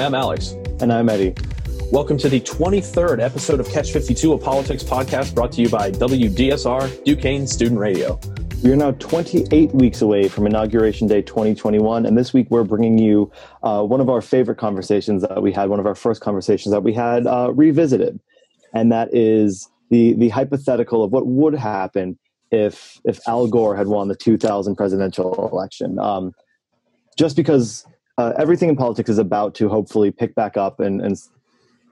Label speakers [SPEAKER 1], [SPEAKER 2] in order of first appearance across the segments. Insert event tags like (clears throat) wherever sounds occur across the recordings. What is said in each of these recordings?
[SPEAKER 1] Hi, I'm Alex.
[SPEAKER 2] And I'm Eddie.
[SPEAKER 1] Welcome to the 23rd episode of Catch 52, a politics podcast brought to you by WDSR Duquesne Student Radio.
[SPEAKER 2] We are now 28 weeks away from Inauguration Day 2021, and this week we're bringing you uh, one of our favorite conversations that we had, one of our first conversations that we had uh, revisited, and that is the the hypothetical of what would happen if if Al Gore had won the 2000 presidential election. Um, just because uh, everything in politics is about to hopefully pick back up and, and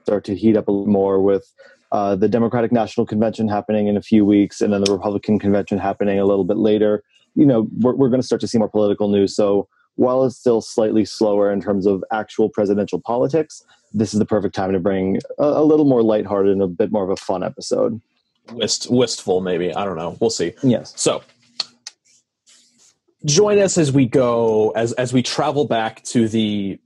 [SPEAKER 2] start to heat up a little more with uh, the Democratic National Convention happening in a few weeks, and then the Republican Convention happening a little bit later. You know, we're, we're going to start to see more political news. So while it's still slightly slower in terms of actual presidential politics, this is the perfect time to bring a, a little more lighthearted and a bit more of a fun episode.
[SPEAKER 1] Wist, wistful, maybe. I don't know. We'll see.
[SPEAKER 2] Yes.
[SPEAKER 1] So join us as we go as as we travel back to the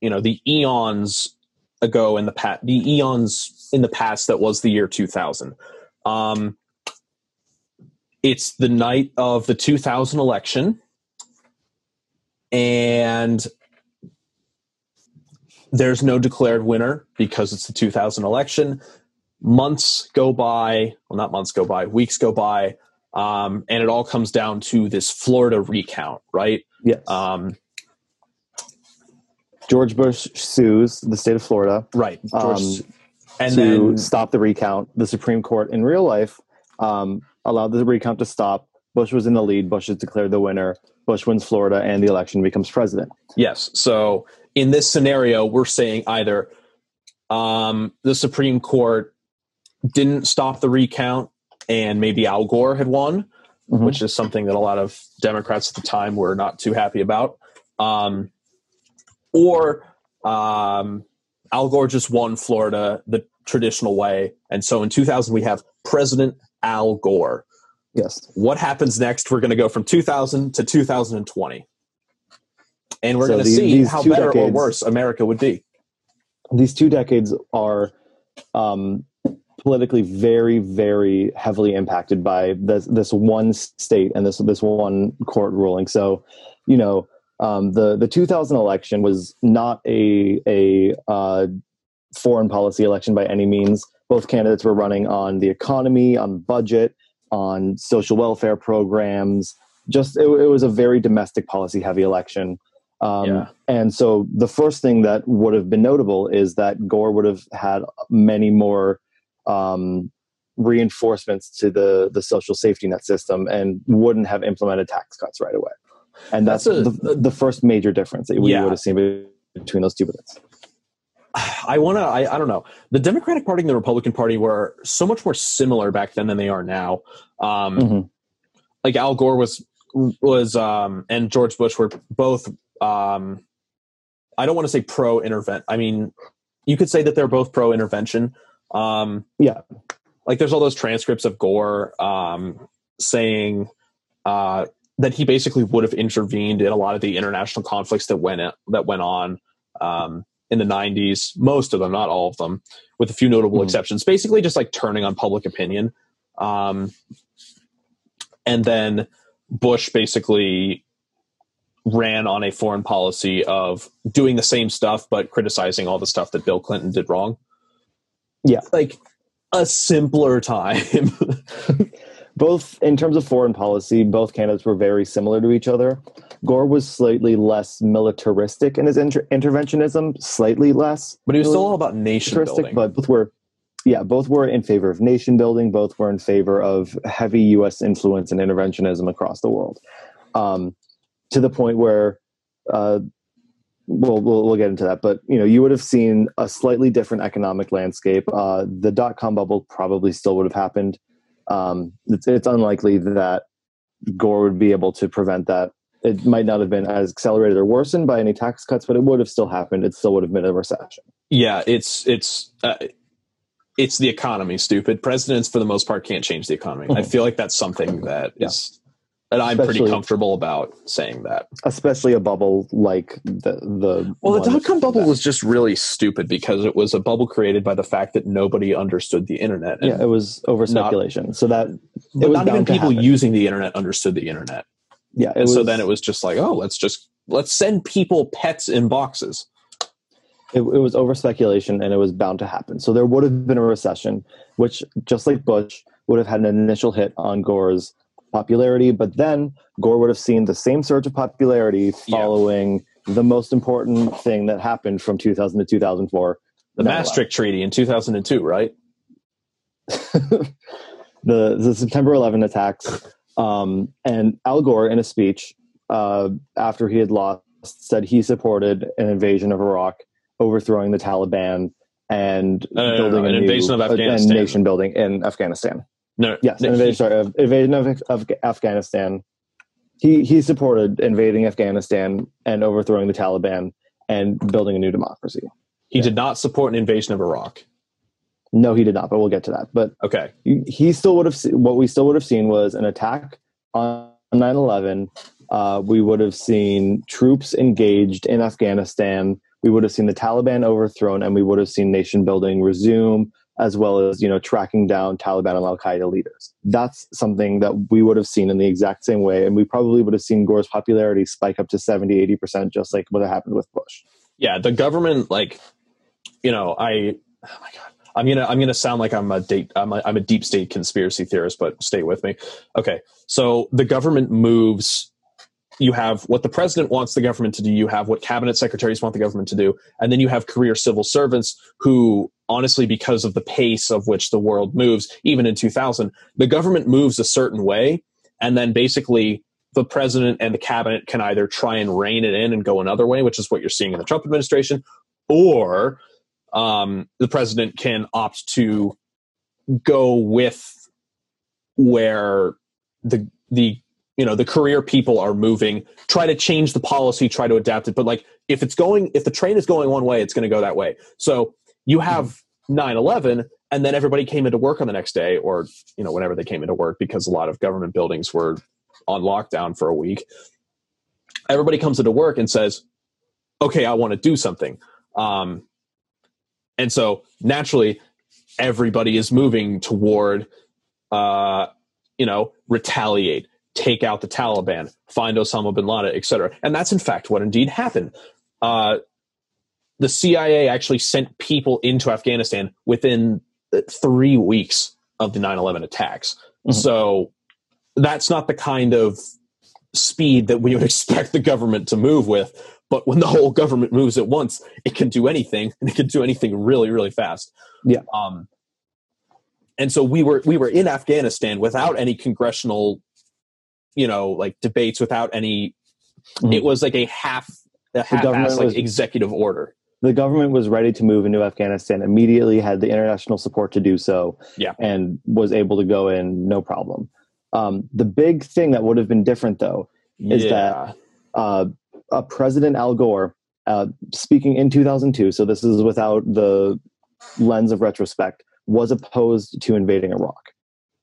[SPEAKER 1] you know the eons ago in the past the eons in the past that was the year 2000 um it's the night of the 2000 election. And there's no declared winner because it's the 2000 election. Months go by well not months go by weeks go by um, and it all comes down to this Florida recount, right?
[SPEAKER 2] Yes.
[SPEAKER 1] Um,
[SPEAKER 2] George Bush sues the state of Florida,
[SPEAKER 1] right? George,
[SPEAKER 2] um,
[SPEAKER 1] and
[SPEAKER 2] to
[SPEAKER 1] then
[SPEAKER 2] stop the recount. The Supreme Court, in real life, um, allowed the recount to stop. Bush was in the lead. Bush is declared the winner. Bush wins Florida, and the election becomes president.
[SPEAKER 1] yes. So in this scenario, we're saying either um, the Supreme Court didn't stop the recount, and maybe Al Gore had won,
[SPEAKER 2] Mhm.
[SPEAKER 1] which is something that a lot of Democrats at the time were not too happy about. Um, or um, Al Gore just won Florida the traditional way. And so in 2000, we have President Al Gore.
[SPEAKER 2] Yes.
[SPEAKER 1] What happens next? We're going to go from 2000 to 2020. And we're
[SPEAKER 2] So
[SPEAKER 1] going to see how better or worse America would be.
[SPEAKER 2] these two decades are um, politically very, very heavily impacted by this this one state and this this one court ruling. So, you know, um, the the 2000 election was not a a uh, foreign policy election by any means. Both candidates were running on the economy, on budget, on social welfare programs. Just it, it was a very domestic policy heavy election. Um,
[SPEAKER 1] Yeah.
[SPEAKER 2] And so the first thing that would have been notable is that Gore would have had many more um, reinforcements to the the social safety net system and wouldn't have implemented tax cuts right away. And that's,
[SPEAKER 1] That's a-
[SPEAKER 2] the, the first major difference that we
[SPEAKER 1] Yeah.
[SPEAKER 2] would have seen between those two bits. (sighs)
[SPEAKER 1] I want to, I, I don't know. The Democratic Party and the Republican Party were so much more similar back then than they are now. Um,
[SPEAKER 2] Mhm.
[SPEAKER 1] like Al Gore was was um and George Bush were both um I don't want to say pro intervent. I mean, you could say that they're both pro intervention. Um
[SPEAKER 2] Yeah.
[SPEAKER 1] like there's all those transcripts of Gore um saying uh that he basically would have intervened in a lot of the international conflicts that went that went on um in the 90s, most of them, not all of them, with a few notable
[SPEAKER 2] Mhm.
[SPEAKER 1] exceptions. Basically just like turning on public opinion. Um and then Bush basically ran on a foreign policy of doing the same stuff but criticizing all the stuff that Bill Clinton did wrong.
[SPEAKER 2] Yeah.
[SPEAKER 1] Like a simpler time. (laughs)
[SPEAKER 2] both in terms of foreign policy, both candidates were very similar to each other. Gore was slightly less militaristic in his inter- interventionism, slightly less.
[SPEAKER 1] but he was still all about nation building.
[SPEAKER 2] but both were, yeah, both were in favor of nation building. Both were in favor of heavy U.S. influence and interventionism across the world, um, to the point where, uh, we'll, we'll we'll get into that. But you know, you would have seen a slightly different economic landscape. Uh, the dot com bubble probably still would have happened. Um, it's, it's unlikely that Gore would be able to prevent that. It might not have been as accelerated or worsened by any tax cuts, but it would have still happened. It still would have been a recession.
[SPEAKER 1] yeah, it's it's uh, it's the economy. Stupid presidents, for the most part, can't change the economy. I feel like that's something that
[SPEAKER 2] Yeah.
[SPEAKER 1] is that I'm pretty comfortable about saying that.
[SPEAKER 2] especially a bubble like the the
[SPEAKER 1] Well, the dot com
[SPEAKER 2] that-
[SPEAKER 1] bubble was just really stupid because it was a bubble created by the fact that nobody understood the internet. And
[SPEAKER 2] yeah, it was over
[SPEAKER 1] Not-
[SPEAKER 2] speculation. So that was
[SPEAKER 1] not even people
[SPEAKER 2] happen.
[SPEAKER 1] using the internet understood the internet.
[SPEAKER 2] yeah, it
[SPEAKER 1] And
[SPEAKER 2] was,
[SPEAKER 1] so then it was just like, oh, let's just let's send people pets in boxes.
[SPEAKER 2] it, it was over speculation and it was bound to happen. So there would have been a recession, which, just like Bush, would have had an initial hit on Gore's popularity. But then Gore would have seen the same surge of popularity following yeah. the most important thing that happened from 2000 to 2004
[SPEAKER 1] the Maastricht Treaty in 2002, right? (laughs)
[SPEAKER 2] the, the September 11 attacks. Um, and Al Gore, in a speech uh, after he had lost, said he supported an invasion of Iraq overthrowing the Taliban and
[SPEAKER 1] no, no, building no, an invasion of Afghanistan,
[SPEAKER 2] nation building in Afghanistan.
[SPEAKER 1] No,
[SPEAKER 2] yes, invasion, he, sorry, invasion of, of Afghanistan. He he supported invading Afghanistan and overthrowing the Taliban and building a new democracy.
[SPEAKER 1] He yeah. did not support an invasion of Iraq.
[SPEAKER 2] No, he did not. But we'll get to that. But
[SPEAKER 1] okay,
[SPEAKER 2] he, he still would have what we still would have seen was an attack on 9/11. Uh, we would have seen troops engaged in Afghanistan we would have seen the Taliban overthrown and we would have seen nation building resume as well as you know tracking down Taliban and Al Qaeda leaders. That's something that we would have seen in the exact same way, and we probably would have seen Gore's popularity spike up to 70, 80 percent, just like what happened with Bush.
[SPEAKER 1] Yeah, the government, like, you know, I, oh my god, I'm gonna I'm gonna sound like I'm a date I'm a, I'm a deep state conspiracy theorist, but stay with me. Okay, so the government moves you have what the president wants the government to do, you have what cabinet secretaries want the government to do, and then you have career civil servants who, honestly, because of the pace of which the world moves, even in 2000, the government moves a certain way, and then basically the president and the cabinet can either try and rein it in and go another way, which is what you're seeing in the Trump administration, or um, the president can opt to go with where the the you know the career people are moving try to change the policy try to adapt it but like if it's going if the train is going one way it's going to go that way. So you have 9-11 and then everybody came into work on the next day or you know whenever they came into work because a lot of government buildings were on lockdown for a week everybody comes into work and says okay i want to do something um, and so naturally everybody is moving toward uh, you know retaliate take out the Taliban, find Osama bin Laden, etc. And that's in fact what indeed happened. Uh, the CIA actually sent people into Afghanistan within three weeks of the 9/11 attacks. Mm-hmm. So that's not the kind of speed that we would (laughs) expect the government to move with. But when the whole government moves at once, it can do anything, and it can do anything really, really fast.
[SPEAKER 2] Yeah.
[SPEAKER 1] Um, and so we were we were in Afghanistan without any congressional you know like debates without any mm-hmm. it was like a half a half ass like was, executive order
[SPEAKER 2] the government was ready to move into afghanistan immediately had the international support to do so
[SPEAKER 1] yeah
[SPEAKER 2] and was able to go in no problem um, the big thing that would have been different though is yeah. that uh, uh, president al gore uh, speaking in 2002 so this is without the lens of retrospect was opposed to invading iraq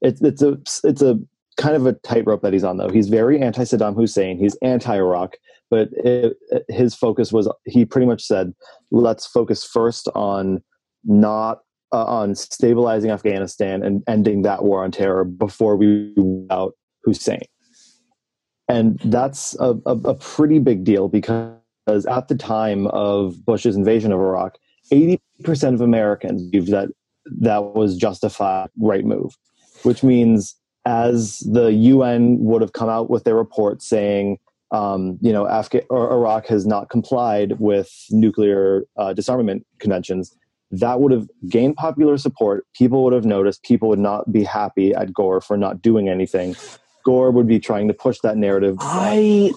[SPEAKER 2] it's, it's a it's a kind of a tightrope that he's on, though. He's very anti Saddam Hussein. He's anti Iraq, but it, his focus was he pretty much said, let's focus first on not uh, on stabilizing Afghanistan and ending that war on terror before we out Hussein. And that's a, a, a pretty big deal because at the time of Bush's invasion of Iraq, 80% of Americans believed that that was justified right move, which means as the UN would have come out with their report saying, um, you know, Afga- Iraq has not complied with nuclear uh, disarmament conventions, that would have gained popular support. People would have noticed. People would not be happy at Gore for not doing anything. Gore would be trying to push that narrative.
[SPEAKER 1] I,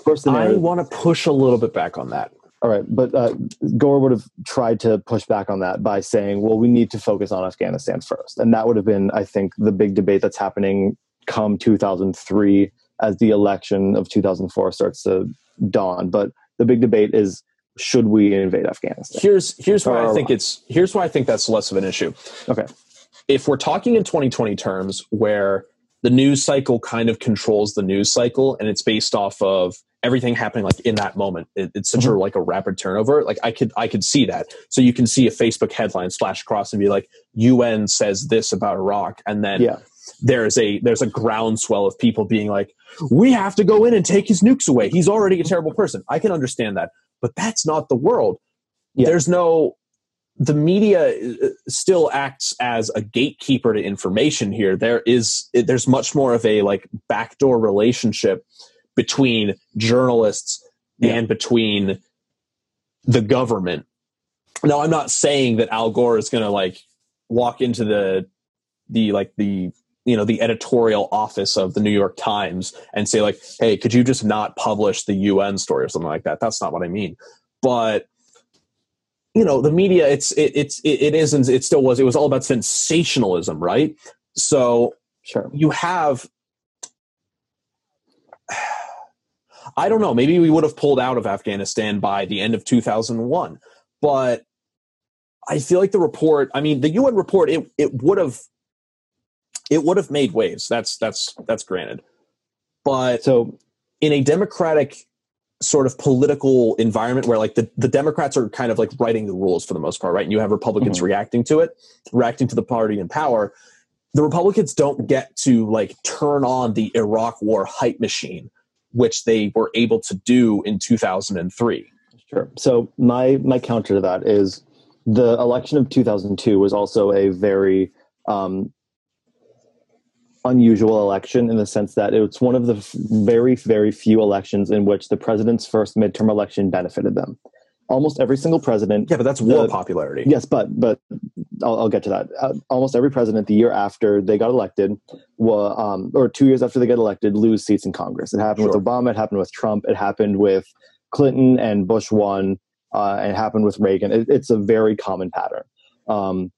[SPEAKER 1] I want to push a little bit back on that.
[SPEAKER 2] All right, but uh, Gore would have tried to push back on that by saying, "Well, we need to focus on Afghanistan first. and that would have been, I think, the big debate that's happening come 2003 as the election of 2004 starts to dawn. But the big debate is should we invade Afghanistan?
[SPEAKER 1] Here's here's why or I think it's here's why I think that's less of an issue.
[SPEAKER 2] Okay.
[SPEAKER 1] If we're talking in 2020 terms where the news cycle kind of controls the news cycle and it's based off of everything happening like in that moment it, it's such mm-hmm. a like a rapid turnover like i could i could see that so you can see a facebook headline splash across and be like un says this about iraq and then
[SPEAKER 2] yeah
[SPEAKER 1] there's a there's a groundswell of people being like, we have to go in and take his nukes away. He's already a terrible person. I can understand that, but that's not the world.
[SPEAKER 2] Yeah.
[SPEAKER 1] there's no the media uh, still acts as a gatekeeper to information here there is there's much more of a like backdoor relationship between journalists
[SPEAKER 2] Yeah.
[SPEAKER 1] and between the government now i'm not saying that al gore is going to like walk into the the like the you know the editorial office of the new york times and say like hey could you just not publish the un story or something like that? That's not what i mean. But you know the media it's it, it's it, it isn't it still was it was all about sensationalism right? So
[SPEAKER 2] Sure.
[SPEAKER 1] you have (sighs) I don't know, maybe we would have pulled out of Afghanistan by the end of 2001, but I feel like the report, I mean the UN report it it would have it would have made waves. That's that's that's granted. But
[SPEAKER 2] So
[SPEAKER 1] in a democratic sort of political environment where like the, the democrats are kind of like writing the rules for the most part right and you have republicans
[SPEAKER 2] Mhm.
[SPEAKER 1] reacting to it reacting to the party in power the republicans don't get to like turn on the iraq war hype machine which they were able to do in 2003
[SPEAKER 2] Sure. So my my counter to that is the election of 2002 was also a very um, unusual election in the sense that it was one of the f- very very few elections in which the president's first midterm election benefited them. Almost every single president
[SPEAKER 1] yeah but that's war
[SPEAKER 2] The-
[SPEAKER 1] popularity
[SPEAKER 2] Yes, but but I'll, I'll get to that. Uh, almost every president, the year after they got elected, um, or two years after they get elected, lose seats in Congress. It happened
[SPEAKER 1] Sure.
[SPEAKER 2] with Obama. It happened with Trump. It happened with Clinton and Bush won, uh, and it happened with Reagan. It, it's a very common pattern. Um,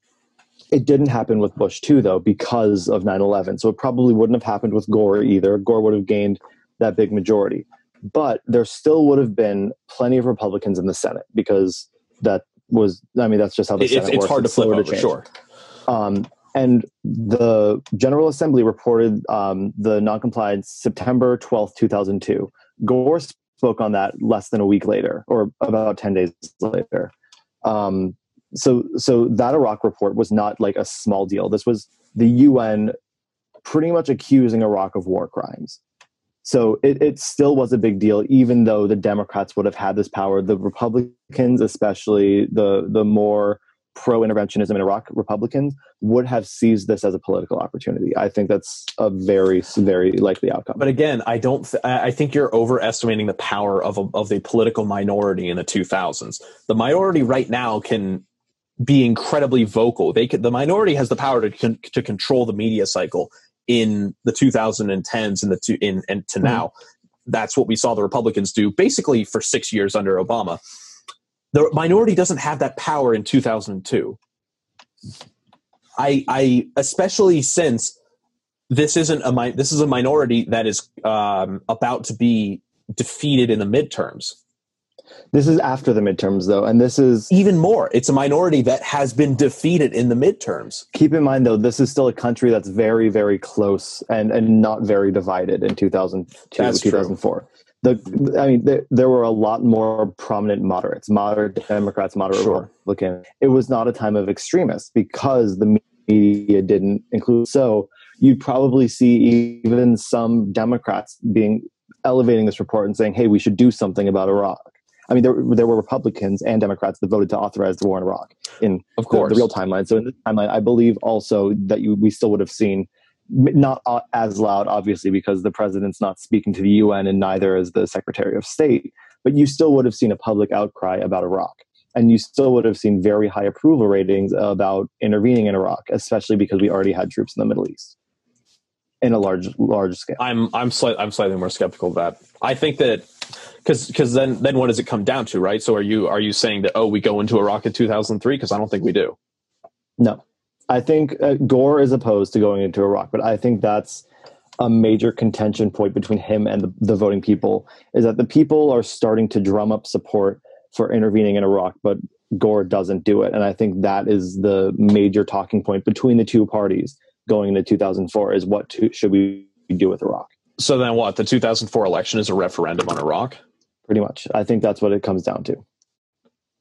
[SPEAKER 2] it didn't happen with Bush too, though, because of 9/11. So it probably wouldn't have happened with Gore either. Gore would have gained that big majority, but there still would have been plenty of Republicans in the Senate because that was I mean that's just how the
[SPEAKER 1] It-
[SPEAKER 2] Senate
[SPEAKER 1] it's, it's
[SPEAKER 2] works.
[SPEAKER 1] hard to flip over
[SPEAKER 2] change.
[SPEAKER 1] sure
[SPEAKER 2] Um, and the General Assembly reported um, the noncompliance September twelfth, two thousand two. Gore spoke on that less than a week later, or about ten days later. Um, so so that Iraq report was not like a small deal. This was the UN pretty much accusing Iraq of war crimes. So it, it still was a big deal, even though the Democrats would have had this power. The Republicans, especially the the more pro interventionism in Iraq Republicans, would have seized this as a political opportunity. I think that's a very very likely outcome.
[SPEAKER 1] but again i don't th- i think you're overestimating the power of a, of the political minority in the 2000s the minority right now can be incredibly vocal they could the minority has the power to con- to control the media cycle in the 2010s and the two in and to
[SPEAKER 2] Mhm.
[SPEAKER 1] now that's what we saw the republicans do basically for 6 years under obama the minority doesn't have that power in 2002 i i especially since this isn't a this is a minority that is um, about to be defeated in the midterms.
[SPEAKER 2] This is after the midterms, though, and this is
[SPEAKER 1] Even more, it's a minority that has been defeated in the midterms.
[SPEAKER 2] keep in mind though this is still a country that's very very close and and not very divided in 2002
[SPEAKER 1] That's true.
[SPEAKER 2] 2004 the i mean there, there were a lot more prominent moderates moderate democrats moderate
[SPEAKER 1] Sure.
[SPEAKER 2] republican it was not a time of extremists because the media didn't include so you'd probably see even some democrats being elevating this report and saying hey we should do something about iraq I mean, there, there were Republicans and Democrats that voted to authorize the war in Iraq in
[SPEAKER 1] Of
[SPEAKER 2] the,
[SPEAKER 1] course,
[SPEAKER 2] the real timeline. So in the timeline, I believe also that you we still would have seen not as loud, obviously, because the president's not speaking to the UN and neither is the Secretary of State. But you still would have seen a public outcry about Iraq, and you still would have seen very high approval ratings about intervening in Iraq, especially because we already had troops in the Middle East in a large large scale.
[SPEAKER 1] I'm I'm slight, I'm slightly more skeptical of that. I think that because because then then what does it come down to, right? So are you are you saying that oh we go into Iraq in 2003? Because I don't think we do.
[SPEAKER 2] No, I think uh, Gore is opposed to going into Iraq, but I think that's a major contention point between him and the, the voting people is that the people are starting to drum up support for intervening in Iraq, but Gore doesn't do it, and I think that is the major talking point between the two parties going into 2004 is what to, should we do with Iraq?
[SPEAKER 1] So then what? The 2004 election is a referendum on Iraq.
[SPEAKER 2] Pretty much, I think that's what it comes down to.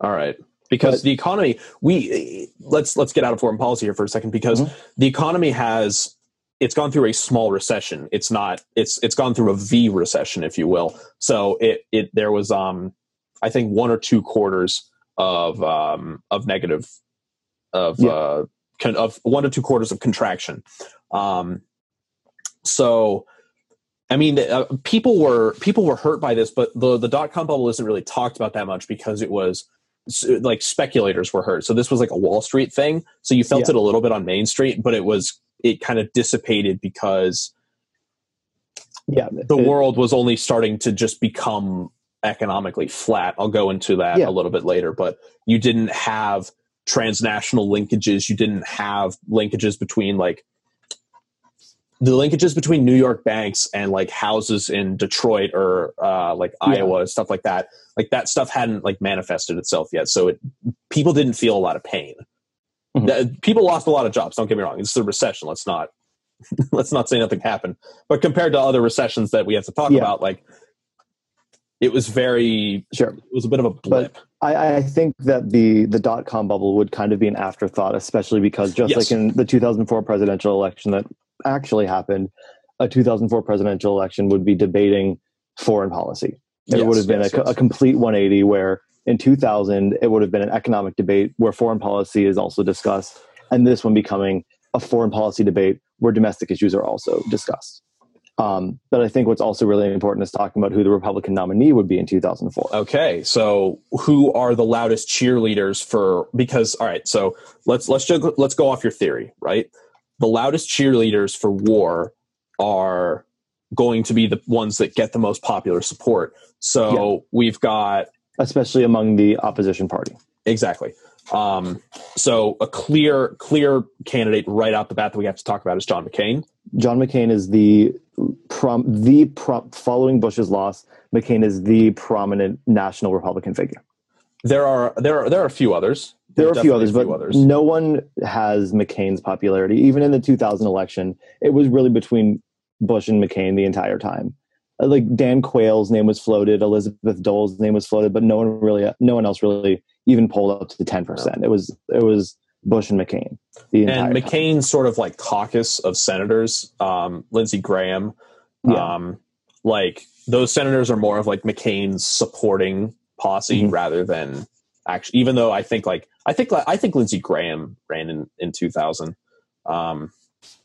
[SPEAKER 1] All right. Because
[SPEAKER 2] But-
[SPEAKER 1] the economy, we let's let's get out of foreign policy here for a second. Because
[SPEAKER 2] Mhm.
[SPEAKER 1] the economy has it's gone through a small recession. It's not it's it's gone through a V recession, if you will. So it it there was um I think one or two quarters of um, of negative of
[SPEAKER 2] Yeah.
[SPEAKER 1] uh, of one to two quarters of contraction. Um, so, I mean, uh, people were people were hurt by this, but the the dot com bubble isn't really talked about that much because it was like speculators were hurt. So this was like a Wall Street thing. So you felt
[SPEAKER 2] Yeah.
[SPEAKER 1] it a little bit on Main Street, but it was it kind of dissipated because
[SPEAKER 2] Yeah,
[SPEAKER 1] the
[SPEAKER 2] it-
[SPEAKER 1] world was only starting to just become economically flat. I'll go into that
[SPEAKER 2] Yeah.
[SPEAKER 1] a little bit later, but you didn't have transnational linkages. You didn't have linkages between like the linkages between New York banks and like houses in Detroit or uh, like
[SPEAKER 2] Yeah.
[SPEAKER 1] Iowa, stuff like that. Like that stuff hadn't like manifested itself yet, so it people didn't feel a lot of pain.
[SPEAKER 2] Mhm.
[SPEAKER 1] That- people lost a lot of jobs. Don't get me wrong; it's the recession. Let's not (laughs) let's not say nothing happened. But compared to other recessions that we have to talk
[SPEAKER 2] Yeah.
[SPEAKER 1] about, like it was very
[SPEAKER 2] sure.
[SPEAKER 1] it was a bit of a blip.
[SPEAKER 2] I, I think that the the dot com bubble would kind of be an afterthought, especially because just
[SPEAKER 1] Yes.
[SPEAKER 2] like in the 2004 presidential election that actually happened, a 2004 presidential election would be debating foreign policy. It
[SPEAKER 1] Yes,
[SPEAKER 2] would have been
[SPEAKER 1] yes,
[SPEAKER 2] a,
[SPEAKER 1] yes.
[SPEAKER 2] a complete 180 where in 2000 it would have been an economic debate where foreign policy is also discussed, and this one becoming a foreign policy debate where domestic issues are also discussed. Um, but I think what's also really important is talking about who the Republican nominee would be in 2004.
[SPEAKER 1] Okay, so who are the loudest cheerleaders for? Because all right, so let's let's just, let's go off your theory, right? The loudest cheerleaders for war are going to be the ones that get the most popular support. So we've got
[SPEAKER 2] especially among the opposition party.
[SPEAKER 1] exactly. Um, so a clear clear candidate right out the bat that we have to talk about is John McCain.
[SPEAKER 2] John McCain is the prom, the prom, following Bush's loss. McCain is the prominent national Republican figure.
[SPEAKER 1] There are there are there are a few others.
[SPEAKER 2] There are a few others, but no one has McCain's popularity. Even in the 2000 election, it was really between Bush and McCain the entire time. Uh, Like Dan Quayle's name was floated, Elizabeth Dole's name was floated, but no one really, no one else really even pulled up to 10 percent. It was it was Bush and McCain the entire
[SPEAKER 1] and
[SPEAKER 2] time.
[SPEAKER 1] McCain's sort of like caucus of senators, um, Lindsey Graham,
[SPEAKER 2] Yeah.
[SPEAKER 1] um, like those senators are more of like McCain's supporting posse
[SPEAKER 2] Mhm.
[SPEAKER 1] rather than actually. Even though I think like I think I think Lindsey Graham ran in in two thousand. Um,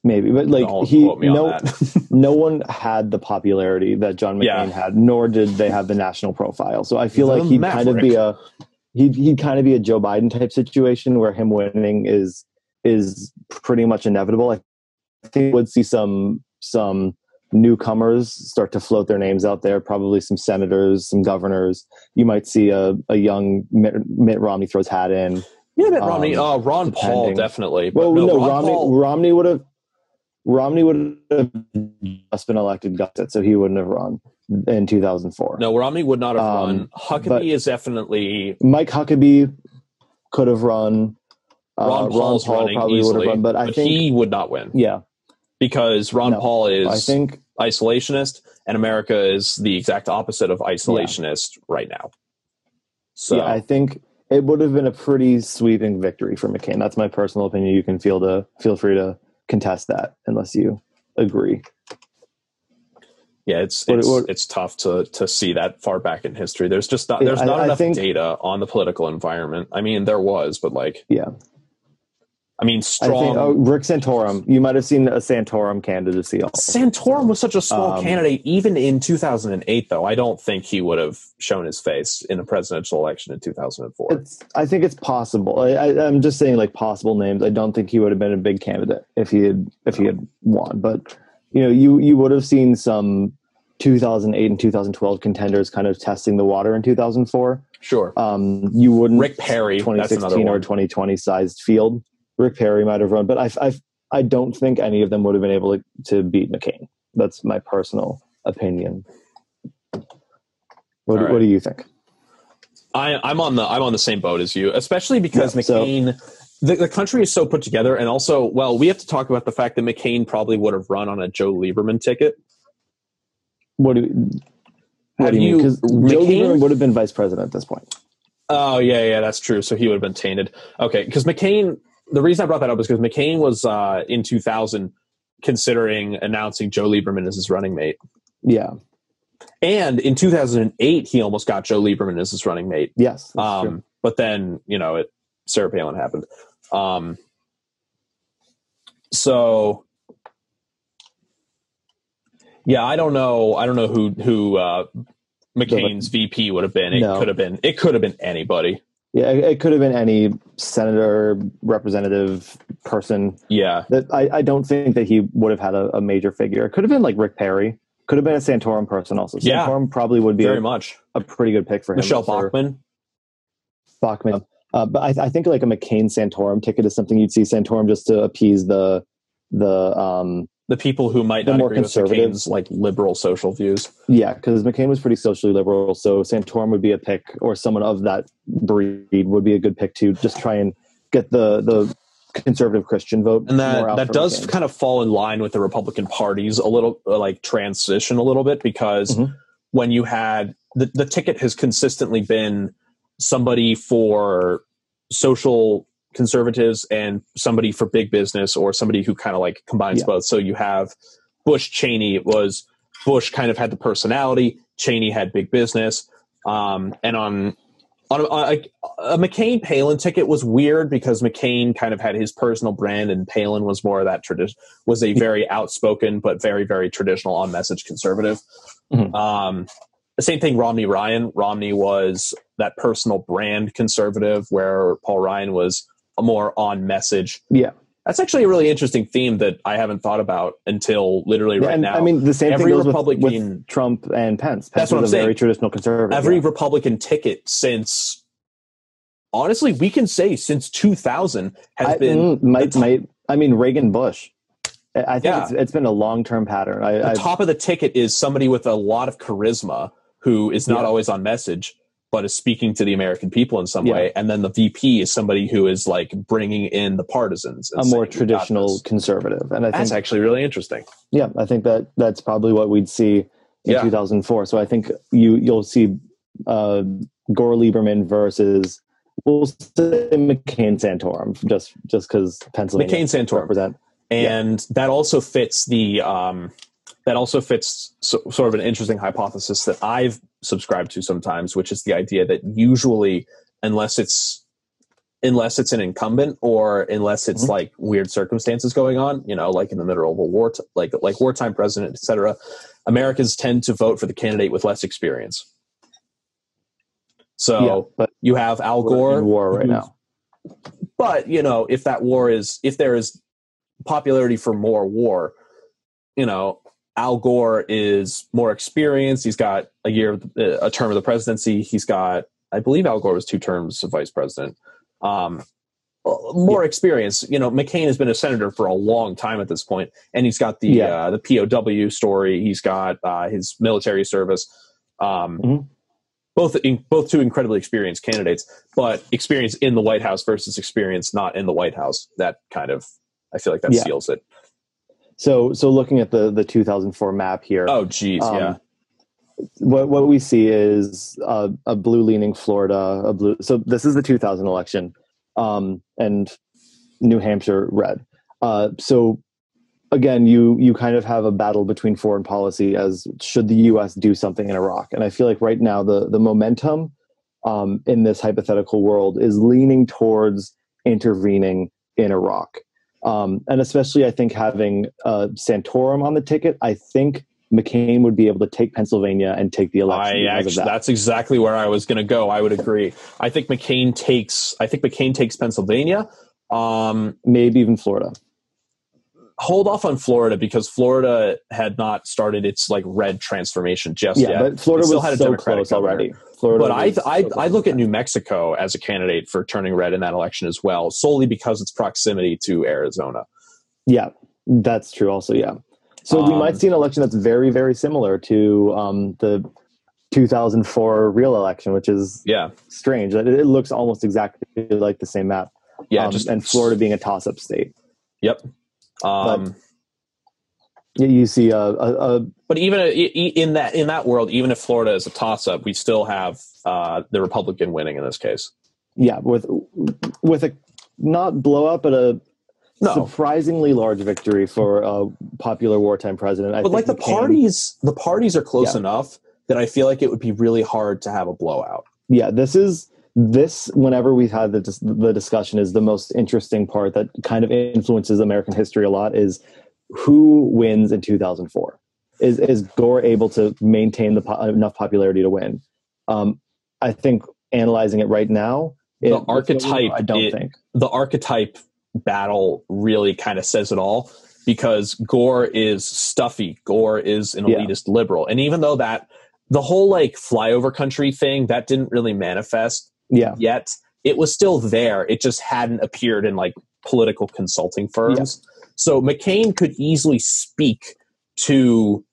[SPEAKER 2] maybe, but like he
[SPEAKER 1] me on (laughs)
[SPEAKER 2] no one had the popularity that John McCain
[SPEAKER 1] Yeah.
[SPEAKER 2] had, nor did they have the national profile. So I feel
[SPEAKER 1] The
[SPEAKER 2] like he'd kind of be a he'd he'd kind of be a Joe Biden type situation where him winning is is pretty much inevitable. I think we'd see some some newcomers start to float their names out there. Probably some senators, some governors. You might see a, a young Mitt, Mitt Romney throws hat in.
[SPEAKER 1] yeah, Mitt Romney,
[SPEAKER 2] Um,
[SPEAKER 1] uh, Ron Paul definitely. But
[SPEAKER 2] Well,
[SPEAKER 1] no,
[SPEAKER 2] no,
[SPEAKER 1] Ron
[SPEAKER 2] Romney
[SPEAKER 1] Paul-
[SPEAKER 2] Romney would have Romney would have just been elected, got it, so he wouldn't have run in 2004.
[SPEAKER 1] no, Romney would not have
[SPEAKER 2] Um,
[SPEAKER 1] run. Huckabee is definitely
[SPEAKER 2] Mike Huckabee could have run. Uh,
[SPEAKER 1] Ron
[SPEAKER 2] Paul
[SPEAKER 1] running
[SPEAKER 2] probably would have run, but I think
[SPEAKER 1] he would not win
[SPEAKER 2] yeah,
[SPEAKER 1] because Ron
[SPEAKER 2] No,
[SPEAKER 1] Paul is
[SPEAKER 2] I think
[SPEAKER 1] isolationist, and America is the exact opposite of isolationist right now. So
[SPEAKER 2] yeah, I think it would have been a pretty sweeping victory for McCain. That's my personal opinion. You can feel to feel free to contest that unless you agree.
[SPEAKER 1] yeah, it's it's,
[SPEAKER 2] what-
[SPEAKER 1] it's tough to to see that far back in history. There's just not
[SPEAKER 2] Yeah,
[SPEAKER 1] there's
[SPEAKER 2] I-
[SPEAKER 1] not
[SPEAKER 2] I
[SPEAKER 1] enough
[SPEAKER 2] think-
[SPEAKER 1] data on the political environment. I mean, there was, but like,
[SPEAKER 2] Yeah,
[SPEAKER 1] I mean,
[SPEAKER 2] I
[SPEAKER 1] strong.
[SPEAKER 2] think oh, Rick Santorum. You might have seen a Santorum candidacy. Also.
[SPEAKER 1] Santorum was such a small
[SPEAKER 2] Um,
[SPEAKER 1] candidate, even in 2008. Though I don't think he would have shown his face in a presidential election in 2004.
[SPEAKER 2] It's, I think it's possible. I, I, I'm just saying, like possible names. I don't think he would have been a big candidate if he had if he had won. But you know, you you would have seen some 2008 and 2012 contenders kind of testing the water in 2004.
[SPEAKER 1] Sure,
[SPEAKER 2] Um, you wouldn't
[SPEAKER 1] Rick Perry. That's
[SPEAKER 2] 2016 or 2020 sized field. Rick Perry might have run, but I I I don't think any of them would have been able to, to beat McCain. That's my personal opinion. What,
[SPEAKER 1] right.
[SPEAKER 2] what do you think?
[SPEAKER 1] I, I'm on the I'm on the same boat as you, especially because
[SPEAKER 2] Yeah, so-
[SPEAKER 1] McCain. the, the country is so put together, and also, well, we have to talk about the fact that McCain probably would have run on a Joe Lieberman ticket.
[SPEAKER 2] What do what
[SPEAKER 1] Have
[SPEAKER 2] do you, mean? Because Joe
[SPEAKER 1] McCain-
[SPEAKER 2] Lieberman would have been vice president at this point.
[SPEAKER 1] Oh yeah, yeah, that's true. So he would have been tainted. Okay, because McCain. The reason I brought that up is because McCain was uh, in 2000 considering announcing Joe Lieberman as his running mate,
[SPEAKER 2] Yeah.
[SPEAKER 1] and in 2008 he almost got Joe Lieberman as his running mate.
[SPEAKER 2] Yes. True.
[SPEAKER 1] Um, but then you know it Sarah Palin happened. Um, so yeah, I don't know. I don't know who who uh, McCain's VP would have been. It
[SPEAKER 2] No.
[SPEAKER 1] could have been. It could have been anybody.
[SPEAKER 2] Yeah, it, could have been any senator, representative person.
[SPEAKER 1] Yeah,
[SPEAKER 2] That I, I don't think that he would have had a, a major figure. It could have been like Rick Perry. Could have been a Santorum person also.
[SPEAKER 1] Yeah.
[SPEAKER 2] Santorum probably would be
[SPEAKER 1] very
[SPEAKER 2] a,
[SPEAKER 1] much.
[SPEAKER 2] a pretty good pick for him.
[SPEAKER 1] Michele
[SPEAKER 2] for
[SPEAKER 1] Bachmann.
[SPEAKER 2] Bachman. Uh, but I, I think like a McCain Santorum ticket is something you'd see Santorum just to appease the the um
[SPEAKER 1] The people who might
[SPEAKER 2] The
[SPEAKER 1] not
[SPEAKER 2] more
[SPEAKER 1] agree with like liberal social views.
[SPEAKER 2] yeah because McCain was pretty socially liberal, so Santorum would be a pick, or someone of that breed would be a good pick to just try and get the the conservative Christian vote.
[SPEAKER 1] and that that does
[SPEAKER 2] McCain.
[SPEAKER 1] kind of fall in line with the Republican Party's a little like transition a little bit because
[SPEAKER 2] Mhm.
[SPEAKER 1] when you had the the ticket has consistently been somebody for social conservatives and somebody for big business or somebody who kind of like combines
[SPEAKER 2] Yeah.
[SPEAKER 1] both. So you have Bush Cheney. It was Bush kind of had the personality. Cheney had big business. Um, and on on a, on a, a McCain Palin ticket was weird because McCain kind of had his personal brand, and Palin was more of that tradition. Was a very outspoken but very very traditional on message conservative.
[SPEAKER 2] Mhm.
[SPEAKER 1] Um, the same thing. Romney Ryan. Romney was that personal brand conservative, where Paul Ryan was more on message.
[SPEAKER 2] yeah.
[SPEAKER 1] That's actually a really interesting theme that I haven't thought about until literally right
[SPEAKER 2] and
[SPEAKER 1] now.
[SPEAKER 2] I mean the same
[SPEAKER 1] every
[SPEAKER 2] thing goes with,
[SPEAKER 1] Republican-
[SPEAKER 2] with Trump and Pence. Pence
[SPEAKER 1] That's what I'm
[SPEAKER 2] a very traditional conservative.
[SPEAKER 1] every
[SPEAKER 2] yeah.
[SPEAKER 1] Republican ticket since honestly we can say since 2000 has
[SPEAKER 2] I,
[SPEAKER 1] been
[SPEAKER 2] mm, might
[SPEAKER 1] top-
[SPEAKER 2] might I mean Reagan Bush. I think
[SPEAKER 1] Yeah.
[SPEAKER 2] it's, it's been a long term pattern. I,
[SPEAKER 1] the
[SPEAKER 2] I
[SPEAKER 1] top of the ticket is somebody with a lot of charisma who is not
[SPEAKER 2] Yeah.
[SPEAKER 1] always on message but is speaking to the american people in some
[SPEAKER 2] Yeah.
[SPEAKER 1] way and then the vp is somebody who is like bringing in the partisans
[SPEAKER 2] a more
[SPEAKER 1] saying, "We
[SPEAKER 2] traditional conservative, and I think
[SPEAKER 1] that's
[SPEAKER 2] think
[SPEAKER 1] actually really interesting
[SPEAKER 2] yeah, I think that that's probably what we'd see in
[SPEAKER 1] Yeah.
[SPEAKER 2] 2004. So I think you you'll see uh, Gore Lieberman versus we'll say McCain Santorum just just because Pennsylvania
[SPEAKER 1] mccain santorum
[SPEAKER 2] represent.
[SPEAKER 1] and that also fits the um, that also fits so, sort of an interesting hypothesis that I've subscribed to sometimes, which is the idea that usually, unless it's unless it's an incumbent or unless it's
[SPEAKER 2] Mhm.
[SPEAKER 1] like weird circumstances going on, you know, like in the middle of a war, t- like like wartime president, etc. Americans tend to vote for the candidate with less experience. So
[SPEAKER 2] yeah, but
[SPEAKER 1] you have Al Gore,
[SPEAKER 2] in war right now.
[SPEAKER 1] but you know if that war is if there is popularity for more war you know al gore is more experienced he's got a year a term of the presidency he's got i believe al gore was two terms of vice president um more experience you know mccain has been a senator for a long time at this point and he's got the
[SPEAKER 2] Yeah.
[SPEAKER 1] uh, the pow story he's got uh, his military service um
[SPEAKER 2] Mhm.
[SPEAKER 1] both in, both two incredibly experienced candidates but experience in the White House versus experience not in the White House. That kind of, I feel like that
[SPEAKER 2] Yeah.
[SPEAKER 1] seals it.
[SPEAKER 2] So so looking at the the 2004 map here,
[SPEAKER 1] Oh, geez,
[SPEAKER 2] Um,
[SPEAKER 1] yeah,
[SPEAKER 2] what what we see is uh, a blue leaning Florida, a blue. So this is the 2000 election, um, and New Hampshire red. Uh, so again, you you kind of have a battle between foreign policy as should the U.S. do something in Iraq, and I feel like right now the the momentum um, in this hypothetical world is leaning towards intervening in Iraq, um, and especially I think having uh, Santorum on the ticket, I think McCain would be able to take Pennsylvania and take the election.
[SPEAKER 1] I
[SPEAKER 2] because of
[SPEAKER 1] actually,
[SPEAKER 2] that.
[SPEAKER 1] that's exactly where I was going to go. I would agree. I think McCain takes. I think McCain takes Pennsylvania. Um,
[SPEAKER 2] maybe even Florida.
[SPEAKER 1] hold off on Florida because Florida had not started its like red transformation just
[SPEAKER 2] Yeah,
[SPEAKER 1] yet.
[SPEAKER 2] but Florida was
[SPEAKER 1] had a
[SPEAKER 2] so
[SPEAKER 1] Democratic
[SPEAKER 2] close
[SPEAKER 1] governor.
[SPEAKER 2] already. Florida
[SPEAKER 1] But I, I, I look at New Mexico as a candidate for turning red in that election as well, solely because its proximity to Arizona.
[SPEAKER 2] Yeah, that's true. Also, yeah. So we
[SPEAKER 1] Um,
[SPEAKER 2] might see an election that's very, very similar to um, the 2004 real election, which is
[SPEAKER 1] Yeah,
[SPEAKER 2] strange. That it, it looks almost exactly like the same map.
[SPEAKER 1] yeah,
[SPEAKER 2] Um,
[SPEAKER 1] just
[SPEAKER 2] and Florida being a toss-up state.
[SPEAKER 1] Yep. Um,
[SPEAKER 2] You, you see a, a, a
[SPEAKER 1] but even i- in that in that world, even if Florida is a toss-up, we still have uh, the Republican winning in this case.
[SPEAKER 2] yeah with with a not blow up, but a
[SPEAKER 1] No.
[SPEAKER 2] surprisingly large victory for a popular wartime president. I
[SPEAKER 1] But like the parties, the parties are close
[SPEAKER 2] Yeah.
[SPEAKER 1] enough that I feel like it would be really hard to have a blowout.
[SPEAKER 2] yeah this is this, whenever we've had the, the discussion, is the most interesting part that kind of influences American history a lot. Is who wins in 2004? Is is Gore able to maintain the po- enough popularity to win? Um, I think analyzing it right now, it,
[SPEAKER 1] The archetype
[SPEAKER 2] I don't
[SPEAKER 1] it-
[SPEAKER 2] think.
[SPEAKER 1] the archetype battle really kind of says it all because Gore is stuffy. Gore is an
[SPEAKER 2] Yeah.
[SPEAKER 1] elitist liberal. And even though that the whole like flyover country thing that didn't really manifest
[SPEAKER 2] Yeah,
[SPEAKER 1] yet, it was still there. It just hadn't appeared in like political consulting firms. So McCain could easily speak to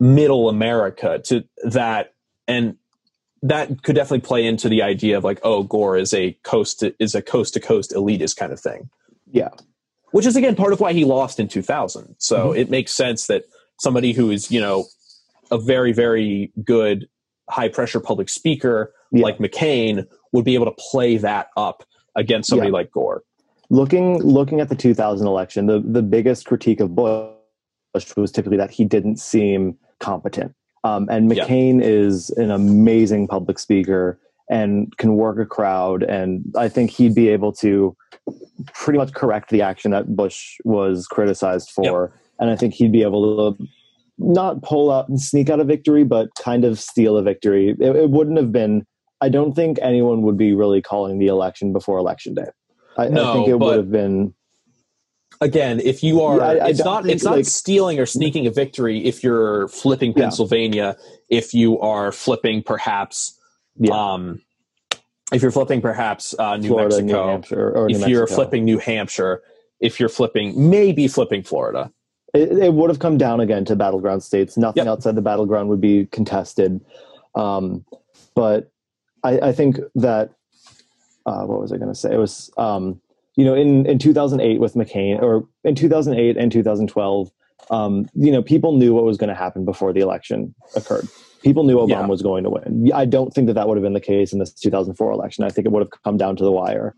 [SPEAKER 1] middle America to that and that could definitely play into the idea of like, oh, Gore is a coast to, is a coast to coast elitist kind of thing.
[SPEAKER 2] Yeah.
[SPEAKER 1] Which is again part of why he lost in 2000. So
[SPEAKER 2] Mhm.
[SPEAKER 1] it makes sense that somebody who is, you know, a very, very good high pressure public speaker
[SPEAKER 2] Yeah.
[SPEAKER 1] like McCain would be able to play that up against somebody
[SPEAKER 2] Yeah.
[SPEAKER 1] like Gore.
[SPEAKER 2] Looking looking at the 2000 election, the the biggest critique of Bush was typically that he didn't seem competent. Um, and
[SPEAKER 1] Yeah.
[SPEAKER 2] McCain is an amazing public speaker and can work a crowd, and I think he'd be able to pretty much correct the action that Bush was criticized for, and I think he'd be able to not pull out and sneak out a victory, but kind of steal a victory. It, it wouldn't have been. I don't think anyone would be really calling the election before election day. I, I
[SPEAKER 1] No,
[SPEAKER 2] think it would have been.
[SPEAKER 1] Again, if you are,
[SPEAKER 2] Yeah, I- I
[SPEAKER 1] it's not, it's not stealing or sneaking a victory. If you're flipping
[SPEAKER 2] Yeah.
[SPEAKER 1] Pennsylvania, if you are flipping perhaps,
[SPEAKER 2] Yeah.
[SPEAKER 1] um, if you're flipping perhaps uh, New
[SPEAKER 2] Florida, New
[SPEAKER 1] Mexico,
[SPEAKER 2] Hampshire, or New
[SPEAKER 1] if you're flipping New Hampshire, if you're flipping, maybe flipping Florida.
[SPEAKER 2] it, it would have come down again to battleground states. Nothing
[SPEAKER 1] Yep.
[SPEAKER 2] outside the battleground would be contested. Um, but I, I think that uh, what was I going to say? It was um, you know in in 2008 with McCain, or in 2008 and 2012. Um, you know, people knew what was going to happen before the election occurred. People knew Obama
[SPEAKER 1] Yeah.
[SPEAKER 2] was going to win. I don't think that that would have been the case in this 2004 election. I think it would have come down to the wire.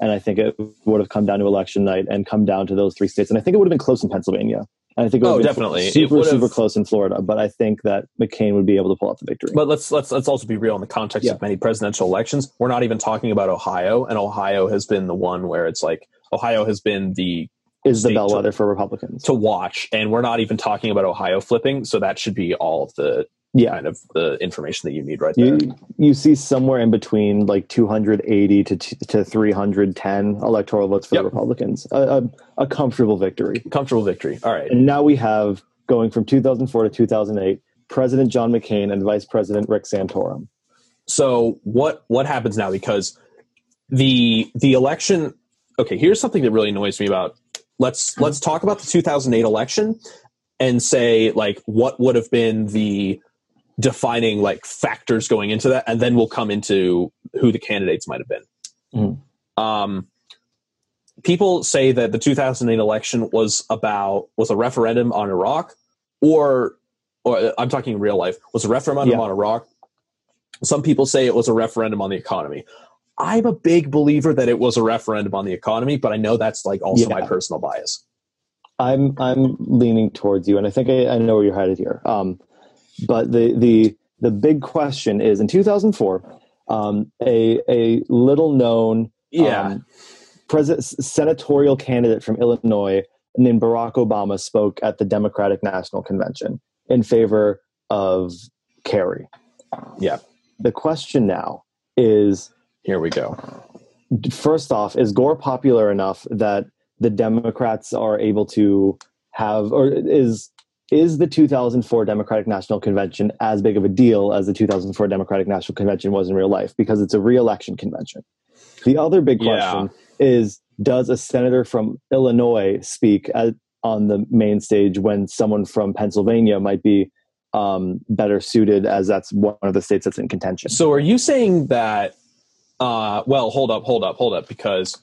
[SPEAKER 2] And I think it would have come down to election night and come down to those three states. And I think it would have been close in Pennsylvania. I think it would
[SPEAKER 1] Oh, definitely.
[SPEAKER 2] Super, super close in Florida. But I think that McCain would be able to pull out the victory.
[SPEAKER 1] But let's let's let's also be real in the context
[SPEAKER 2] Yeah.
[SPEAKER 1] of many presidential elections. We're not even talking about Ohio, and Ohio has been the one where it's like Ohio has been the
[SPEAKER 2] is the
[SPEAKER 1] state to-
[SPEAKER 2] bellwether for Republicans.
[SPEAKER 1] to watch, and we're not even talking about Ohio flipping. So that should be all of the
[SPEAKER 2] Yeah.
[SPEAKER 1] kind of the information that you need right there.
[SPEAKER 2] You, you see somewhere in between like 280 to, t- to 310 electoral votes for
[SPEAKER 1] Yep.
[SPEAKER 2] the Republicans. A, a, a comfortable victory.
[SPEAKER 1] Comfortable victory. All right.
[SPEAKER 2] And now we have, going from 2004 to 2008, President John McCain and Vice President Rick Santorum.
[SPEAKER 1] so what what happens now because the the election okay here's something that really annoys me about let's let's talk about the 2008 election and say like what would have been the defining like factors going into that and then we'll come into who the candidates might have been
[SPEAKER 2] Mhm.
[SPEAKER 1] um people say that the 2008 election was about was a referendum on iraq or or i'm talking in real life was a referendum
[SPEAKER 2] Yeah.
[SPEAKER 1] on iraq some people say it was a referendum on the economy. I'm a big believer that it was a referendum on the economy, but I know that's like also my personal bias.
[SPEAKER 2] I'm I'm leaning towards you, and I think I, I know where you're headed here. Um, but the the the big question is in 2004, um, a a little known um, president senatorial candidate from Illinois named Barack Obama spoke at the Democratic National Convention in favor of Kerry.
[SPEAKER 1] Yeah.
[SPEAKER 2] The question now is
[SPEAKER 1] Here we go.
[SPEAKER 2] first off, is Gore popular enough that the Democrats are able to have, or is is the 2004 Democratic National Convention as big of a deal as the 2004 Democratic National Convention was in real life? Because it's a re-election convention. The other big
[SPEAKER 1] Yeah.
[SPEAKER 2] question is: Does a senator from Illinois speak at, on the main stage when someone from Pennsylvania might be um, better suited, as that's one of the states that's in contention?
[SPEAKER 1] So are you saying that uh well, hold up, hold up, hold up because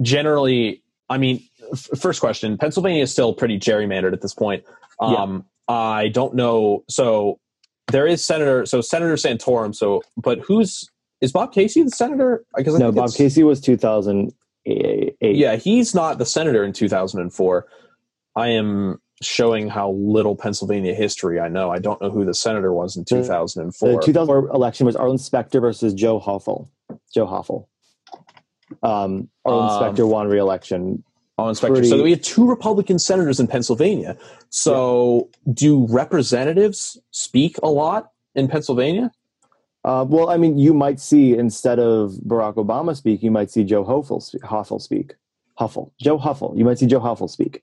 [SPEAKER 1] generally, I mean, f- first question, Pennsylvania is still pretty gerrymandered at this point. Um I don't know so there is Senator so Senator Santorum so but who's is Bob Casey the senator? Because I
[SPEAKER 2] no, Bob Casey was 2008.
[SPEAKER 1] Yeah, he's not the senator in 2004. I am showing how little Pennsylvania history I know. I don't know who the senator was in 2004.
[SPEAKER 2] The 2004 election was Arlen Specter versus Joe Hoffel. Joe Hoffel. Um, Earl
[SPEAKER 1] Um,
[SPEAKER 2] Inspector won re-election.
[SPEAKER 1] On inspector.
[SPEAKER 2] Pretty-
[SPEAKER 1] So we had two Republican senators in Pennsylvania. So do representatives speak a lot in Pennsylvania?
[SPEAKER 2] Uh, well, I mean, you might see instead of Barack Obama speak, you might see Joe Hoeffel, spe- Hoeffel speak. Huffle, Joe Huffle. You might see Joe Huffle speak,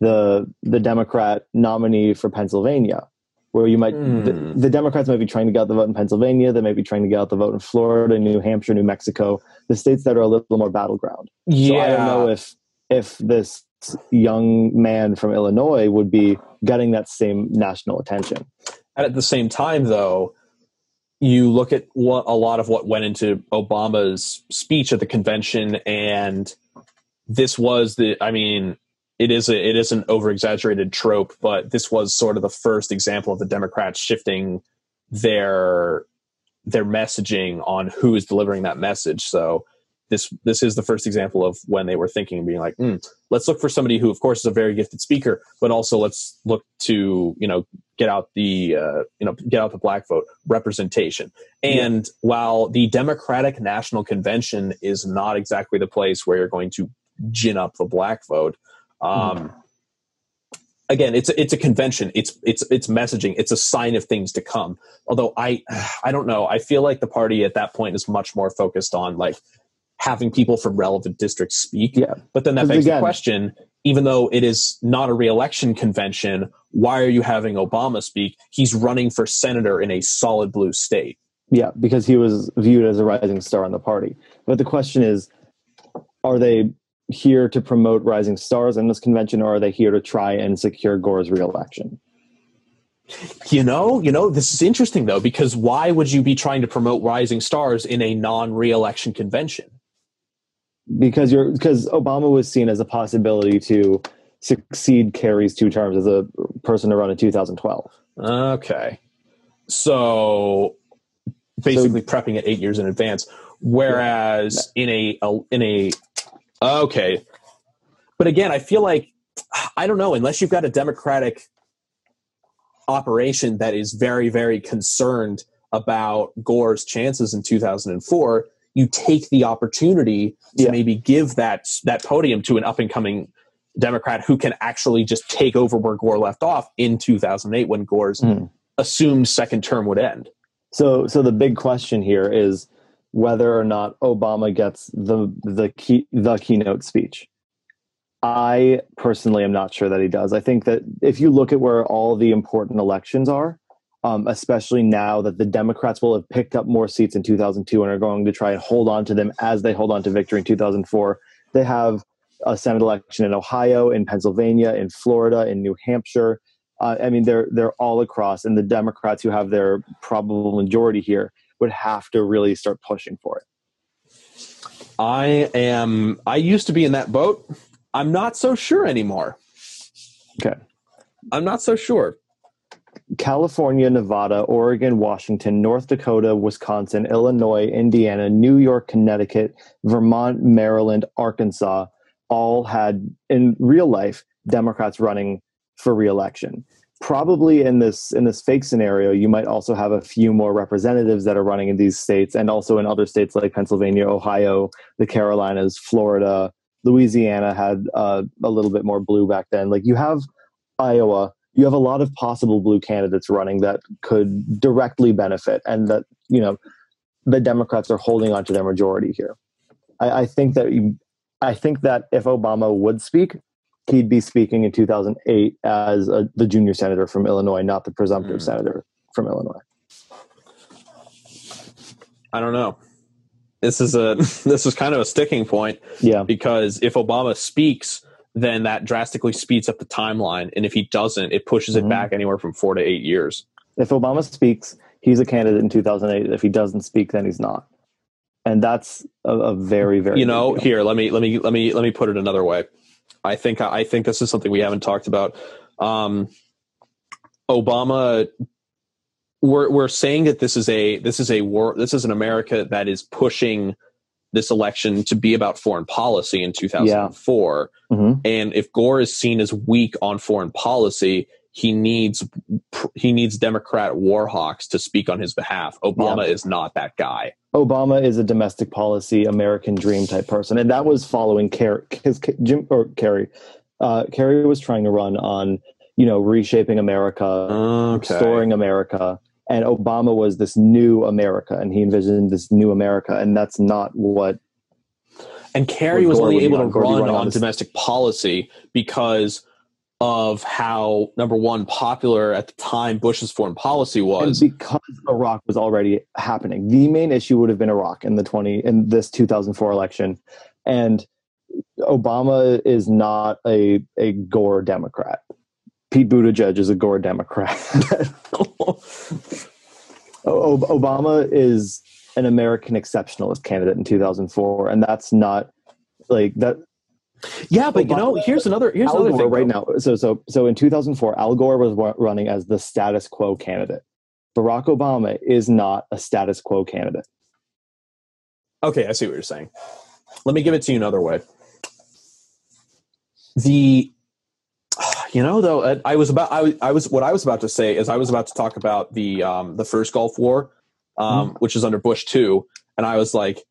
[SPEAKER 2] the the Democrat nominee for Pennsylvania, where you might the,
[SPEAKER 1] Hmm.
[SPEAKER 2] the Democrats might be trying to get out the vote in Pennsylvania. They may be trying to get out the vote in Florida, New Hampshire, New Mexico, the states that are a little more battleground. So I don't know if if this young man from Illinois would be getting that same national attention.
[SPEAKER 1] And at the same time, though, you look at what a lot of what went into Obama's speech at the convention, and this was the. I mean, it is a, it is an over exaggerated trope, but this was sort of the first example of the Democrats shifting their their messaging on who is delivering that message. So this this is the first example of when they were thinking and being like, "Hmm, let's look for somebody who, of course, is a very gifted speaker, but also let's look to you know get out the uh, you know get out the black vote representation. And while the Democratic National Convention is not exactly the place where you're going to gin up the black vote, um, again, it's a, it's a convention. It's it's it's messaging. It's a sign of things to come. Although I (sighs) I don't know. I feel like the party at that point is much more focused on like having people from relevant districts speak.
[SPEAKER 2] Yeah.
[SPEAKER 1] But then that begs the question: even though it is not a reelection convention, why are you having Obama speak? He's running for senator in a solid blue state.
[SPEAKER 2] Yeah, because he was viewed as a rising star in the party. But the question is, are they here to promote rising stars in this convention, or are they here to try and secure Gore's reelection?
[SPEAKER 1] You know, you know, this is interesting though because why would you be trying to promote rising stars in a non-reelection convention?
[SPEAKER 2] Because you're because Obama was seen as a possibility to succeed Kerry's two terms as a person to run in 2012.
[SPEAKER 1] Okay. So basically prepping it 8 years in advance whereas in a, a in a okay. But again, I feel like I don't know unless you've got a democratic operation that is very very concerned about Gore's chances in 2004, you take the opportunity to
[SPEAKER 2] Yeah.
[SPEAKER 1] maybe give that that podium to an up and coming Democrat who can actually just take over where Gore left off in 2008 when Gore's
[SPEAKER 2] Mhm.
[SPEAKER 1] assumed second term would end.
[SPEAKER 2] So, so the big question here is whether or not Obama gets the the key the keynote speech. I personally am not sure that he does. I think that if you look at where all the important elections are, um, especially now that the Democrats will have picked up more seats in 2002 and are going to try and hold on to them as they hold on to victory in 2004, they have a Senate election in Ohio, in Pennsylvania, in Florida, in New Hampshire. Uh, I mean, they're they're all across, and the Democrats who have their probable majority here would have to really start pushing for it.
[SPEAKER 1] I am. I used to be in that boat. I'm not so sure anymore.
[SPEAKER 2] Okay.
[SPEAKER 1] I'm not so sure.
[SPEAKER 2] California, Nevada, Oregon, Washington, North Dakota, Wisconsin, Illinois, Indiana, New York, Connecticut, Vermont, Maryland, Arkansas all had in real life Democrats running for reelection. Probably in this in this fake scenario, you might also have a few more representatives that are running in these states and also in other states like Pennsylvania, Ohio, the Carolinas, Florida, Louisiana had uh, a little bit more blue back then. Like you have Iowa, you have a lot of possible blue candidates running that could directly benefit, and that you know the Democrats are holding on to their majority here. I, I think that you, I think that if Obama would speak, he'd be speaking in 2008 as a, the junior senator from Illinois, not the presumptive
[SPEAKER 1] Mm.
[SPEAKER 2] senator from Illinois.
[SPEAKER 1] I don't know. This is a (laughs) this is kind of a sticking point
[SPEAKER 2] Yeah,
[SPEAKER 1] because if Obama speaks, then that drastically speeds up the timeline, and if he doesn't, it pushes it
[SPEAKER 2] Mhm.
[SPEAKER 1] back anywhere from four to eight years.
[SPEAKER 2] if Obama speaks, he's a candidate in 2008. If he doesn't speak, then he's not, and that's a, a very very
[SPEAKER 1] you know here let me let me let me let me put it another way i think i think this is something we haven't talked about um obama we're we're saying that this is a this is a war this is an america that is pushing this election to be about foreign policy in 2004
[SPEAKER 2] Mhm.
[SPEAKER 1] and if gore is seen as weak on foreign policy he needs he needs Democrat war hawks to speak on his behalf. Obama yeah. is not that guy.
[SPEAKER 2] Obama is a domestic policy American dream type person, and that was following Kerry. His Jim or Kerry, uh, Kerry was trying to run on you know reshaping America, okay. restoring America, and Obama was this new America, and he envisioned this new America, and that's not what.
[SPEAKER 1] And Kerry was only able to run on, on domestic policy because of how number one popular at the time Bush's foreign policy was
[SPEAKER 2] and because Iraq was already happening. The main issue would have been Iraq in the 20 in this 2004 election and Obama is not a a Gore Democrat. Pete Buttigieg is a Gore Democrat. (laughs) Obama is an American exceptionalist candidate in 2004 and that's not like that
[SPEAKER 1] yeah, but you know, here's another here's Al another
[SPEAKER 2] Gore thing right now. So so so in 2004, Al Gore was running as the status quo candidate. Barack Obama is not a status quo candidate.
[SPEAKER 1] Okay, I see what you're saying. Let me give it to you another way. The you know though I was about I was, I was what I was about to say is I was about to talk about the um the first Gulf War um mm-hmm. which is under Bush 2 and I was like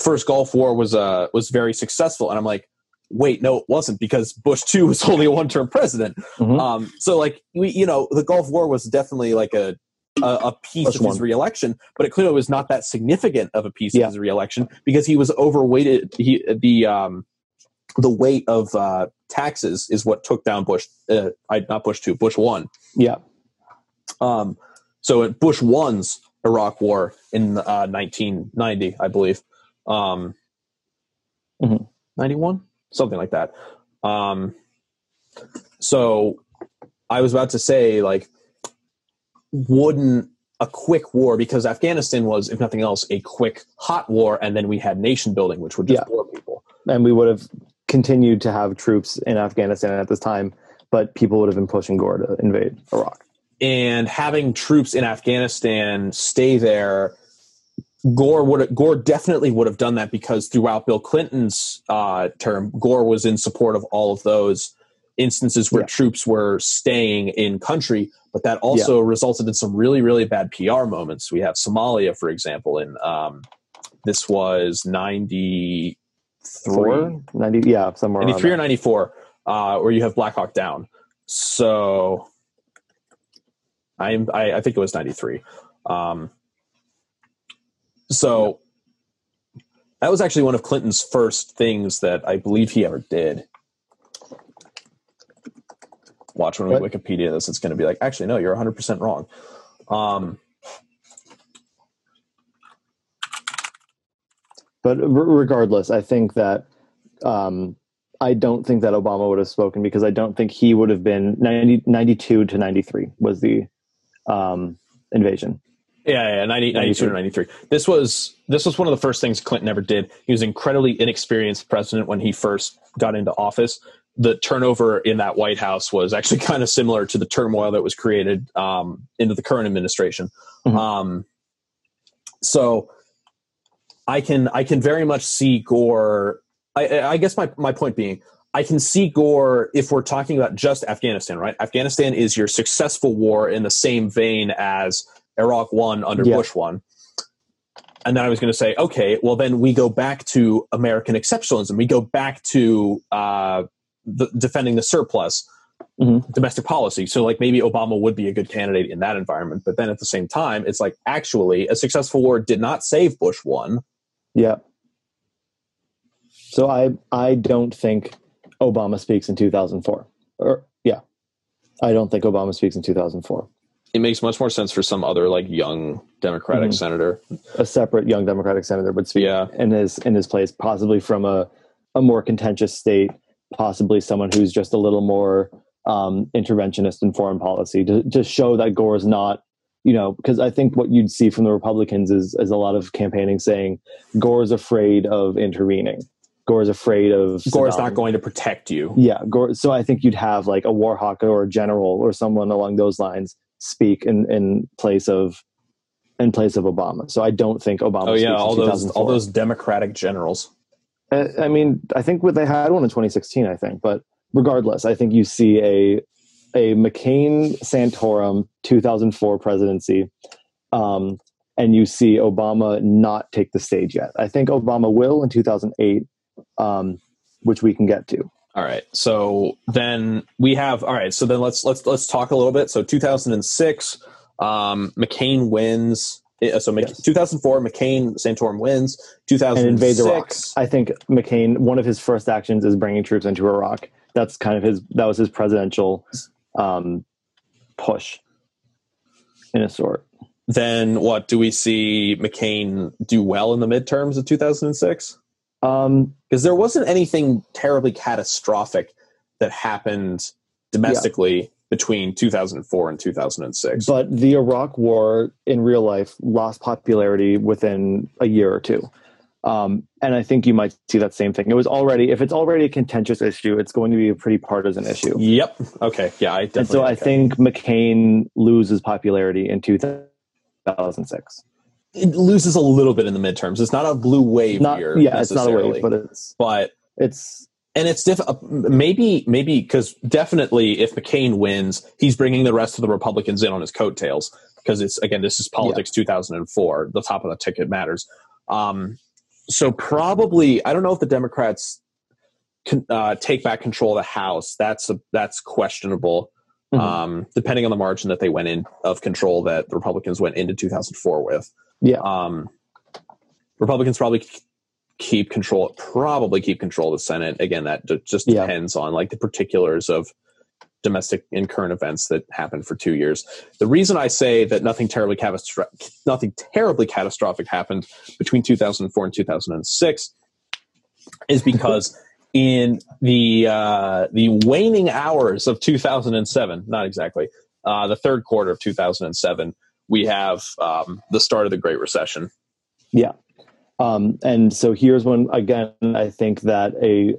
[SPEAKER 1] first Gulf War was uh was very successful and I'm like wait, no, it wasn't because Bush two was (laughs) only a one term president. Mm-hmm. Um, so like we, you know, the Gulf War was definitely like a a, a piece of his reelection, but it clearly was not that significant of a piece yeah. of his reelection because he was overweighted. He the um the weight of uh, taxes is what took down Bush. Uh, I, not Bush two, Bush one.
[SPEAKER 2] Yeah.
[SPEAKER 1] Um. So Bush one's Iraq War in uh, 1990, I believe. Um. Mm-hmm. 91 something like that. Um, so I was about to say, like, wouldn't a quick war because Afghanistan was, if nothing else, a quick hot war, and then we had nation building, which would just yeah. bore people.
[SPEAKER 2] And we would have continued to have troops in Afghanistan at this time, but people would have been pushing Gore to invade Iraq.
[SPEAKER 1] And having troops in Afghanistan stay there, Gore would Gore definitely would have done that because throughout Bill Clinton's uh, term, Gore was in support of all of those instances where yeah. troops were staying in country, but that also yeah. resulted in some really, really bad PR moments. We have Somalia, for example, and um, this was
[SPEAKER 2] 90, four, yeah, somewhere
[SPEAKER 1] 93 or 94, uh, where you have Black Hawk Down. So I'm, I, I think it was 93. Um, so that was actually one of Clinton's first things that I believe he ever did. Watch when we Wikipedia this, it's going to be like, actually, no, you're 100% wrong. Um,
[SPEAKER 2] but regardless, I think that um, I don't think that Obama would have spoken because I don't think he would have been 90, 92 to 93 was the um, invasion.
[SPEAKER 1] Yeah, yeah, 90, 92 or 93. This was this was one of the first things Clinton ever did. He was incredibly inexperienced president when he first got into office. The turnover in that White House was actually (laughs) kind of similar to the turmoil that was created um, into the current administration. Mm-hmm. Um, so I can I can very much see Gore. I, I guess my my point being, I can see Gore if we're talking about just Afghanistan, right? Afghanistan is your successful war in the same vein as Iraq one under yeah. Bush one. And then I was going to say, okay, well, then we go back to American exceptionalism. We go back to uh, the, defending the surplus, mm-hmm. domestic policy. So, like, maybe Obama would be a good candidate in that environment. But then at the same time, it's like, actually, a successful war did not save Bush one.
[SPEAKER 2] Yeah. So I I don't think Obama speaks in 2004. Or yeah, I don't think Obama speaks in 2004
[SPEAKER 1] it makes much more sense for some other like young Democratic mm-hmm. senator,
[SPEAKER 2] a separate young Democratic senator would speak yeah. in his in his place, possibly from a a more contentious state, possibly someone who's just a little more um, interventionist in foreign policy to, to show that Gore is not, you know, because I think what you'd see from the Republicans is is a lot of campaigning saying Gore is afraid of intervening. Gore is afraid of
[SPEAKER 1] Gore is not going to protect you.
[SPEAKER 2] Yeah, Gore. So I think you'd have like a war hawk or a general or someone along those lines speak in, in place of in place of Obama. So I don't think Obama.
[SPEAKER 1] Oh yeah, all those all those Democratic generals.
[SPEAKER 2] I, I mean, I think what they had one in 2016. I think, but regardless, I think you see a a McCain Santorum 2004 presidency, um, and you see Obama not take the stage yet. I think Obama will in 2008, um, which we can get to.
[SPEAKER 1] All right. So then we have all right. So then let's let's let's talk a little bit. So 2006, um, McCain wins. Uh, so yes. 2004, McCain Santorum wins. 2006, and invades Iraq.
[SPEAKER 2] I think McCain. One of his first actions is bringing troops into Iraq. That's kind of his. That was his presidential um, push, in a sort.
[SPEAKER 1] Then what do we see McCain do well in the midterms of 2006? Um, because there wasn't anything terribly catastrophic that happened domestically yeah between 2004 and 2006.
[SPEAKER 2] But the Iraq War in real life lost popularity within a year or two. Um, and I think you might see that same thing. It was already, if it's already a contentious issue, it's going to be a pretty partisan issue.
[SPEAKER 1] Yep. Okay. Yeah. I
[SPEAKER 2] and so I think McCain loses popularity in 2006.
[SPEAKER 1] It loses a little bit in the midterms. It's not a blue wave
[SPEAKER 2] not,
[SPEAKER 1] year.
[SPEAKER 2] Yeah, it's not a wave, but it's
[SPEAKER 1] but
[SPEAKER 2] it's
[SPEAKER 1] and it's diff- maybe maybe because definitely if McCain wins, he's bringing the rest of the Republicans in on his coattails because it's again this is politics yeah. 2004. The top of the ticket matters. Um, so probably I don't know if the Democrats can uh, take back control of the House. That's a, that's questionable. Mm-hmm. Um, depending on the margin that they went in of control that the Republicans went into 2004 with.
[SPEAKER 2] Yeah.
[SPEAKER 1] Um, Republicans probably keep control, probably keep control of the Senate. Again, that just depends yeah. on like the particulars of domestic and current events that happened for two years. The reason I say that nothing terribly catastrophic, nothing terribly catastrophic happened between 2004 and 2006 is because (laughs) in the uh, the waning hours of 2007, not exactly, uh, the third quarter of 2007, we have um, the start of the Great Recession.
[SPEAKER 2] Yeah. Um, and so here's when again I think that a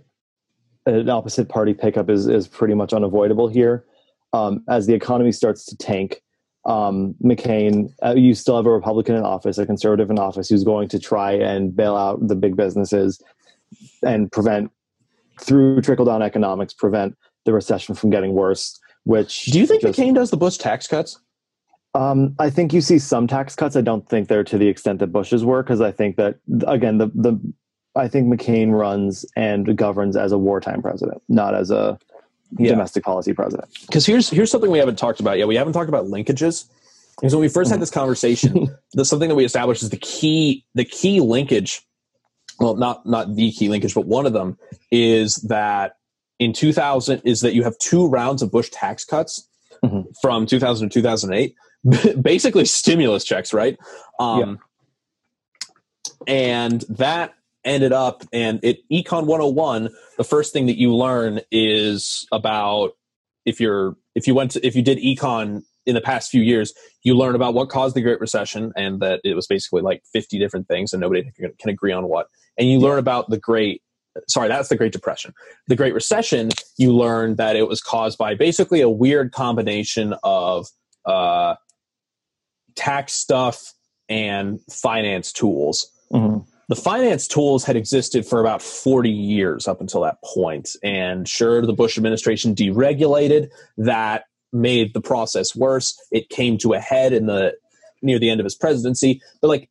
[SPEAKER 2] an opposite party pickup is is pretty much unavoidable here. Um, as the economy starts to tank, um, McCain, uh, you still have a Republican in office, a conservative in office, who's going to try and bail out the big businesses and prevent through trickle down economics, prevent the recession from getting worse. Which
[SPEAKER 1] do you think just, McCain does the Bush tax cuts?
[SPEAKER 2] Um, I think you see some tax cuts. I don't think they're to the extent that Bush's were because I think that again the the I think McCain runs and governs as a wartime president, not as a yeah. domestic policy president.
[SPEAKER 1] Because here's here's something we haven't talked about yet. We haven't talked about linkages. Because when we first had this conversation, (laughs) the something that we established is the key the key linkage. Well, not not the key linkage, but one of them is that in 2000 is that you have two rounds of Bush tax cuts mm-hmm. from 2000 to 2008 (laughs) basically stimulus checks, right? Um, yeah. And that ended up, and it Econ 101. The first thing that you learn is about if you're if you went to, if you did econ in the past few years, you learn about what caused the Great Recession and that it was basically like 50 different things and nobody can agree on what. And you learn about the Great, sorry, that's the Great Depression. The Great Recession, you learn that it was caused by basically a weird combination of uh, tax stuff and finance tools. Mm-hmm. The finance tools had existed for about 40 years up until that point. And sure, the Bush administration deregulated. That made the process worse. It came to a head in the near the end of his presidency. But like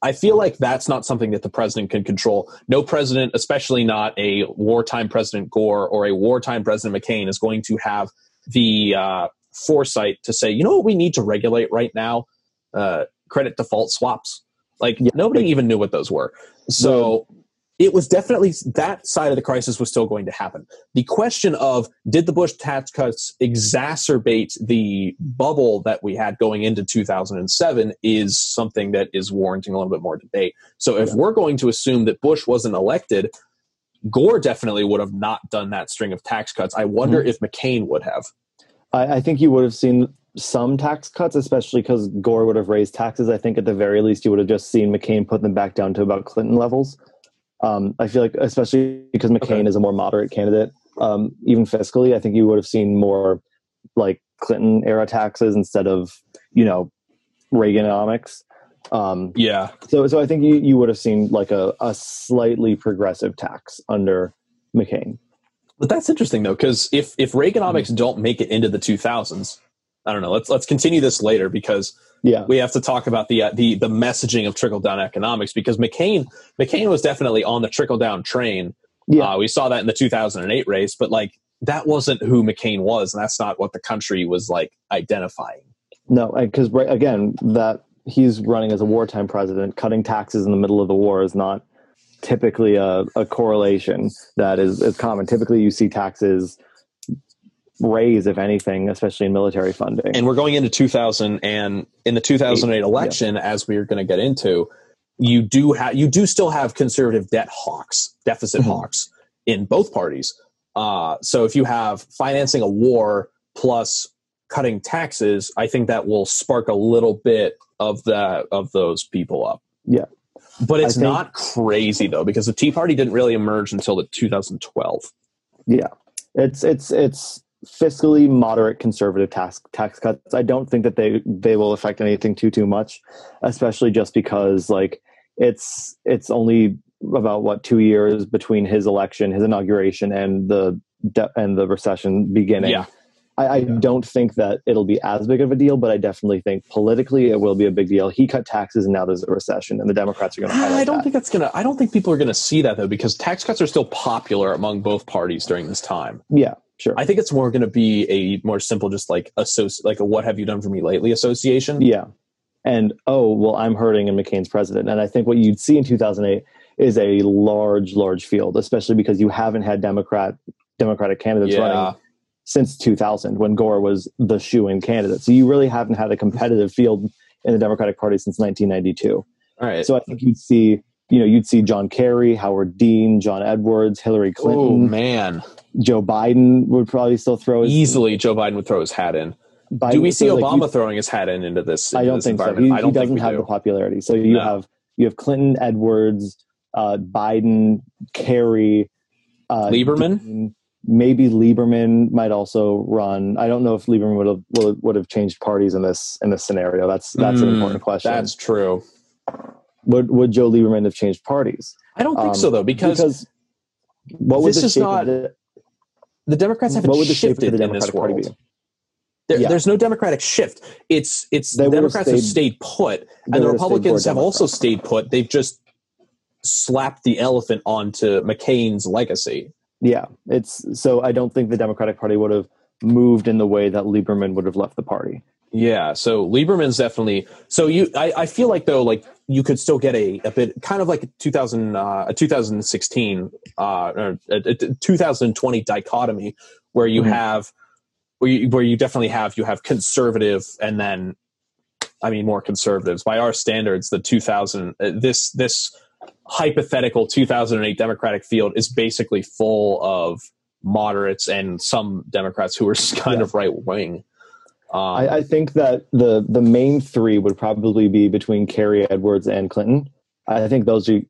[SPEAKER 1] I feel like that's not something that the president can control. No president, especially not a wartime President Gore or a wartime President McCain, is going to have the uh, foresight to say, you know what we need to regulate right now? uh, credit default swaps. Like yeah. nobody even knew what those were. So it was definitely that side of the crisis was still going to happen. The question of did the Bush tax cuts exacerbate the bubble that we had going into 2007 is something that is warranting a little bit more debate. So if yeah. we're going to assume that Bush wasn't elected, Gore definitely would have not done that string of tax cuts. I wonder mm-hmm. if McCain would have.
[SPEAKER 2] I, I think you would have seen some tax cuts, especially because Gore would have raised taxes. I think at the very least you would have just seen McCain put them back down to about Clinton levels. Um, I feel like, especially because McCain okay. is a more moderate candidate, um, even fiscally, I think you would have seen more like Clinton era taxes instead of you know Reaganomics.
[SPEAKER 1] Um, yeah.
[SPEAKER 2] So, so I think you, you would have seen like a, a slightly progressive tax under McCain.
[SPEAKER 1] But that's interesting though, because if if Reaganomics
[SPEAKER 2] Mm-hmm.
[SPEAKER 1] don't make it into the 2000s, I don't know. Let's let's continue this later because
[SPEAKER 2] Yeah.
[SPEAKER 1] we have to talk about the uh, the the messaging of trickle down economics because McCain McCain was definitely on the trickle down train.
[SPEAKER 2] Yeah.
[SPEAKER 1] Uh, we saw that in the 2008 race, but like that wasn't who McCain was, and that's not what the country was like identifying.
[SPEAKER 2] No, because right again, that he's running as a wartime president, cutting taxes in the middle of the war is not typically a, a correlation that is, is common. Typically, you see taxes raise, if anything, especially in military funding.
[SPEAKER 1] And we're going into 2000, and in the 2008 election, as we're going to get into, you do have you do still have conservative debt hawks, deficit
[SPEAKER 2] Mhm.
[SPEAKER 1] hawks in both parties. Uh, so if you have financing a war plus cutting taxes, I think that will spark a little bit of the of those people up.
[SPEAKER 2] Yeah.
[SPEAKER 1] But it's
[SPEAKER 2] think-
[SPEAKER 1] not crazy though because the Tea Party didn't really emerge until the 2012.
[SPEAKER 2] Yeah, it's it's it's fiscally moderate conservative tax tax cuts. I don't think that they they will affect anything too too much, especially just because like it's it's only about what two years between his election, his inauguration, and the de- and the recession beginning.
[SPEAKER 1] Yeah.
[SPEAKER 2] I, I
[SPEAKER 1] Yeah.
[SPEAKER 2] don't think that it'll be as big of a deal, but I definitely think politically it will be a big deal. He cut taxes, and now there's a recession, and the Democrats are going ah, to
[SPEAKER 1] I don't
[SPEAKER 2] that.
[SPEAKER 1] think that's gonna. I don't think people are gonna see that though, because tax cuts are still popular among both parties during this time.
[SPEAKER 2] yeah, sure.
[SPEAKER 1] I think it's more going to be a more simple, just like associ- like a "What have you done for me lately?" association.
[SPEAKER 2] Yeah. And oh, well, I'm hurting and McCain's president. And I think what you'd see in 2008 is a large, large field, especially because you haven't had Democrat Democratic candidates
[SPEAKER 1] Yeah.
[SPEAKER 2] running since 2000 when Gore was the shoe-in candidate. So you really haven't had a competitive field in the Democratic Party since 1992.
[SPEAKER 1] All right.
[SPEAKER 2] So I think you'd see, you know, you'd see John Kerry, Howard Dean, John Edwards, Hillary Clinton.
[SPEAKER 1] oh man,
[SPEAKER 2] Joe Biden would probably still throw his
[SPEAKER 1] easily Joe Biden would throw his hat in.
[SPEAKER 2] Biden
[SPEAKER 1] Do we see
[SPEAKER 2] throw, like,
[SPEAKER 1] Obama
[SPEAKER 2] you-
[SPEAKER 1] throwing his hat in into this?
[SPEAKER 2] I don't
[SPEAKER 1] this
[SPEAKER 2] think so. He,
[SPEAKER 1] I don't
[SPEAKER 2] he doesn't have
[SPEAKER 1] do.
[SPEAKER 2] the popularity. So you
[SPEAKER 1] No.
[SPEAKER 2] have you have Clinton, Edwards, uh, Biden, Kerry, uh,
[SPEAKER 1] Lieberman?
[SPEAKER 2] Dean, maybe Lieberman might also run. I don't know if Lieberman would have would, would have changed parties in this in this scenario. That's that's an
[SPEAKER 1] Mm,
[SPEAKER 2] important question.
[SPEAKER 1] That's true.
[SPEAKER 2] Would would Joe Lieberman have changed parties?
[SPEAKER 1] I don't think
[SPEAKER 2] Um,
[SPEAKER 1] so though, because, because
[SPEAKER 2] what would
[SPEAKER 1] this
[SPEAKER 2] the
[SPEAKER 1] is not
[SPEAKER 2] the,
[SPEAKER 1] the Democrats haven't
[SPEAKER 2] what would the shape of
[SPEAKER 1] shifted
[SPEAKER 2] the Democratic Party
[SPEAKER 1] world.
[SPEAKER 2] be?
[SPEAKER 1] There,
[SPEAKER 2] Yeah.
[SPEAKER 1] There's no Democratic shift. It's it's
[SPEAKER 2] They
[SPEAKER 1] the
[SPEAKER 2] would have
[SPEAKER 1] Democrats have
[SPEAKER 2] stayed-
[SPEAKER 1] stayed put, and the
[SPEAKER 2] stayed
[SPEAKER 1] Republicans have also stayed put. They've just slapped the elephant onto McCain's legacy.
[SPEAKER 2] Yeah, it's so I don't think the Democratic Party would have moved in the way that Lieberman would have left the party.
[SPEAKER 1] Yeah, so Lieberman's definitely. So you, I, I feel like though, like you could still get a, a bit, kind of like a 2000, uh, a 2016, uh, or a, a 2020 dichotomy, where you
[SPEAKER 2] Mhm.
[SPEAKER 1] have, where you, where you definitely have, you have conservative, and then, I mean, more conservatives by our standards. The 2000, uh, this this hypothetical 2008 Democratic field is basically full of moderates and some Democrats who are (laughs) kind
[SPEAKER 2] Yeah.
[SPEAKER 1] of right wing. Um,
[SPEAKER 2] I, I think that the the main three would probably be between Kerry, Edwards, and Clinton. I think those are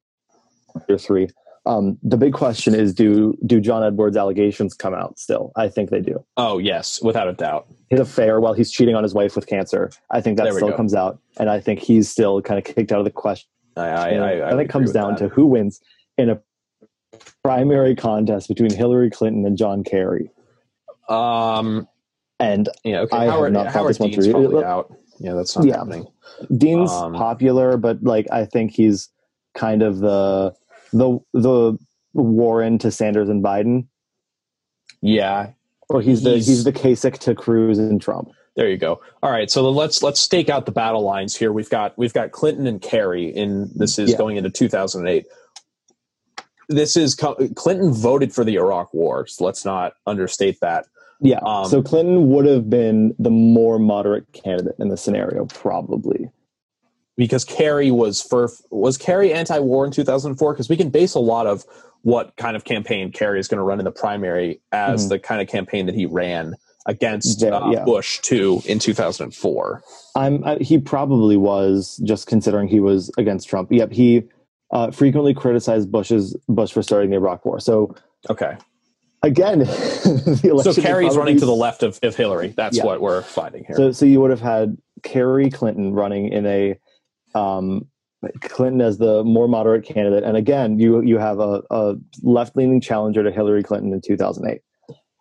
[SPEAKER 2] your three. Um, the big question is do do John Edwards allegations come out still? I think they do.
[SPEAKER 1] Oh yes, without a doubt.
[SPEAKER 2] His affair while he's cheating on his wife with cancer. I think that still
[SPEAKER 1] go.
[SPEAKER 2] comes out, and I think he's still kind of kicked out of the question.
[SPEAKER 1] I, I, I, I
[SPEAKER 2] and it comes down
[SPEAKER 1] with
[SPEAKER 2] to who wins in a primary contest between Hillary Clinton and John Kerry.
[SPEAKER 1] Um.
[SPEAKER 2] And
[SPEAKER 1] Yeah. Okay.
[SPEAKER 2] I have not thought
[SPEAKER 1] Howard
[SPEAKER 2] this one
[SPEAKER 1] Dean's
[SPEAKER 2] through.
[SPEAKER 1] out. Yeah, that's not
[SPEAKER 2] Yeah.
[SPEAKER 1] happening.
[SPEAKER 2] Dean's
[SPEAKER 1] Um,
[SPEAKER 2] popular, but like I think he's kind of the the the Warren to Sanders and Biden,
[SPEAKER 1] Yeah.
[SPEAKER 2] or he's the
[SPEAKER 1] He's-
[SPEAKER 2] he's the Kasich to Cruz and Trump.
[SPEAKER 1] There you go. All right. So let's let's stake out the battle lines here. We've got we've got Clinton and Kerry. In this is
[SPEAKER 2] Yeah.
[SPEAKER 1] going into 2008. This is Clinton voted for the Iraq War. So let's not understate that.
[SPEAKER 2] Yeah.
[SPEAKER 1] Um,
[SPEAKER 2] so Clinton would have been the more moderate candidate in the scenario, probably.
[SPEAKER 1] because Kerry was for was Kerry anti-war in 2004 because we can base a lot of what kind of campaign Kerry is going to run in the primary as
[SPEAKER 2] Mhm.
[SPEAKER 1] the kind of campaign that he ran against
[SPEAKER 2] Yeah,
[SPEAKER 1] uh,
[SPEAKER 2] yeah.
[SPEAKER 1] Bush two in 2004.
[SPEAKER 2] I'm I, he probably was just considering he was against Trump. Yep. He uh, frequently criticized Bush's Bush for starting the Iraq War. So
[SPEAKER 1] Okay,
[SPEAKER 2] again, (laughs) the
[SPEAKER 1] so Kerry's running to the left of, of Hillary. That's
[SPEAKER 2] Yeah.
[SPEAKER 1] what we're finding here.
[SPEAKER 2] So, so you would have had Kerry Clinton running in a um, Clinton as the more moderate candidate, and again, you you have a, a left leaning challenger to Hillary Clinton in 2008.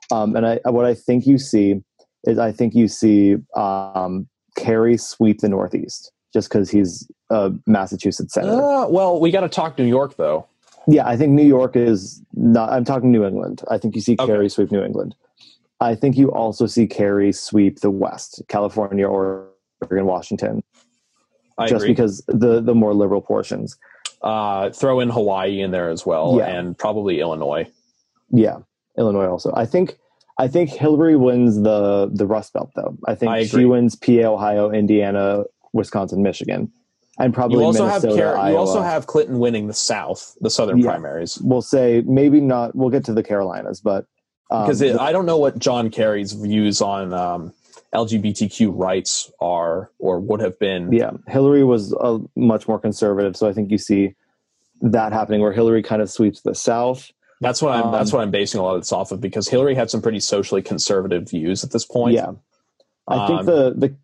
[SPEAKER 2] Um, and I, what I think you see is I think you see um, Kerry sweep the Northeast just because he's a Massachusetts senator.
[SPEAKER 1] Uh, well, we got to talk New York though.
[SPEAKER 2] Yeah, I think New York is not. I'm talking New England. I think you see
[SPEAKER 1] Okay.
[SPEAKER 2] Kerry sweep New England. I think you also see Kerry sweep the West, California, Oregon, Washington,
[SPEAKER 1] I
[SPEAKER 2] just
[SPEAKER 1] agree.
[SPEAKER 2] because the the more liberal portions.
[SPEAKER 1] uh, throw in Hawaii in there as well,
[SPEAKER 2] Yeah.
[SPEAKER 1] and probably Illinois.
[SPEAKER 2] Yeah, Illinois also. I think I think Hillary wins the the Rust Belt though. I think
[SPEAKER 1] I
[SPEAKER 2] she wins PA, Ohio, Indiana, Wisconsin, Michigan, and probably
[SPEAKER 1] You also
[SPEAKER 2] Minnesota,
[SPEAKER 1] have Car- you also have Clinton winning the South, the Southern
[SPEAKER 2] Yeah.
[SPEAKER 1] primaries.
[SPEAKER 2] we'll say maybe not. We'll get to the Carolinas, but um,
[SPEAKER 1] because it, I don't know what John Kerry's views on um, LGBTQ rights are or would have been.
[SPEAKER 2] yeah, Hillary was uh, much more conservative, so I think you see that happening where Hillary kind of sweeps the South.
[SPEAKER 1] That's what I'm.
[SPEAKER 2] Um,
[SPEAKER 1] that's what I'm basing a lot of this off of because Hillary had some pretty socially conservative views at this point.
[SPEAKER 2] Yeah, I think
[SPEAKER 1] Um,
[SPEAKER 2] the the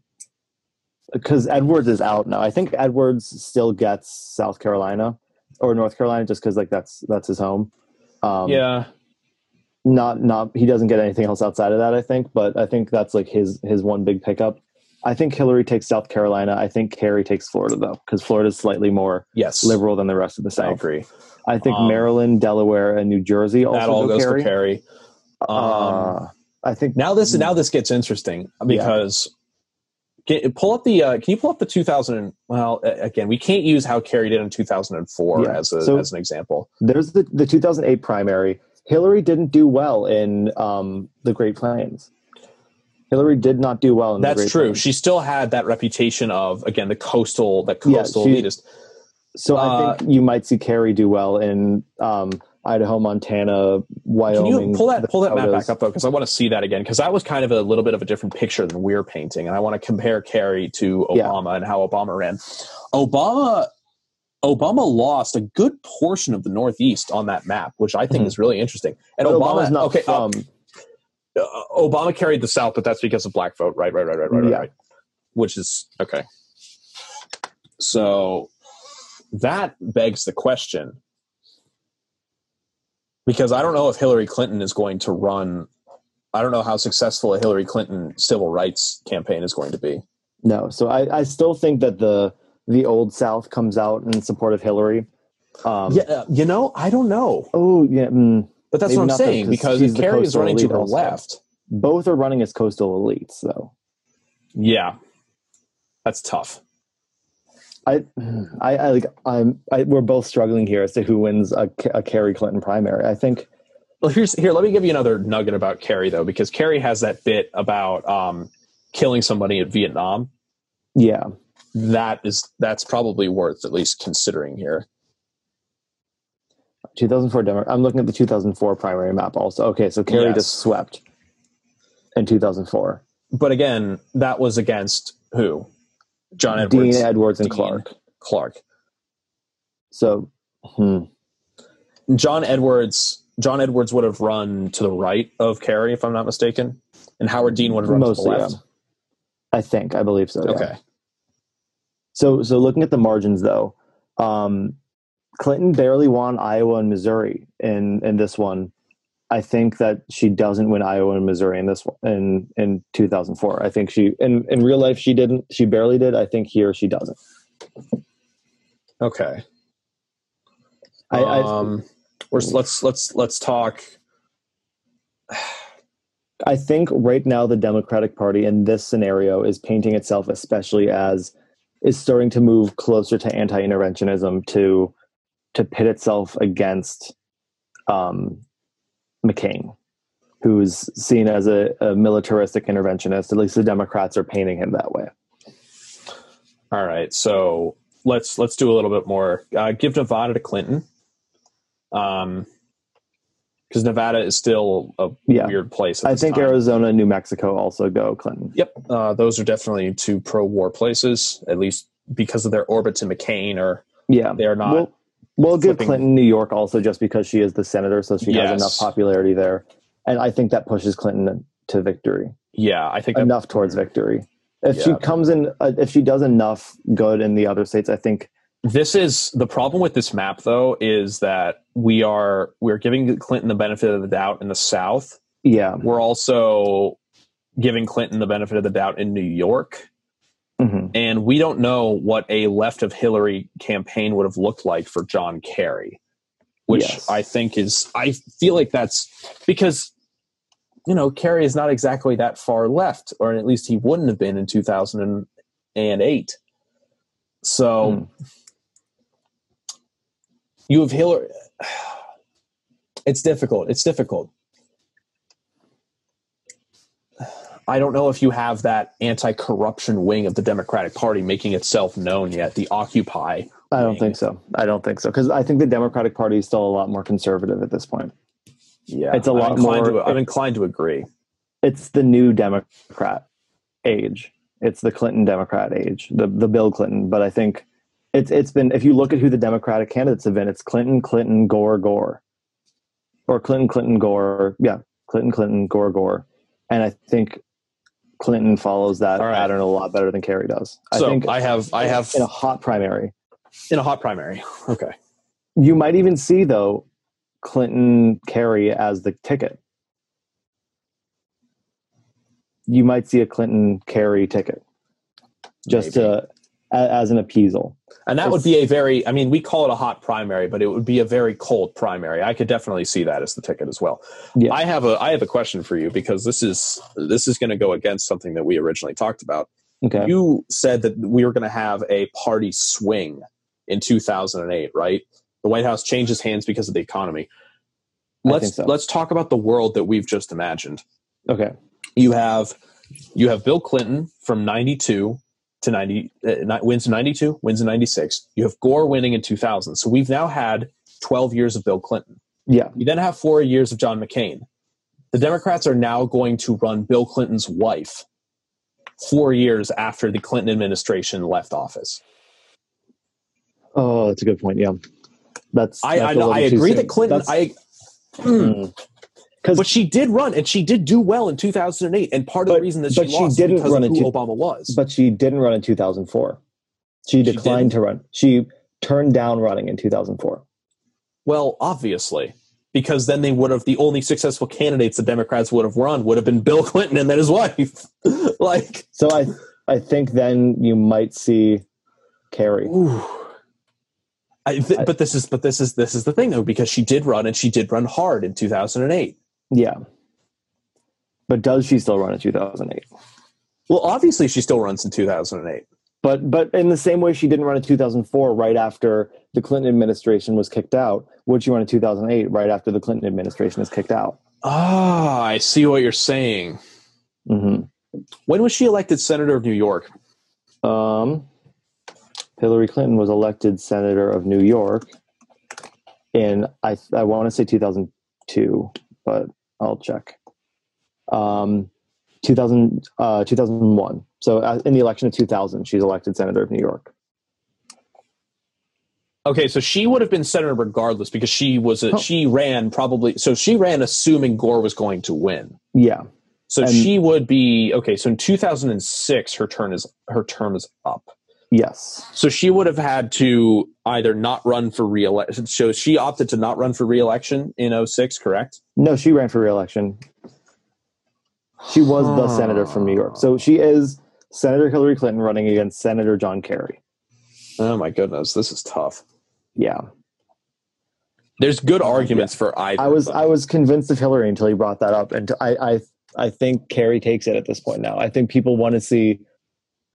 [SPEAKER 2] because Edwards is out now. I think Edwards still gets South Carolina or North Carolina just because like that's that's his home. Um,
[SPEAKER 1] yeah.
[SPEAKER 2] not not he doesn't get anything else outside of that. I think, but I think that's like his his one big pickup. I think Hillary takes South Carolina. I think Kerry takes Florida though, because Florida's slightly more
[SPEAKER 1] Yes.
[SPEAKER 2] liberal than the rest of the South.
[SPEAKER 1] I agree.
[SPEAKER 2] I think
[SPEAKER 1] Um,
[SPEAKER 2] Maryland, Delaware, and New Jersey also
[SPEAKER 1] that all
[SPEAKER 2] go
[SPEAKER 1] goes
[SPEAKER 2] Kerry.
[SPEAKER 1] for Kerry. Um,
[SPEAKER 2] Uh, I think
[SPEAKER 1] Now this now this gets interesting because get, pull up the uh, can you pull up the 2000 well again we can't use how Kerry did in 2004
[SPEAKER 2] Yeah.
[SPEAKER 1] as a,
[SPEAKER 2] So-
[SPEAKER 1] as an example.
[SPEAKER 2] there's the the 2008 primary. Hillary didn't do well in um, the Great Plains. Hillary did not do well in the
[SPEAKER 1] That's true.
[SPEAKER 2] Plains.
[SPEAKER 1] She still had that reputation of again the coastal that
[SPEAKER 2] Yeah,
[SPEAKER 1] coastal
[SPEAKER 2] she-
[SPEAKER 1] elitist.
[SPEAKER 2] So I
[SPEAKER 1] Uh,
[SPEAKER 2] think you might see Kerry do well in um, Idaho, Montana, Wyoming.
[SPEAKER 1] Can you pull that pull that map back up though? Because I want to see that again. Because that was kind of a little bit of a different picture than we're painting, and I want to compare Kerry to
[SPEAKER 2] Yeah.
[SPEAKER 1] Obama and how Obama ran. Obama Obama lost a good portion of the Northeast on that map, which I think
[SPEAKER 2] Mhm.
[SPEAKER 1] is really interesting. And
[SPEAKER 2] But
[SPEAKER 1] Obama,
[SPEAKER 2] Obama's not
[SPEAKER 1] okay, uh,
[SPEAKER 2] from.
[SPEAKER 1] uh, Obama carried the South, but that's because of black vote, right? Right, right, right, right, right,
[SPEAKER 2] Yeah.
[SPEAKER 1] right. Which is okay. So that begs the question because I don't know if Hillary Clinton is going to run. I don't know how successful a Hillary Clinton civil rights campaign is going to be.
[SPEAKER 2] No, so I, I still think that the the old South comes out in support of Hillary. Um,
[SPEAKER 1] yeah, you know, I don't know,
[SPEAKER 2] Oh, yeah. mm,
[SPEAKER 1] but that's what I'm saying because if Kerry is running to the
[SPEAKER 2] also.
[SPEAKER 1] left,
[SPEAKER 2] both are running as coastal elites, though.
[SPEAKER 1] yeah, that's tough.
[SPEAKER 2] I, I, I like. I'm. I, we're both struggling here as to who wins a, a Kerry Clinton primary. I think.
[SPEAKER 1] Well, here's here. Let me give you another nugget about Kerry though, because Kerry has that bit about um, killing somebody in Vietnam.
[SPEAKER 2] Yeah,
[SPEAKER 1] That is that's probably worth at least considering here.
[SPEAKER 2] 2004 Democrat. I'm looking at the 2004 primary map also. Okay, so Kerry
[SPEAKER 1] Yes.
[SPEAKER 2] just swept in 2004.
[SPEAKER 1] But again, that was against who? John
[SPEAKER 2] Dean
[SPEAKER 1] Edwards,
[SPEAKER 2] Edwards and
[SPEAKER 1] Dean.
[SPEAKER 2] Clark.
[SPEAKER 1] Clark.
[SPEAKER 2] So, hmm,
[SPEAKER 1] John Edwards. John Edwards would have run to the right of Kerry, if I'm not mistaken, and Howard Dean would have run
[SPEAKER 2] Mostly,
[SPEAKER 1] to the
[SPEAKER 2] yeah.
[SPEAKER 1] left.
[SPEAKER 2] I think I believe so. yeah.
[SPEAKER 1] Okay.
[SPEAKER 2] So, so looking at the margins though, um, Clinton barely won Iowa and Missouri in in this one. I think that she doesn't win Iowa and Missouri in this in in 2004. I think she in in real life she didn't. She barely did. I think here she doesn't.
[SPEAKER 1] Okay.
[SPEAKER 2] I, I
[SPEAKER 1] um, we're, let's let's let's talk.
[SPEAKER 2] I think right now the Democratic Party in this scenario is painting itself especially as is starting to move closer to anti-interventionism to to pit itself against um, McCain, who's seen as a, a militaristic interventionist. At least the Democrats are painting him that way.
[SPEAKER 1] All right, so let's let's do a little bit more. Uh, give Nevada to Clinton, um, because Nevada is still a
[SPEAKER 2] Yeah.
[SPEAKER 1] weird place.
[SPEAKER 2] I think
[SPEAKER 1] time.
[SPEAKER 2] Arizona and New Mexico also go Clinton.
[SPEAKER 1] Yep, uh, those are definitely two pro-war places, at least because of their orbit to McCain, or
[SPEAKER 2] Yeah,
[SPEAKER 1] they are not.
[SPEAKER 2] We'll, we'll give
[SPEAKER 1] flipping-
[SPEAKER 2] Clinton New York also just because she is the senator, so she
[SPEAKER 1] Yes.
[SPEAKER 2] has enough popularity there, and I think that pushes Clinton to victory.
[SPEAKER 1] yeah, I think
[SPEAKER 2] enough towards victory. If she comes in, uh, if she does enough good in the other states, I think
[SPEAKER 1] this is the problem with this map though is that we are we're giving Clinton the benefit of the doubt in the South.
[SPEAKER 2] Yeah.
[SPEAKER 1] We're also giving Clinton the benefit of the doubt in New York.
[SPEAKER 2] Hmm
[SPEAKER 1] And we don't know what a left of Hillary campaign would have looked like for John Kerry, which
[SPEAKER 2] Yes.
[SPEAKER 1] I think is, I feel like that's because, you know, Kerry is not exactly that far left, or at least he wouldn't have been in 2008. So
[SPEAKER 2] Hmm.
[SPEAKER 1] you have Hillary. (sighs) It's difficult. It's difficult. I don't know if you have that anti-corruption wing of the Democratic Party making itself known yet. The Occupy.
[SPEAKER 2] I don't
[SPEAKER 1] wing.
[SPEAKER 2] think so. I don't think so because I think the Democratic Party is still a lot more conservative at this point.
[SPEAKER 1] Yeah,
[SPEAKER 2] It's a
[SPEAKER 1] I'm
[SPEAKER 2] lot
[SPEAKER 1] inclined
[SPEAKER 2] more-
[SPEAKER 1] To, I'm inclined to agree.
[SPEAKER 2] It's the new Democrat age. It's the Clinton Democrat age, the the Bill Clinton. But I think it's it's been if you look at who the Democratic candidates have been, it's Clinton, Clinton, Gore, Gore, or Clinton, Clinton, Gore. Yeah, Clinton, Clinton, Gore, Gore. And I think Clinton follows that
[SPEAKER 1] right.
[SPEAKER 2] pattern a lot better than Kerry does. I
[SPEAKER 1] so
[SPEAKER 2] think
[SPEAKER 1] I have, I have
[SPEAKER 2] in a hot primary.
[SPEAKER 1] in a hot primary. Okay.
[SPEAKER 2] You might even see though Clinton Kerry as the ticket. You might see a Clinton Kerry ticket just
[SPEAKER 1] Maybe.
[SPEAKER 2] to a, as an appeasal.
[SPEAKER 1] And that would be a very, I mean, we call it a hot primary, but it would be a very cold primary. I could definitely see that as the ticket as well.
[SPEAKER 2] Yeah.
[SPEAKER 1] I have a, I have a question for you because this is, this is going to go against something that we originally talked about.
[SPEAKER 2] Okay.
[SPEAKER 1] You said that we were going to have a party swing in 2008, right? The White House changes hands because of the economy. Let's
[SPEAKER 2] so.
[SPEAKER 1] let's talk about the world that we've just imagined.
[SPEAKER 2] okay.
[SPEAKER 1] You have you have Bill Clinton from 92 to 90 uh, wins in 92, wins in 96. You have Gore winning in 2000. So we've now had 12 years of Bill Clinton.
[SPEAKER 2] Yeah.
[SPEAKER 1] You then have 4 years of John McCain. The Democrats are now going to run Bill Clinton's wife 4 years after the Clinton administration left office.
[SPEAKER 2] Oh, that's a good point. Yeah. That's,
[SPEAKER 1] I
[SPEAKER 2] that's
[SPEAKER 1] I,
[SPEAKER 2] little
[SPEAKER 1] I agree that Clinton
[SPEAKER 2] That's-
[SPEAKER 1] I (clears throat) Hmm. But she did run and she did do well in 2008 and part of
[SPEAKER 2] But-
[SPEAKER 1] the reason that she
[SPEAKER 2] she
[SPEAKER 1] lost
[SPEAKER 2] didn't run in two-
[SPEAKER 1] Obama was.
[SPEAKER 2] but she didn't run in 2004. She declined to run. She turned down running in 2004.
[SPEAKER 1] Well, obviously, because then they would have the only successful candidates the Democrats would have run would have been Bill (laughs) Clinton and then his wife. (laughs) like,
[SPEAKER 2] So I I think then you might see Kerry.
[SPEAKER 1] I th-
[SPEAKER 2] I-
[SPEAKER 1] but this is but this is this is the thing though because she did run and she did run hard in 2008.
[SPEAKER 2] Yeah. But does she still run in 2008?
[SPEAKER 1] Well, obviously she still runs in 2008.
[SPEAKER 2] But but in the same way she didn't run in 2004 right after the Clinton administration was kicked out, would she run in 2008 right after the Clinton administration is kicked out?
[SPEAKER 1] Ah, I see what you're saying.
[SPEAKER 2] hmm
[SPEAKER 1] When was she elected senator of New York?
[SPEAKER 2] Um, Hillary Clinton was elected senator of New York in I I want to say 2002, but I'll check. Um, 2000 uh, 2001. So uh, in the election of 2000, she's elected senator of New York.
[SPEAKER 1] Okay, so she would have been senator regardless because she was a,
[SPEAKER 2] Oh.
[SPEAKER 1] she ran probably so she ran assuming Gore was going to win.
[SPEAKER 2] Yeah,
[SPEAKER 1] So
[SPEAKER 2] And-
[SPEAKER 1] she would be okay. So in 2006, her turn is her term is up.
[SPEAKER 2] Yes,
[SPEAKER 1] So she would have had to either not run for reelection. So she opted to not run for reelection in 06, correct?
[SPEAKER 2] no, she ran for reelection. She was the senator from New York, so she is Senator Hillary Clinton running against Senator John Kerry.
[SPEAKER 1] Oh my goodness, this is tough.
[SPEAKER 2] Yeah,
[SPEAKER 1] There's good arguments for either.
[SPEAKER 2] I was. I was convinced of Hillary until he brought that up, and I I I think Kerry takes it at this point now. I think people want to see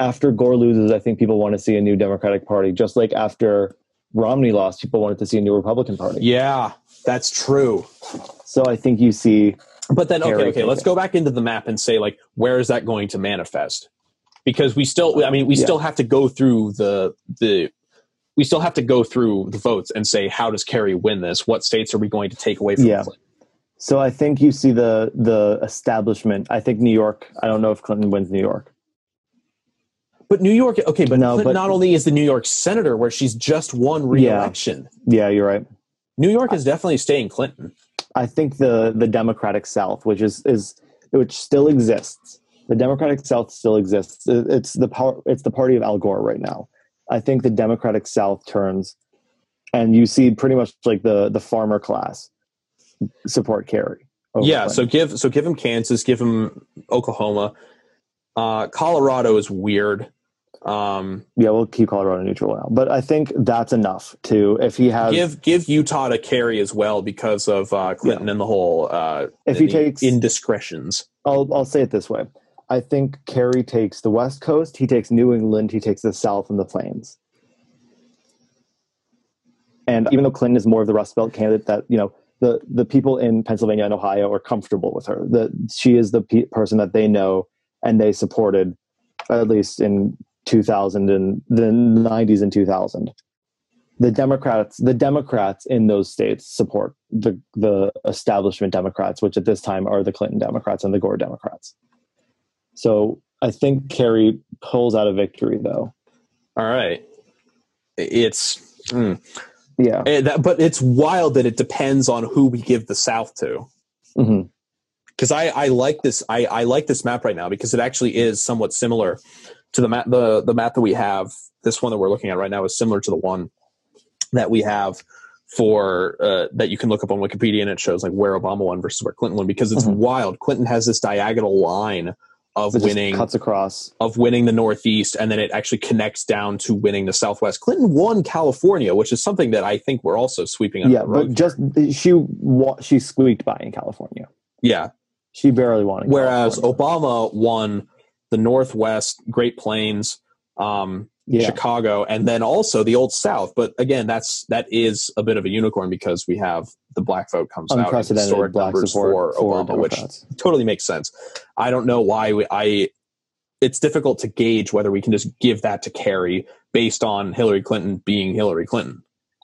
[SPEAKER 2] after Gore loses. I think people want to see a new Democratic Party, just like after Romney lost, people wanted to see a new Republican Party.
[SPEAKER 1] yeah, that's true.
[SPEAKER 2] So I think you see
[SPEAKER 1] But then, okay, okay, let's go back into the map and say, like, where is that going to manifest? Because we still, I mean, we
[SPEAKER 2] Yeah.
[SPEAKER 1] still have to go through the the. We still have to go through the votes and say, how does Kerry win this? What states are we going to take away from
[SPEAKER 2] Yeah.
[SPEAKER 1] Clinton?
[SPEAKER 2] so I think you see the the establishment. I think New York. I don't know if Clinton wins New York.
[SPEAKER 1] But New York, okay, but,
[SPEAKER 2] No, but-
[SPEAKER 1] not only is the New York senator, where she's just won re-election.
[SPEAKER 2] Yeah, you're right.
[SPEAKER 1] New York is definitely staying Clinton.
[SPEAKER 2] I think the the Democratic South, which is is which still exists, the Democratic South still exists. It's the power. It's the party of Al Gore right now, I think the Democratic South turns, and you see pretty much like the the farmer class support Kerry.
[SPEAKER 1] Yeah,
[SPEAKER 2] Clinton.
[SPEAKER 1] so give so give him Kansas, give him Oklahoma. Uh, Colorado is weird. Um,
[SPEAKER 2] yeah, we'll keep Colorado neutral now, but I think that's enough to if he has
[SPEAKER 1] give give Utah to Kerry as well because of uh, Clinton and the whole uh,
[SPEAKER 2] If he takes-
[SPEAKER 1] indiscretions.
[SPEAKER 2] I'll I'll say it this way. I think Kerry takes the West Coast, he takes New England, he takes the South and the Plains. And even though Clinton is more of the Rust Belt candidate, that you know the the people in Pennsylvania and Ohio are comfortable with her. That she is the pe- person that they know and they supported, at least in 2000 and the 90s and 2000. The Democrats, the Democrats in those states support the the establishment Democrats, which at this time are the Clinton Democrats and the Gore Democrats. So I think Kerry pulls out a victory, though.
[SPEAKER 1] All right, it's mm.
[SPEAKER 2] Yeah.
[SPEAKER 1] Eh, that, but it's wild that it depends on who we give the South to.
[SPEAKER 2] hmm
[SPEAKER 1] because I, I like this I, I like this map right now because it actually is somewhat similar to the map the the map that we have this one that we're looking at right now is similar to the one that we have for uh, that you can look up on Wikipedia and it shows like where Obama won versus where Clinton won because it's
[SPEAKER 2] Mhm.
[SPEAKER 1] wild Clinton has this diagonal line of
[SPEAKER 2] It
[SPEAKER 1] winning
[SPEAKER 2] cuts across.
[SPEAKER 1] of winning the Northeast, and then it actually connects down to winning the Southwest. Clinton won California, which is something that I think we're also sweeping
[SPEAKER 2] Yeah, but just she she squeaked by in California.
[SPEAKER 1] yeah,
[SPEAKER 2] She barely won.
[SPEAKER 1] Whereas
[SPEAKER 2] California.
[SPEAKER 1] Obama won the Northwest, Great Plains, um,
[SPEAKER 2] yeah,
[SPEAKER 1] Chicago, and then also the Old South. But again, that's that is a bit of a unicorn because we have the black vote comes out in
[SPEAKER 2] unprecedented
[SPEAKER 1] historic
[SPEAKER 2] black
[SPEAKER 1] numbers
[SPEAKER 2] support
[SPEAKER 1] for Obama, which totally makes sense. I don't know why we, I. It's difficult to gauge whether we can just give that to Kerry based on Hillary Clinton being Hillary Clinton.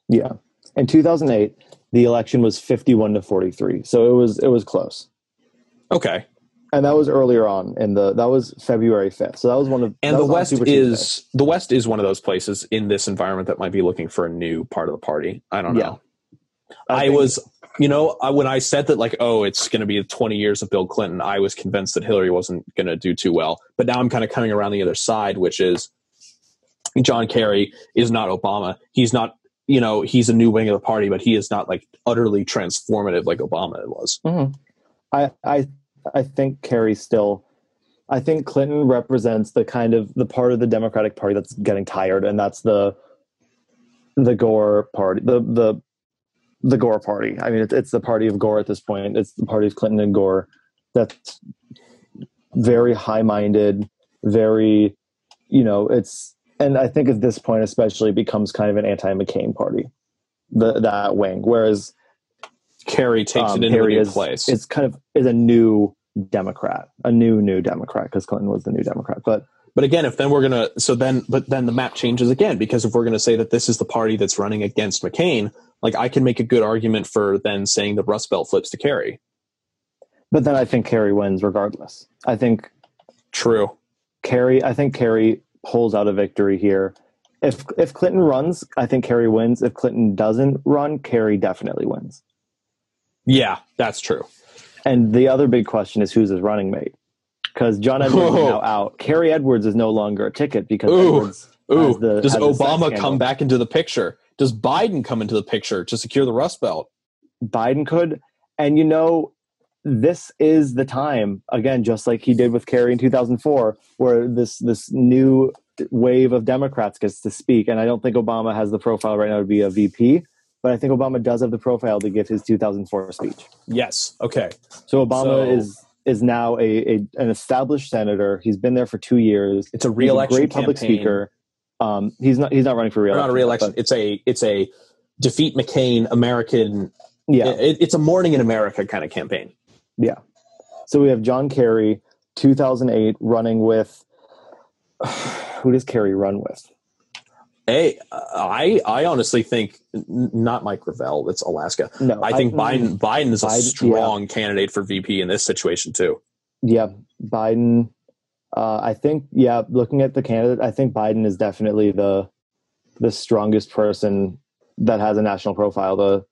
[SPEAKER 2] Yeah, in 2008, the election was 51 to 43, so it was it was close,
[SPEAKER 1] Okay,
[SPEAKER 2] and that was earlier on in the that was February 5th. So that was one of
[SPEAKER 1] and the West
[SPEAKER 2] Super Tuesday.
[SPEAKER 1] is the West is one of those places in this environment that might be looking for a new part of the party. I don't know.
[SPEAKER 2] Yeah.
[SPEAKER 1] I,
[SPEAKER 2] think-
[SPEAKER 1] was, you know, I, when I said that, like, oh, it's going to be 20 years of Bill Clinton, I was convinced that Hillary wasn't going to do too well. But now I'm kind of coming around the other side, which is John Kerry is not Obama. He's not, you know, he's a new wing of the party, but he is not like utterly transformative like Obama was.
[SPEAKER 2] Mhm. I I I think Kerry still. I think Clinton represents the kind of the part of the Democratic Party that's getting tired, and that's the the Gore party, the the the Gore party. I mean, it's, it's the party of Gore at this point. It's the party of Clinton and Gore. That's very high-minded, very, you know, it's and I think at this point, especially, becomes kind of an anti-McCain party, the that wing. Whereas
[SPEAKER 1] Kerry takes
[SPEAKER 2] um,
[SPEAKER 1] it into
[SPEAKER 2] Kerry
[SPEAKER 1] a new
[SPEAKER 2] is,
[SPEAKER 1] place.
[SPEAKER 2] It's kind of is a new Democrat, a new new Democrat because Clinton was the new Democrat. But
[SPEAKER 1] But again, if then we're gonna so then but then the map changes again because if we're gonna say that this is the party that's running against McCain, like I can make a good argument for then saying the Rust Belt flips to Kerry.
[SPEAKER 2] but then I think Kerry wins regardless. I think
[SPEAKER 1] True.
[SPEAKER 2] Kerry. I think Kerry pulls out a victory here. If if Clinton runs, I think Kerry wins. If Clinton doesn't run, Kerry definitely wins.
[SPEAKER 1] Yeah, that's true.
[SPEAKER 2] And the other big question is who's his running mate? Because John Edwards is now out. Kerry Edwards is no longer a ticket because
[SPEAKER 1] Ooh.
[SPEAKER 2] Edwards
[SPEAKER 1] Ooh,
[SPEAKER 2] the-
[SPEAKER 1] does Obama come back into the picture? Does Biden come into the picture to secure the Rust Belt?
[SPEAKER 2] Biden could. And you know, this is the time again, just like he did with Kerry in 2004, where this this new wave of Democrats gets to speak. And I don't think Obama has the profile right now to be a VP, but I think Obama does have the profile to give his 2004 speech.
[SPEAKER 1] Yes. Okay.
[SPEAKER 2] So Obama
[SPEAKER 1] So-
[SPEAKER 2] is is now a, a an established senator. He's been there for two years.
[SPEAKER 1] It's a real
[SPEAKER 2] great public speaker. Um, he's not he's not running for
[SPEAKER 1] Or
[SPEAKER 2] reelection.
[SPEAKER 1] not a reelection.
[SPEAKER 2] but-
[SPEAKER 1] It's a it's a defeat McCain American.
[SPEAKER 2] yeah.
[SPEAKER 1] It, it's a morning in America kind of campaign.
[SPEAKER 2] Yeah. So we have John Kerry, 2008, running with. (sighs) Who does Kerry run with?
[SPEAKER 1] Hey, I I honestly think not Mike Gravel. It's Alaska.
[SPEAKER 2] No,
[SPEAKER 1] I think Biden Biden is a
[SPEAKER 2] Biden-
[SPEAKER 1] strong candidate for VP in this situation too.
[SPEAKER 2] Yeah, Biden. Uh, I think yeah. Looking at the candidate, I think Biden is definitely the the strongest person that has a national profile to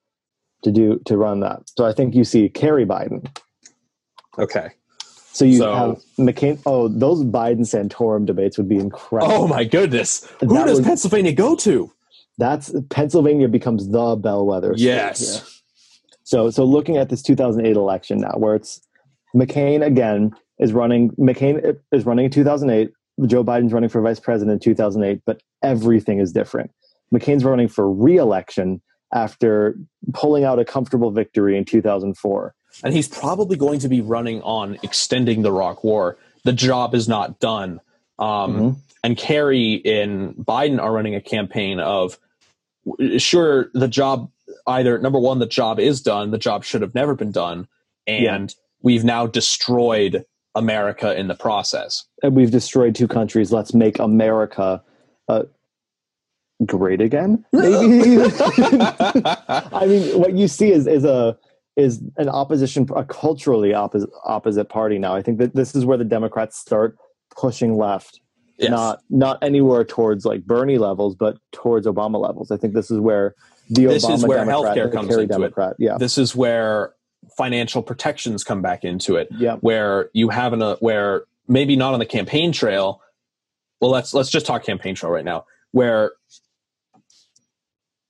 [SPEAKER 2] to do to run that. So I think you see Kerry Biden.
[SPEAKER 1] Okay.
[SPEAKER 2] So you
[SPEAKER 1] So-
[SPEAKER 2] have McCain. Oh, those Biden Santorum debates would be incredible.
[SPEAKER 1] Oh my goodness. Who
[SPEAKER 2] That
[SPEAKER 1] does
[SPEAKER 2] would-
[SPEAKER 1] Pennsylvania go to?
[SPEAKER 2] That's Pennsylvania becomes the bellwether.
[SPEAKER 1] Yes.
[SPEAKER 2] So so looking at this 2008 election now, where it's McCain again is running. McCain is running in 2008. Joe Biden's running for vice president in 2008, but everything is different. McCain's running for re-election after pulling out a comfortable victory in 2004.
[SPEAKER 1] And he's probably going to be running on extending the Iraq War. The job is not done. Um,
[SPEAKER 2] Mhm.
[SPEAKER 1] And Kerry and Biden are running a campaign of sure, the job either number one, the job is done, the job should have never been done, and we've now destroyed America in the process.
[SPEAKER 2] And we've destroyed two countries. Let's make America uh, great again. Maybe. (laughs) (laughs) I mean, what you see is is a is an opposition, a culturally opposite opposite party now. I think that this is where the Democrats start pushing left,
[SPEAKER 1] Yes.
[SPEAKER 2] not not anywhere towards like Bernie levels, but towards Obama levels. I think this is where the
[SPEAKER 1] This
[SPEAKER 2] Obama
[SPEAKER 1] is where
[SPEAKER 2] Democrat
[SPEAKER 1] healthcare comes into it.
[SPEAKER 2] Democrat. Yeah,
[SPEAKER 1] this is where financial protections come back into it.
[SPEAKER 2] yeah,
[SPEAKER 1] where you have an a where maybe not on the campaign trail. Well, let's let's just talk campaign trail right now. Where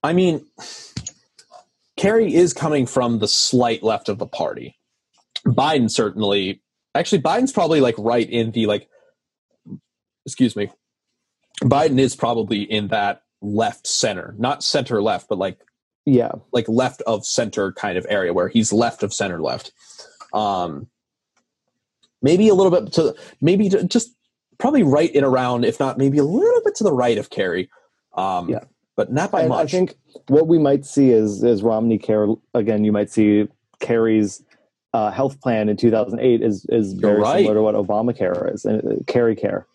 [SPEAKER 1] I mean, Kerry is coming from the slight left of the party. Biden certainly, actually, Biden's probably like right in the like. Excuse me. Biden is probably in that left center, not center left, but like
[SPEAKER 2] yeah.
[SPEAKER 1] like left of center kind of area where he's left of center left. Um, maybe a little bit to maybe to just probably right in around, if not maybe a little bit to the right of Kerry. Um,
[SPEAKER 2] Yeah.
[SPEAKER 1] But not by
[SPEAKER 2] and
[SPEAKER 1] much.
[SPEAKER 2] I think what we might see is is Romney care again. You might see Kerry's uh, health plan in 2008 is is very
[SPEAKER 1] right.
[SPEAKER 2] similar to what Obamacare is, and uh, Kerry Care.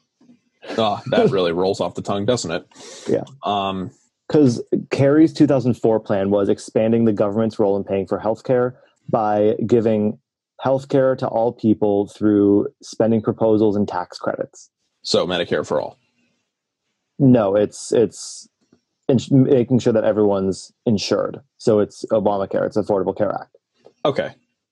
[SPEAKER 1] oh, that really rolls off the tongue, doesn't it? (laughs)
[SPEAKER 2] Yeah.
[SPEAKER 1] Um,
[SPEAKER 2] Because Kerry's 2004 plan was expanding the government's role in paying for health care by giving health care to all people through spending proposals and tax credits.
[SPEAKER 1] so Medicare for all.
[SPEAKER 2] No, it's it's ins- making sure that everyone's insured. So it's Obamacare. It's Affordable Care Act.
[SPEAKER 1] Okay.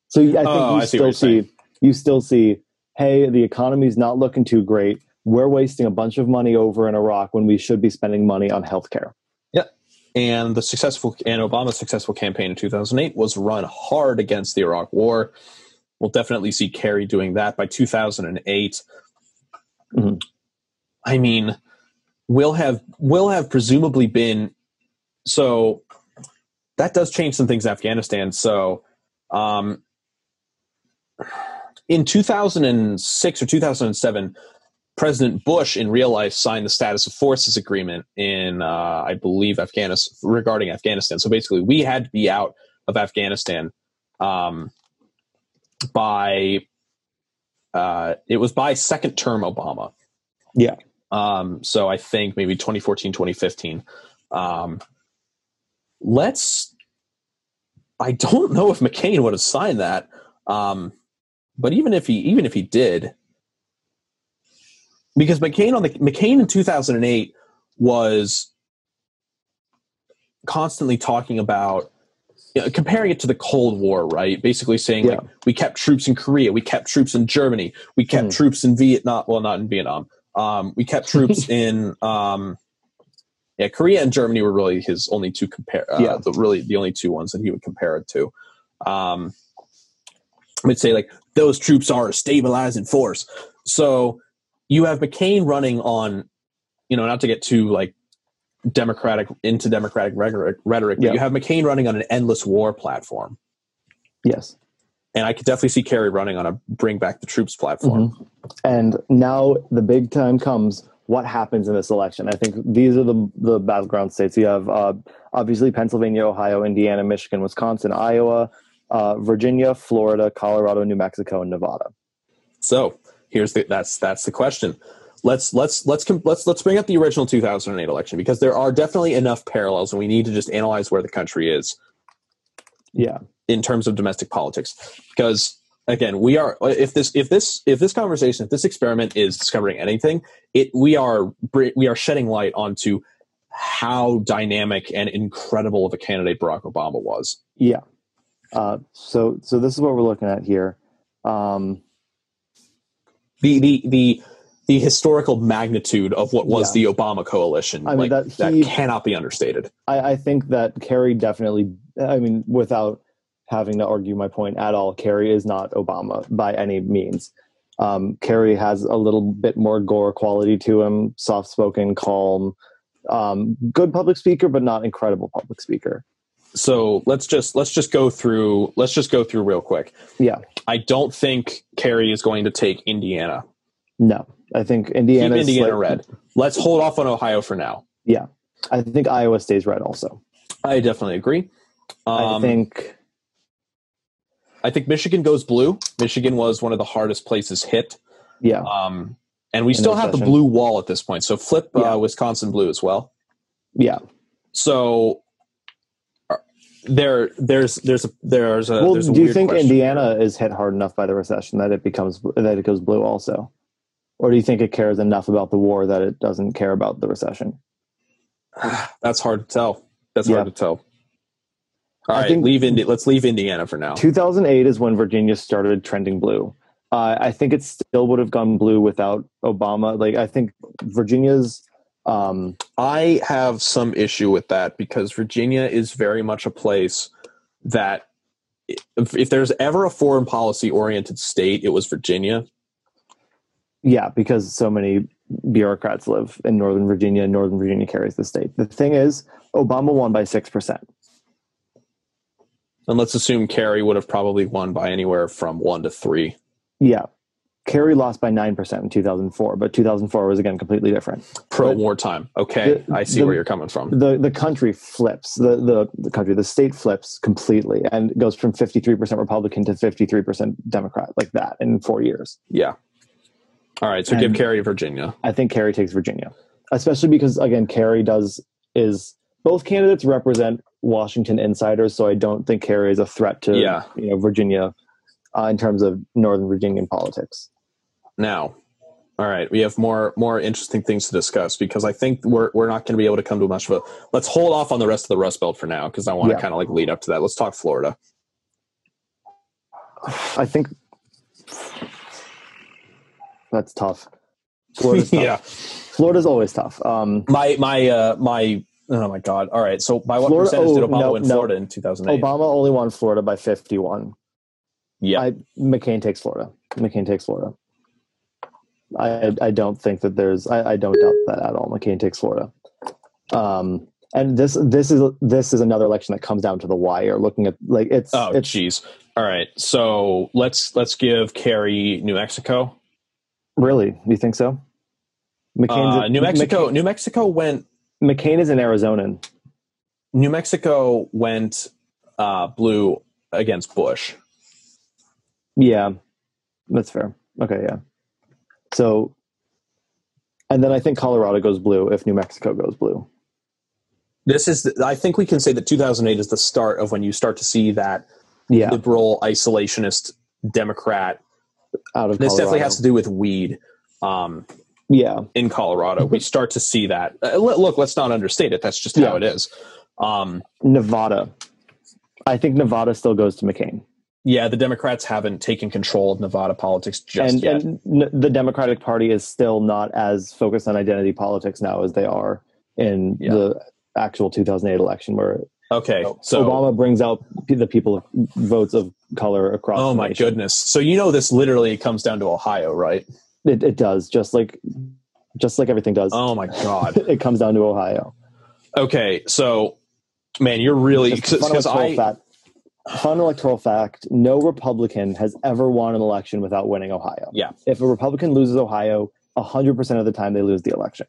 [SPEAKER 2] So I think
[SPEAKER 1] Oh,
[SPEAKER 2] you
[SPEAKER 1] I see
[SPEAKER 2] still see you still see, hey, the economy's not looking too great. We're wasting a bunch of money over in Iraq when we should be spending money on healthcare.
[SPEAKER 1] And the successful and Obama's successful campaign in 2008 was run hard against the Iraq War. We'll definitely see Kerry doing that by 2008.
[SPEAKER 2] Mhm.
[SPEAKER 1] I mean, will have will have presumably been so that does change some things in Afghanistan. So um, in 2006 or 2007, President Bush in real life signed the status of forces agreement in, uh, I believe, Afghanistan regarding Afghanistan. So basically, we had to be out of Afghanistan um, by uh, it was by second term Obama.
[SPEAKER 2] Yeah.
[SPEAKER 1] Um, so I think maybe 2014, 2015. Um, let's. I don't (laughs) know if McCain would have signed that, um, but even if he even if he did, because McCain on the McCain in 2008 was constantly talking about you know, comparing it to the Cold War, right? Basically saying like we kept troops in Korea, we kept troops in Germany, we kept
[SPEAKER 2] Hmm.
[SPEAKER 1] troops in Vietnam. Well, not in Vietnam. Um, we kept troops (laughs) in um, yeah, Korea and Germany were really his only two compare. Uh,
[SPEAKER 2] Yeah.
[SPEAKER 1] the really the only two ones that he would compare it to. Um, I would say like those troops are a stabilizing force. So you have McCain running on, you know, not to get too like democratic into democratic rhetoric, rhetoric but you have McCain running on an endless war platform,
[SPEAKER 2] Yes.
[SPEAKER 1] And I could definitely see Kerry running on a bring back the troops platform.
[SPEAKER 2] Mhm. And now the big time comes. What happens in this election? I think these are the the battleground states. You have uh, obviously Pennsylvania, Ohio, Indiana, Michigan, Wisconsin, Iowa, uh, Virginia, Florida, Colorado, New Mexico, and Nevada.
[SPEAKER 1] So here's the that's that's the question. Let's let's let's let's let's bring up the original 2008 election because there are definitely enough parallels, and we need to just analyze where the country is
[SPEAKER 2] Yeah.
[SPEAKER 1] In terms of domestic politics. Because again, we are if this if this if this conversation if this experiment is discovering anything, it we are we are shedding light onto how dynamic and incredible of a candidate Barack Obama was.
[SPEAKER 2] Yeah. Uh, so so this is what we're looking at here. Um,
[SPEAKER 1] the the the the historical magnitude of what was the Obama coalition.
[SPEAKER 2] I mean,
[SPEAKER 1] like,
[SPEAKER 2] that he-
[SPEAKER 1] cannot be understated.
[SPEAKER 2] I, I think that Kerry definitely. I mean, without having to argue my point at all, Kerry is not Obama by any means. Um, Kerry has a little bit more Gore quality to him, soft spoken, calm, um, good public speaker, but not incredible public speaker.
[SPEAKER 1] So let's just let's just go through let's just go through real quick.
[SPEAKER 2] Yeah,
[SPEAKER 1] I don't think Kerry is going to take Indiana.
[SPEAKER 2] no, I think Indiana.
[SPEAKER 1] Keep
[SPEAKER 2] Indiana.
[SPEAKER 1] Indiana red. Let's hold off on Ohio for now.
[SPEAKER 2] Yeah, I think Iowa stays red. Also,
[SPEAKER 1] I definitely agree. Um,
[SPEAKER 2] I think
[SPEAKER 1] I think Michigan goes blue. Michigan was one of the hardest places hit.
[SPEAKER 2] yeah,
[SPEAKER 1] Um, and we
[SPEAKER 2] In
[SPEAKER 1] still have the blue wall at this point. So flip uh, Wisconsin blue as well.
[SPEAKER 2] yeah.
[SPEAKER 1] So uh, there, there's, there's a, there's a.
[SPEAKER 2] Well,
[SPEAKER 1] there's a
[SPEAKER 2] do you think
[SPEAKER 1] question.
[SPEAKER 2] Indiana is hit hard enough by the recession that it becomes that it goes blue also, or do you think it cares enough about the war that it doesn't care about the recession? (sighs)
[SPEAKER 1] That's hard to tell. That's
[SPEAKER 2] Yeah.
[SPEAKER 1] hard to tell. All
[SPEAKER 2] I
[SPEAKER 1] right,
[SPEAKER 2] think-
[SPEAKER 1] leave Indi- Let's leave Indiana for now.
[SPEAKER 2] 2008 is when Virginia started trending blue. Uh, I think it still would have gone blue without Obama. Like I think Virginia's. Um,
[SPEAKER 1] I have some issue with that because Virginia is very much a place that if, if there's ever a foreign policy oriented state, it was Virginia.
[SPEAKER 2] yeah, because so many bureaucrats live in Northern Virginia, and Northern Virginia carries the state. The thing is, Obama won by six percent.
[SPEAKER 1] And let's assume Kerry would have probably won by anywhere from one to three.
[SPEAKER 2] Yeah, Kerry lost by nine percent in 2004, but 2004 was again completely different.
[SPEAKER 1] Pro
[SPEAKER 2] But-
[SPEAKER 1] wartime. Okay,
[SPEAKER 2] The-
[SPEAKER 1] I see
[SPEAKER 2] the-
[SPEAKER 1] where you're coming from.
[SPEAKER 2] the the country flips the the the country the state flips completely and goes from 53% republican to 53% democrat like that in 4 years
[SPEAKER 1] Yeah. All right, so give Kerry Virginia.
[SPEAKER 2] i think kerry takes virginia especially because again kerry does is both candidates represent washington insiders so i don't think kerry is a threat to
[SPEAKER 1] Yeah.
[SPEAKER 2] you know virginia uh, in terms of northern virginian politics
[SPEAKER 1] Now, all right, we have more more interesting things to discuss because I think we're we're not going to be able to come to much of a. Let's hold off on the rest of the Rust Belt for now because I want to
[SPEAKER 2] Yeah.
[SPEAKER 1] kind of like lead up to that. Let's talk Florida.
[SPEAKER 2] i think that's tough Florida's (laughs) tough.
[SPEAKER 1] yeah,
[SPEAKER 2] florida's always tough um,
[SPEAKER 1] my my uh my oh my god. All right, so by what
[SPEAKER 2] Florida-
[SPEAKER 1] percentage did
[SPEAKER 2] oh,
[SPEAKER 1] Obama
[SPEAKER 2] no,
[SPEAKER 1] win
[SPEAKER 2] no.
[SPEAKER 1] Florida in 2008?
[SPEAKER 2] obama only won florida by 51
[SPEAKER 1] yeah,
[SPEAKER 2] I, McCain takes Florida. McCain takes Florida. I I don't think that there's I, I don't doubt that at all. McCain takes Florida. Um, and this this is this is another election that comes down to the wire. Looking at like it's
[SPEAKER 1] Oh,
[SPEAKER 2] it's
[SPEAKER 1] jeez. All right. So let's let's give Kerry New Mexico.
[SPEAKER 2] really you think so? McCain's
[SPEAKER 1] Uh, New Mexico. New Mexico went.
[SPEAKER 2] McCain, is an Arizonan.
[SPEAKER 1] New Mexico went uh, blue against Bush.
[SPEAKER 2] Yeah, that's fair. Okay, yeah. So, and then I think Colorado goes blue if New Mexico goes blue.
[SPEAKER 1] This is. The, I think we can say that 2008 is the start of when you start to see that
[SPEAKER 2] Yeah,
[SPEAKER 1] liberal isolationist Democrat.
[SPEAKER 2] out of
[SPEAKER 1] This
[SPEAKER 2] Colorado.
[SPEAKER 1] definitely has to do with weed. Um,
[SPEAKER 2] Yeah,
[SPEAKER 1] in Colorado, we start to see that. Uh, look, let's not understate it. That's just how
[SPEAKER 2] Yeah.
[SPEAKER 1] it is. Um,
[SPEAKER 2] Nevada. I think Nevada still goes to McCain.
[SPEAKER 1] yeah, the Democrats haven't taken control of Nevada politics just
[SPEAKER 2] and,
[SPEAKER 1] yet.
[SPEAKER 2] and n- the Democratic Party is still not as focused on identity politics now as they are in
[SPEAKER 1] Yeah.
[SPEAKER 2] the actual 2008 election, where
[SPEAKER 1] okay, so
[SPEAKER 2] Obama brings out the people votes of color across.
[SPEAKER 1] Oh my
[SPEAKER 2] nation.
[SPEAKER 1] goodness! So you know this literally comes down to Ohio, right?
[SPEAKER 2] It, it does just like just like everything does.
[SPEAKER 1] Oh my god. (laughs)
[SPEAKER 2] it comes down to Ohio.
[SPEAKER 1] Okay, so man, you're really
[SPEAKER 2] fun electoral
[SPEAKER 1] I
[SPEAKER 2] fact. Fun electoral fact: No Republican has ever won an election without winning Ohio.
[SPEAKER 1] Yeah.
[SPEAKER 2] If a Republican loses Ohio, hundred percent of the time they lose the election.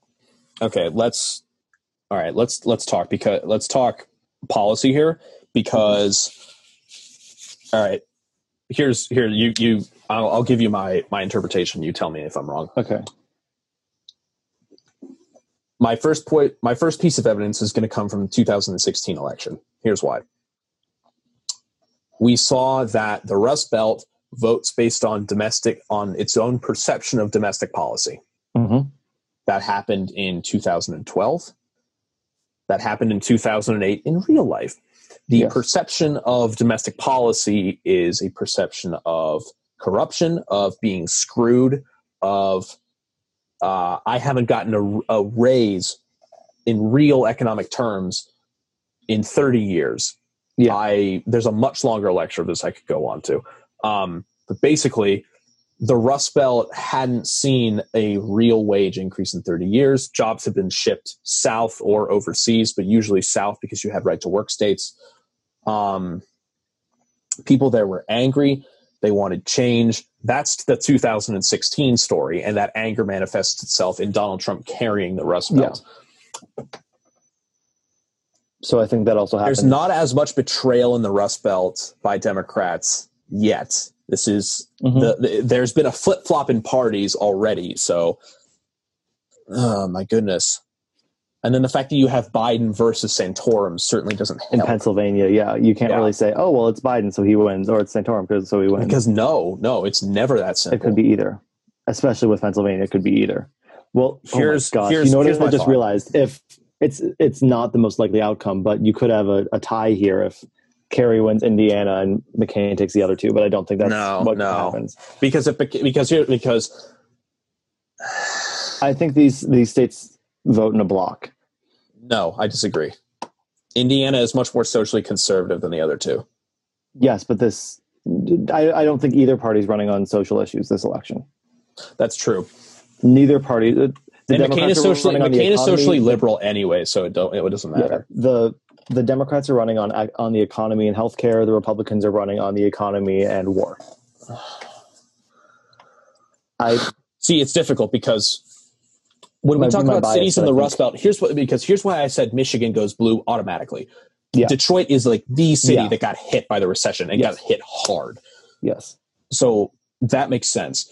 [SPEAKER 1] okay. Let's all right. Let's let's talk because let's talk policy here because all right. Here's here you you I'll, I'll give you my my interpretation. You tell me if I'm wrong.
[SPEAKER 2] Okay.
[SPEAKER 1] My first point, my first piece of evidence is going to come from the 2016 election. Here's why. We saw that the Rust Belt votes based on domestic on its own perception of domestic policy.
[SPEAKER 2] Mm-hmm.
[SPEAKER 1] That happened in 2012. That happened in 2008 in real life. The
[SPEAKER 2] Yes.
[SPEAKER 1] perception of domestic policy is a perception of corruption, of being screwed, of uh, I haven't gotten a, a raise in real economic terms in 30 years.
[SPEAKER 2] Yeah.
[SPEAKER 1] I there's a much longer lecture of this I could go on to. Um, but basically, the Rust Belt hadn't seen a real wage increase in 30 years. Jobs have been shipped south or overseas, but usually south because you had right to work states. Um, people there were angry. They wanted change. That's the 2016 story, and that anger manifests itself in Donald Trump carrying the Rust Belt.
[SPEAKER 2] So I think that also happens.
[SPEAKER 1] There's not as much betrayal in the Rust Belt by Democrats yet. This is
[SPEAKER 2] Mhm.
[SPEAKER 1] the, the there's been a flip flop in parties already. So, oh my goodness. And then the fact that you have Biden versus Santorum certainly doesn't
[SPEAKER 2] happen.
[SPEAKER 1] in.
[SPEAKER 2] Pennsylvania. Yeah, you can't
[SPEAKER 1] Yeah.
[SPEAKER 2] really say, "Oh, well, it's Biden, so he wins," or it's Santorum, because so he wins.
[SPEAKER 1] Because no, no, it's never that simple.
[SPEAKER 2] it could be either, especially with Pennsylvania. It could be either. Well, oh
[SPEAKER 1] Here's-
[SPEAKER 2] oh gosh,
[SPEAKER 1] here's-
[SPEAKER 2] you know what
[SPEAKER 1] here's
[SPEAKER 2] I just
[SPEAKER 1] thought.
[SPEAKER 2] realized? If it's it's not the most likely outcome, but you could have a, a tie here if Kerry wins Indiana and McCain takes the other two. But I don't think that's
[SPEAKER 1] No,
[SPEAKER 2] what
[SPEAKER 1] no.
[SPEAKER 2] happens.
[SPEAKER 1] because if because here because
[SPEAKER 2] I think these these states vote in a block.
[SPEAKER 1] no, I disagree. Indiana is much more socially conservative than the other two.
[SPEAKER 2] Yes, but this I, I don't think either party's running on social issues this election.
[SPEAKER 1] That's true.
[SPEAKER 2] Neither party. The, the
[SPEAKER 1] and McCain
[SPEAKER 2] Democrats
[SPEAKER 1] is
[SPEAKER 2] are
[SPEAKER 1] socially
[SPEAKER 2] running on the
[SPEAKER 1] McCain is socially liberal anyway, so it don't it doesn't
[SPEAKER 2] Yeah,
[SPEAKER 1] matter.
[SPEAKER 2] the the Democrats are running on on the economy and healthcare. The Republicans are running on the economy and war. (sighs) I
[SPEAKER 1] See, it's difficult because when we
[SPEAKER 2] Might
[SPEAKER 1] talk about
[SPEAKER 2] bias,
[SPEAKER 1] cities in the Rust Belt, here's what because here's why I said Michigan goes blue automatically.
[SPEAKER 2] Yeah.
[SPEAKER 1] Detroit is like the city
[SPEAKER 2] Yeah.
[SPEAKER 1] that got hit by the recession and
[SPEAKER 2] Yes.
[SPEAKER 1] got hit hard.
[SPEAKER 2] yes,
[SPEAKER 1] So that makes sense.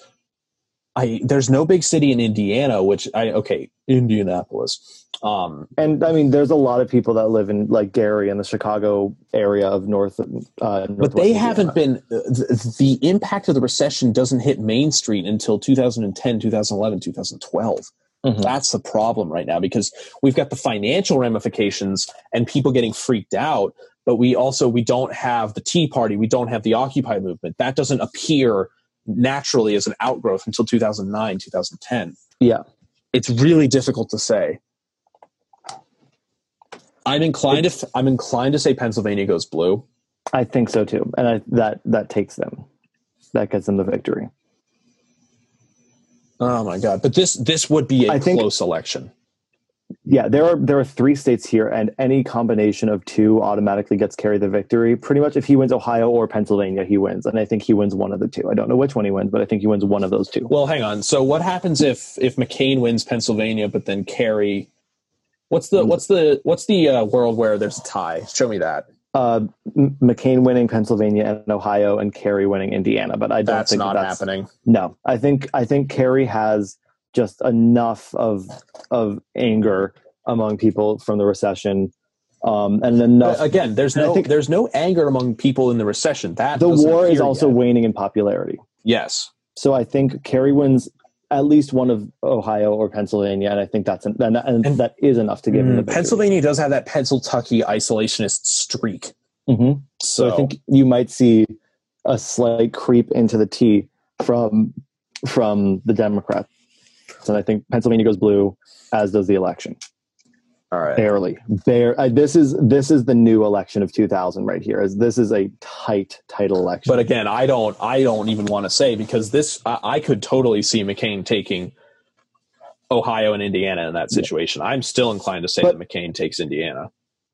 [SPEAKER 1] I there's no big city in Indiana, which I okay, Indianapolis. Um,
[SPEAKER 2] and I mean, there's a lot of people that live in like Gary and the Chicago area of North. Uh,
[SPEAKER 1] but they haven't been the, the impact of the recession doesn't hit Main Street until 2010, 2011, 2012.
[SPEAKER 2] Mhm.
[SPEAKER 1] That's the problem right now because we've got the financial ramifications and people getting freaked out, but we also we don't have the Tea Party, we don't have the Occupy movement. That doesn't appear naturally as an outgrowth until 2009, 2010.
[SPEAKER 2] Yeah,
[SPEAKER 1] It's really difficult to say. I'm inclined to I'm inclined to say Pennsylvania goes blue.
[SPEAKER 2] I think so too, and I, that that takes them. That gets them the victory.
[SPEAKER 1] Oh my god! But this this would be a
[SPEAKER 2] I think-
[SPEAKER 1] close election.
[SPEAKER 2] Yeah, there are there are three states here, and any combination of two automatically gets Kerry the victory. Pretty much, if he wins Ohio or Pennsylvania, he wins, and I think he wins one of the two. I don't know which one he wins, but I think he wins one of those two.
[SPEAKER 1] Well, hang on. So what happens if if McCain wins Pennsylvania, but then Kerry? What's the what's the what's the uh, world where there's a tie? Show me that.
[SPEAKER 2] Uh, McCain winning Pennsylvania and Ohio, and Kerry winning Indiana, but I don't
[SPEAKER 1] That's
[SPEAKER 2] think
[SPEAKER 1] not
[SPEAKER 2] that's,
[SPEAKER 1] happening.
[SPEAKER 2] No, I think I think Kerry has just enough of of anger among people from the recession, um, and enough.
[SPEAKER 1] Again, there's no
[SPEAKER 2] think-
[SPEAKER 1] there's no anger among people in the recession. That
[SPEAKER 2] the war is also
[SPEAKER 1] yet.
[SPEAKER 2] waning in popularity.
[SPEAKER 1] yes.
[SPEAKER 2] So I think Kerry wins at least one of Ohio or Pennsylvania, and I think that's an, and, and,
[SPEAKER 1] And-
[SPEAKER 2] that is enough to give him the
[SPEAKER 1] Mm,
[SPEAKER 2] victory.
[SPEAKER 1] Pennsylvania does have that Pennsyltucky isolationist streak.
[SPEAKER 2] Mhm.
[SPEAKER 1] So,
[SPEAKER 2] So I think you might see a slight creep into the T from from the Democrats, and I think Pennsylvania goes blue, as does the election.
[SPEAKER 1] Right.
[SPEAKER 2] barely bare uh, this is this is the new election of 2000 right here this is a tight tight election
[SPEAKER 1] But again, I don't I don't even want to say because this I, I could totally see McCain taking Ohio and Indiana in that situation. I'm still inclined to say
[SPEAKER 2] But-
[SPEAKER 1] that McCain takes Indiana.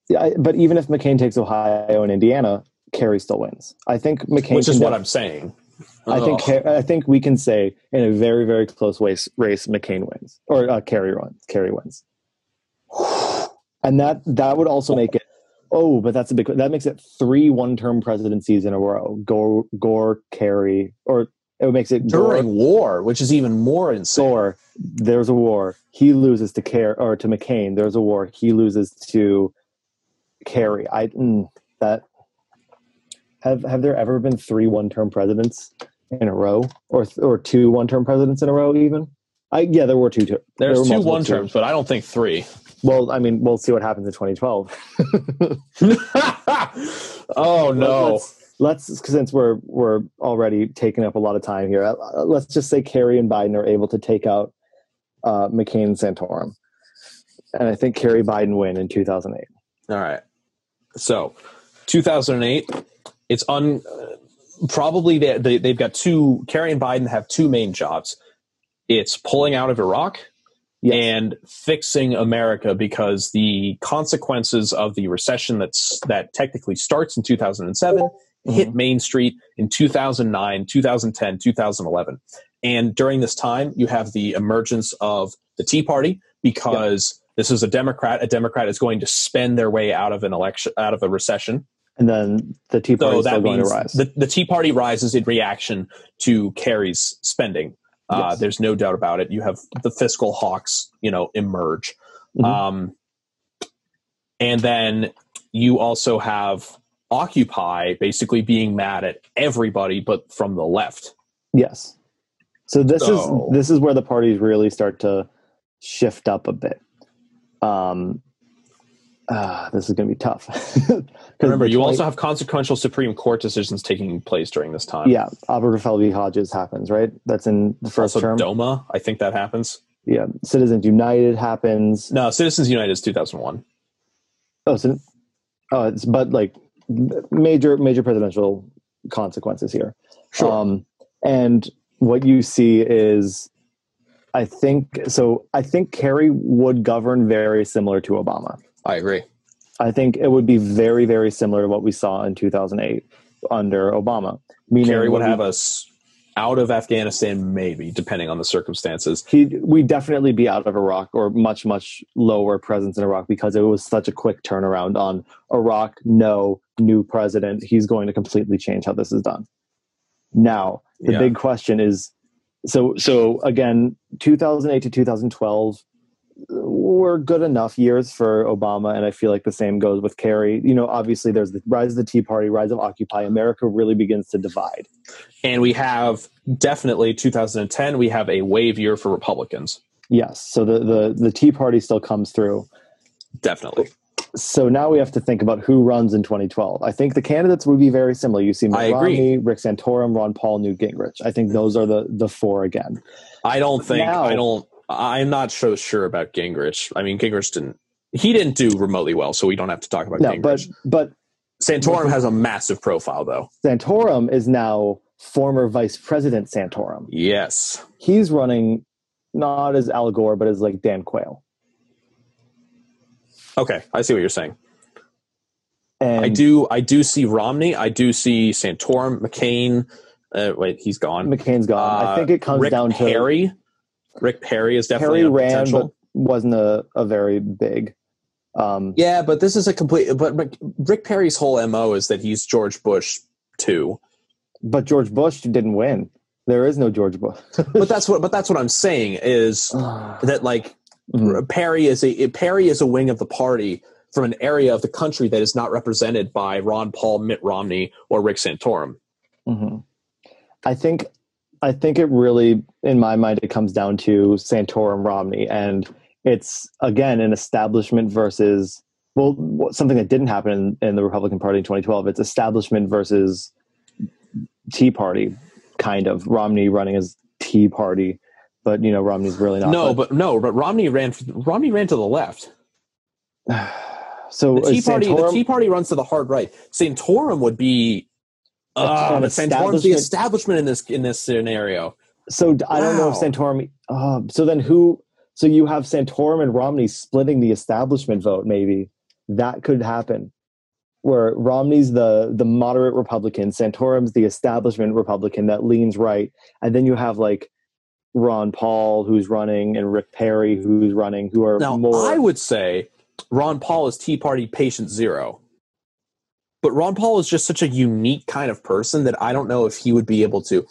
[SPEAKER 2] Yeah, but even if mccain takes ohio and indiana kerry still wins i think mccain
[SPEAKER 1] which is what
[SPEAKER 2] def-
[SPEAKER 1] I'm saying.
[SPEAKER 2] i think i think we can say in a very very close race, race mccain wins or uh, kerry wins kerry wins (sighs) (sighs) (sighs) and that that would also make it oh but that's a big that makes it three one-term presidencies in a row gore gore kerry or it makes it Gore,
[SPEAKER 1] during war, which is even more insane.
[SPEAKER 2] Gore, there's a war. He loses to Care or to McCain. There's a war. He loses to Kerry. I mm, that have have there ever been three one-term presidents in a row, or or two one-term presidents in a row? Even I yeah, there were two. two there
[SPEAKER 1] There's
[SPEAKER 2] were
[SPEAKER 1] two one terms, but I don't think three.
[SPEAKER 2] Well, I mean, we'll see what happens in 2012. (laughs)
[SPEAKER 1] oh no.
[SPEAKER 2] Let's, let's since we're we're already taking up a lot of time here. uh, Let's just say Kerry and Biden are able to take out uh, McCain and Santorum, and I think Kerry Biden win in 2008.
[SPEAKER 1] All right. So, 2008, it's un probably they, they they've got two. Kerry and Biden have two main jobs. It's pulling out of Iraq
[SPEAKER 2] Yes.
[SPEAKER 1] and fixing America because the consequences of the recession that's that technically starts in 2007 mm-hmm. hit Main Street in 2009, 2010, 2011. And during this time, you have the emergence of the Tea Party because this is a Democrat. A Democrat is going to spend their way out of an election, out of a recession.
[SPEAKER 2] and then the Tea Party
[SPEAKER 1] So
[SPEAKER 2] is going to rise.
[SPEAKER 1] the, the Tea Party rises in reaction to Kerry's spending. Uh,
[SPEAKER 2] Yes.
[SPEAKER 1] there's no doubt about it. You have the fiscal hawks, you know, emerge.
[SPEAKER 2] Mhm.
[SPEAKER 1] Um, and then you also have Occupy basically being mad at everybody but from the left.
[SPEAKER 2] Yes. So this
[SPEAKER 1] So-
[SPEAKER 2] is this is where the parties really start to shift up a bit. Um, ah, this is going to be tough. (laughs)
[SPEAKER 1] Remember, you
[SPEAKER 2] 20
[SPEAKER 1] also have consequential Supreme Court decisions taking place during this time.
[SPEAKER 2] yeah, Obergefell v. Hodges happens right. That's in the first
[SPEAKER 1] also
[SPEAKER 2] term.
[SPEAKER 1] DOMA, I think that happens.
[SPEAKER 2] Yeah, Citizens United happens.
[SPEAKER 1] No, Citizens United is 2001.
[SPEAKER 2] Oh, so, oh, it's but like major major presidential consequences here.
[SPEAKER 1] Sure.
[SPEAKER 2] Um, and what you see is, I think so. I think Kerry would govern very similar to Obama.
[SPEAKER 1] I agree.
[SPEAKER 2] I think it would be very very similar to what we saw in 2008 under Obama. Meaning
[SPEAKER 1] Kerry would have
[SPEAKER 2] we,
[SPEAKER 1] us out of Afghanistan, maybe, depending on the circumstances.
[SPEAKER 2] he we'd definitely be out of Iraq or much much lower presence in Iraq because it was such a quick turnaround on Iraq. No new president. He's going to completely change how this is done. Now the
[SPEAKER 1] Yeah.
[SPEAKER 2] big question is, so so again, 2008 to 2012 were good enough years for Obama, and I feel like the same goes with Kerry. You know, obviously there's the rise of the Tea Party, rise of Occupy. America really begins to divide.
[SPEAKER 1] And we have definitely 2010, we have a wave year for Republicans.
[SPEAKER 2] Yes, so the the the Tea Party still comes through.
[SPEAKER 1] Definitely.
[SPEAKER 2] so now we have to think about who runs in 2012. I think the candidates would be very similar. You see Mitt
[SPEAKER 1] I agree.
[SPEAKER 2] Romney, Rick Santorum, Ron Paul, Newt Gingrich. I think those are the the four again.
[SPEAKER 1] I don't think,
[SPEAKER 2] Now-
[SPEAKER 1] I don't, I'm not so sure about Gingrich. I mean, Gingrich didn't, he didn't do remotely well, so we don't have to talk about
[SPEAKER 2] No,
[SPEAKER 1] Gingrich.
[SPEAKER 2] but but
[SPEAKER 1] Santorum has a massive profile, though.
[SPEAKER 2] Santorum is now former Vice President Santorum.
[SPEAKER 1] Yes.
[SPEAKER 2] He's running not as Al Gore, but as like Dan Quayle.
[SPEAKER 1] Okay, I see what you're saying.
[SPEAKER 2] And
[SPEAKER 1] I do, I do see Romney. I do see Santorum, McCain. Uh, wait, he's gone.
[SPEAKER 2] McCain's gone. I
[SPEAKER 1] Uh,
[SPEAKER 2] think it comes
[SPEAKER 1] Rick
[SPEAKER 2] down to
[SPEAKER 1] Perry. Rick Perry is definitely
[SPEAKER 2] Perry
[SPEAKER 1] a
[SPEAKER 2] ran,
[SPEAKER 1] potential.
[SPEAKER 2] but wasn't a, a very big. Um,
[SPEAKER 1] Yeah, but this is a complete. But Rick- Rick Perry's whole mo is that he's George Bush too.
[SPEAKER 2] but George Bush didn't win. There is no George Bush.
[SPEAKER 1] But that's what. But that's what I'm saying is (sighs) that like
[SPEAKER 2] Mhm.
[SPEAKER 1] Perry is a Perry is a wing of the party from an area of the country that is not represented by Ron Paul, Mitt Romney, or Rick Santorum.
[SPEAKER 2] hmm I think I think it really, in my mind, it comes down to Santorum Romney, and it's again an establishment versus well, something that didn't happen in, in the Republican Party in 2012. It's establishment versus Tea Party, kind of Romney running as Tea Party, but you know Romney's really not.
[SPEAKER 1] No, but no, but Romney ran. Romney ran to the left. (sighs)
[SPEAKER 2] so
[SPEAKER 1] The Tea Party. The Tea Party runs to the hard right. Santorum would be. But the
[SPEAKER 2] establishment-
[SPEAKER 1] establishment in this in this scenario.
[SPEAKER 2] So I don't know if Santorum. Uh, so then who? So you have Santorum and Romney splitting the establishment vote. Maybe that could happen, where Romney's the the moderate Republican, Santorum's the establishment Republican that leans right, and then you have like Ron Paul who's running and Rick Perry who's running, who are
[SPEAKER 1] Now,
[SPEAKER 2] more.
[SPEAKER 1] I would say Ron Paul is Tea Party patient zero. But Ron Paul is just such a unique kind of person that I don't know if he would be able to.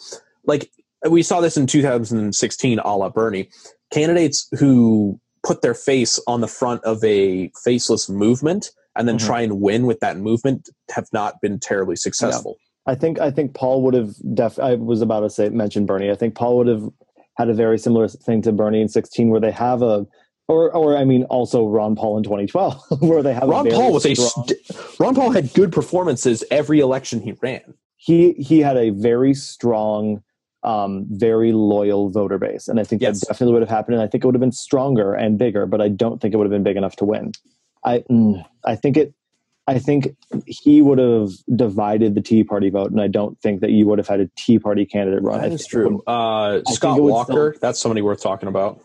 [SPEAKER 1] Like, we saw this in 2016 a la Bernie. Candidates who put their face on the front of a faceless movement and then
[SPEAKER 2] Mhm.
[SPEAKER 1] try and win with that movement have not been terribly successful.
[SPEAKER 2] I think I think Paul would have def. I was about to say mention Bernie. I think Paul would have had a very similar thing to Bernie in sixteen, where they have a, or or I mean, also Ron Paul in twenty twelve, (laughs) where they have
[SPEAKER 1] Ron Paul was a st- Ron Paul had good performances every election he ran.
[SPEAKER 2] he he had a very strong, um, very loyal voter base, and I think
[SPEAKER 1] Yes.
[SPEAKER 2] that definitely would have happened. And I think it would have been stronger and bigger, but I don't think it would have been big enough to win. I mm, I think it. I think he would have divided the Tea Party vote, and I don't think that you would have had a Tea Party candidate run.
[SPEAKER 1] That is
[SPEAKER 2] think would-
[SPEAKER 1] true. Uh, Scott Walker, that's somebody worth talking about.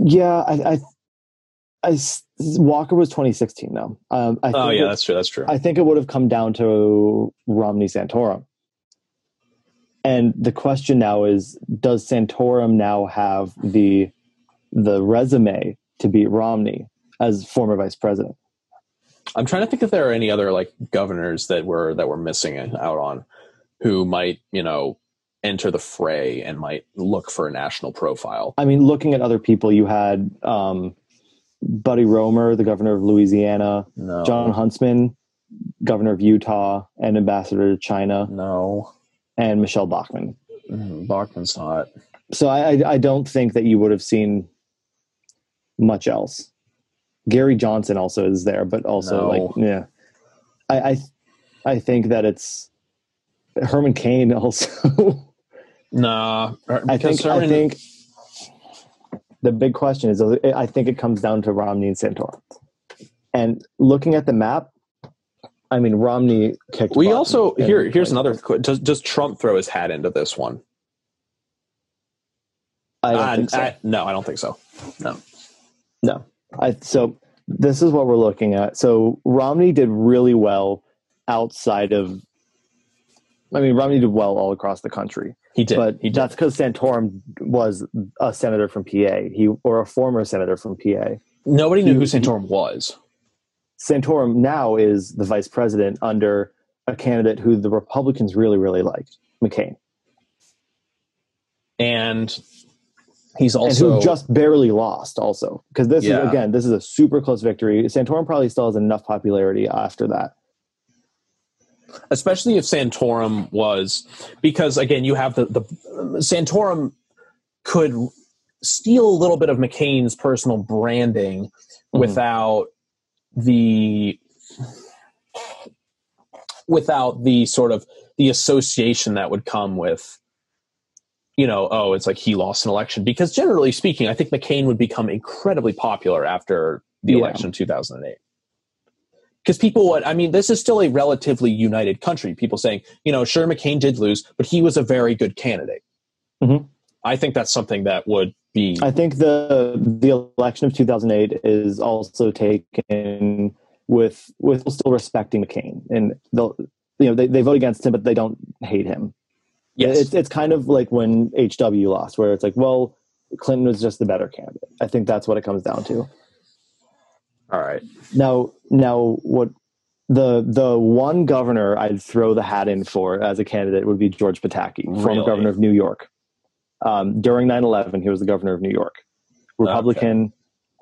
[SPEAKER 2] Yeah, I, I, I Walker was 2016 though. Um, I think
[SPEAKER 1] Oh, yeah,
[SPEAKER 2] it-
[SPEAKER 1] that's true. That's true.
[SPEAKER 2] I think it would have come down to Romney Santorum. And the question now is, does Santorum now have the the resume to beat Romney as former vice president?
[SPEAKER 1] I'm trying to think if there are any other like governors that were that were missing out on who might, you know, enter the fray and might look for a national profile.
[SPEAKER 2] I mean, looking at other people, you had um, Buddy Roemer, the governor of Louisiana,
[SPEAKER 1] No.
[SPEAKER 2] Jon Huntsman, governor of Utah, and ambassador to China,
[SPEAKER 1] No.
[SPEAKER 2] and Michele Bachmann.
[SPEAKER 1] Mm, Bachmann's not.
[SPEAKER 2] So I, I, I don't think that you would have seen much else. Gary Johnson also is there, but also
[SPEAKER 1] No.
[SPEAKER 2] like yeah, I, I I think that it's Herman Cain (laughs) also.
[SPEAKER 1] Nah.
[SPEAKER 2] I
[SPEAKER 1] because
[SPEAKER 2] think I think the big question is I think it comes down to Romney and Santorum. And looking at the map, I mean Romney kicked.
[SPEAKER 1] we also here here's another does, does Trump throw his hat into this one?
[SPEAKER 2] I
[SPEAKER 1] Uh,
[SPEAKER 2] so.
[SPEAKER 1] I- no, I don't think so. No.
[SPEAKER 2] No. I, so this is what we're looking at. So Romney did really well outside of. I mean, Romney did well all across the country,
[SPEAKER 1] He did.
[SPEAKER 2] but
[SPEAKER 1] he did.
[SPEAKER 2] that's because Santorum was a senator from PA. He or a former senator from PA.
[SPEAKER 1] Nobody knew
[SPEAKER 2] he-
[SPEAKER 1] who Santorum was.
[SPEAKER 2] Santorum now is the vice president under a candidate who the Republicans really, really liked, McCain,
[SPEAKER 1] And he's
[SPEAKER 2] and
[SPEAKER 1] also
[SPEAKER 2] who just barely lost. Also, because this
[SPEAKER 1] Yeah.
[SPEAKER 2] is again, this is a super close victory. Santorum probably still has enough popularity after that.
[SPEAKER 1] Especially if Santorum was because again you have the the Santorum could steal a little bit of McCain's personal branding
[SPEAKER 2] Mhm.
[SPEAKER 1] without the without the sort of the association that would come with you know oh it's like he lost an election because generally speaking I think McCain would become incredibly popular after the
[SPEAKER 2] Yeah.
[SPEAKER 1] election in 2008 because people would i mean this is still a relatively united country people saying you know sure mccain did lose but he was a very good candidate
[SPEAKER 2] Mhm.
[SPEAKER 1] i think that's something that would be
[SPEAKER 2] I think the the election of 2008 is also taken with with still respecting McCain, and they'll you know they, they vote against him, but they don't hate him.
[SPEAKER 1] yes
[SPEAKER 2] It's it's kind of like when HW lost, where it's like, well, Clinton was just the better candidate. I think that's what it comes down to.
[SPEAKER 1] All right
[SPEAKER 2] Now, now what the the one governor I'd throw the hat in for as a candidate would be George Pataki,
[SPEAKER 1] Really?
[SPEAKER 2] former governor of New York. Um, during 9-11, he was the governor of New York. Republican,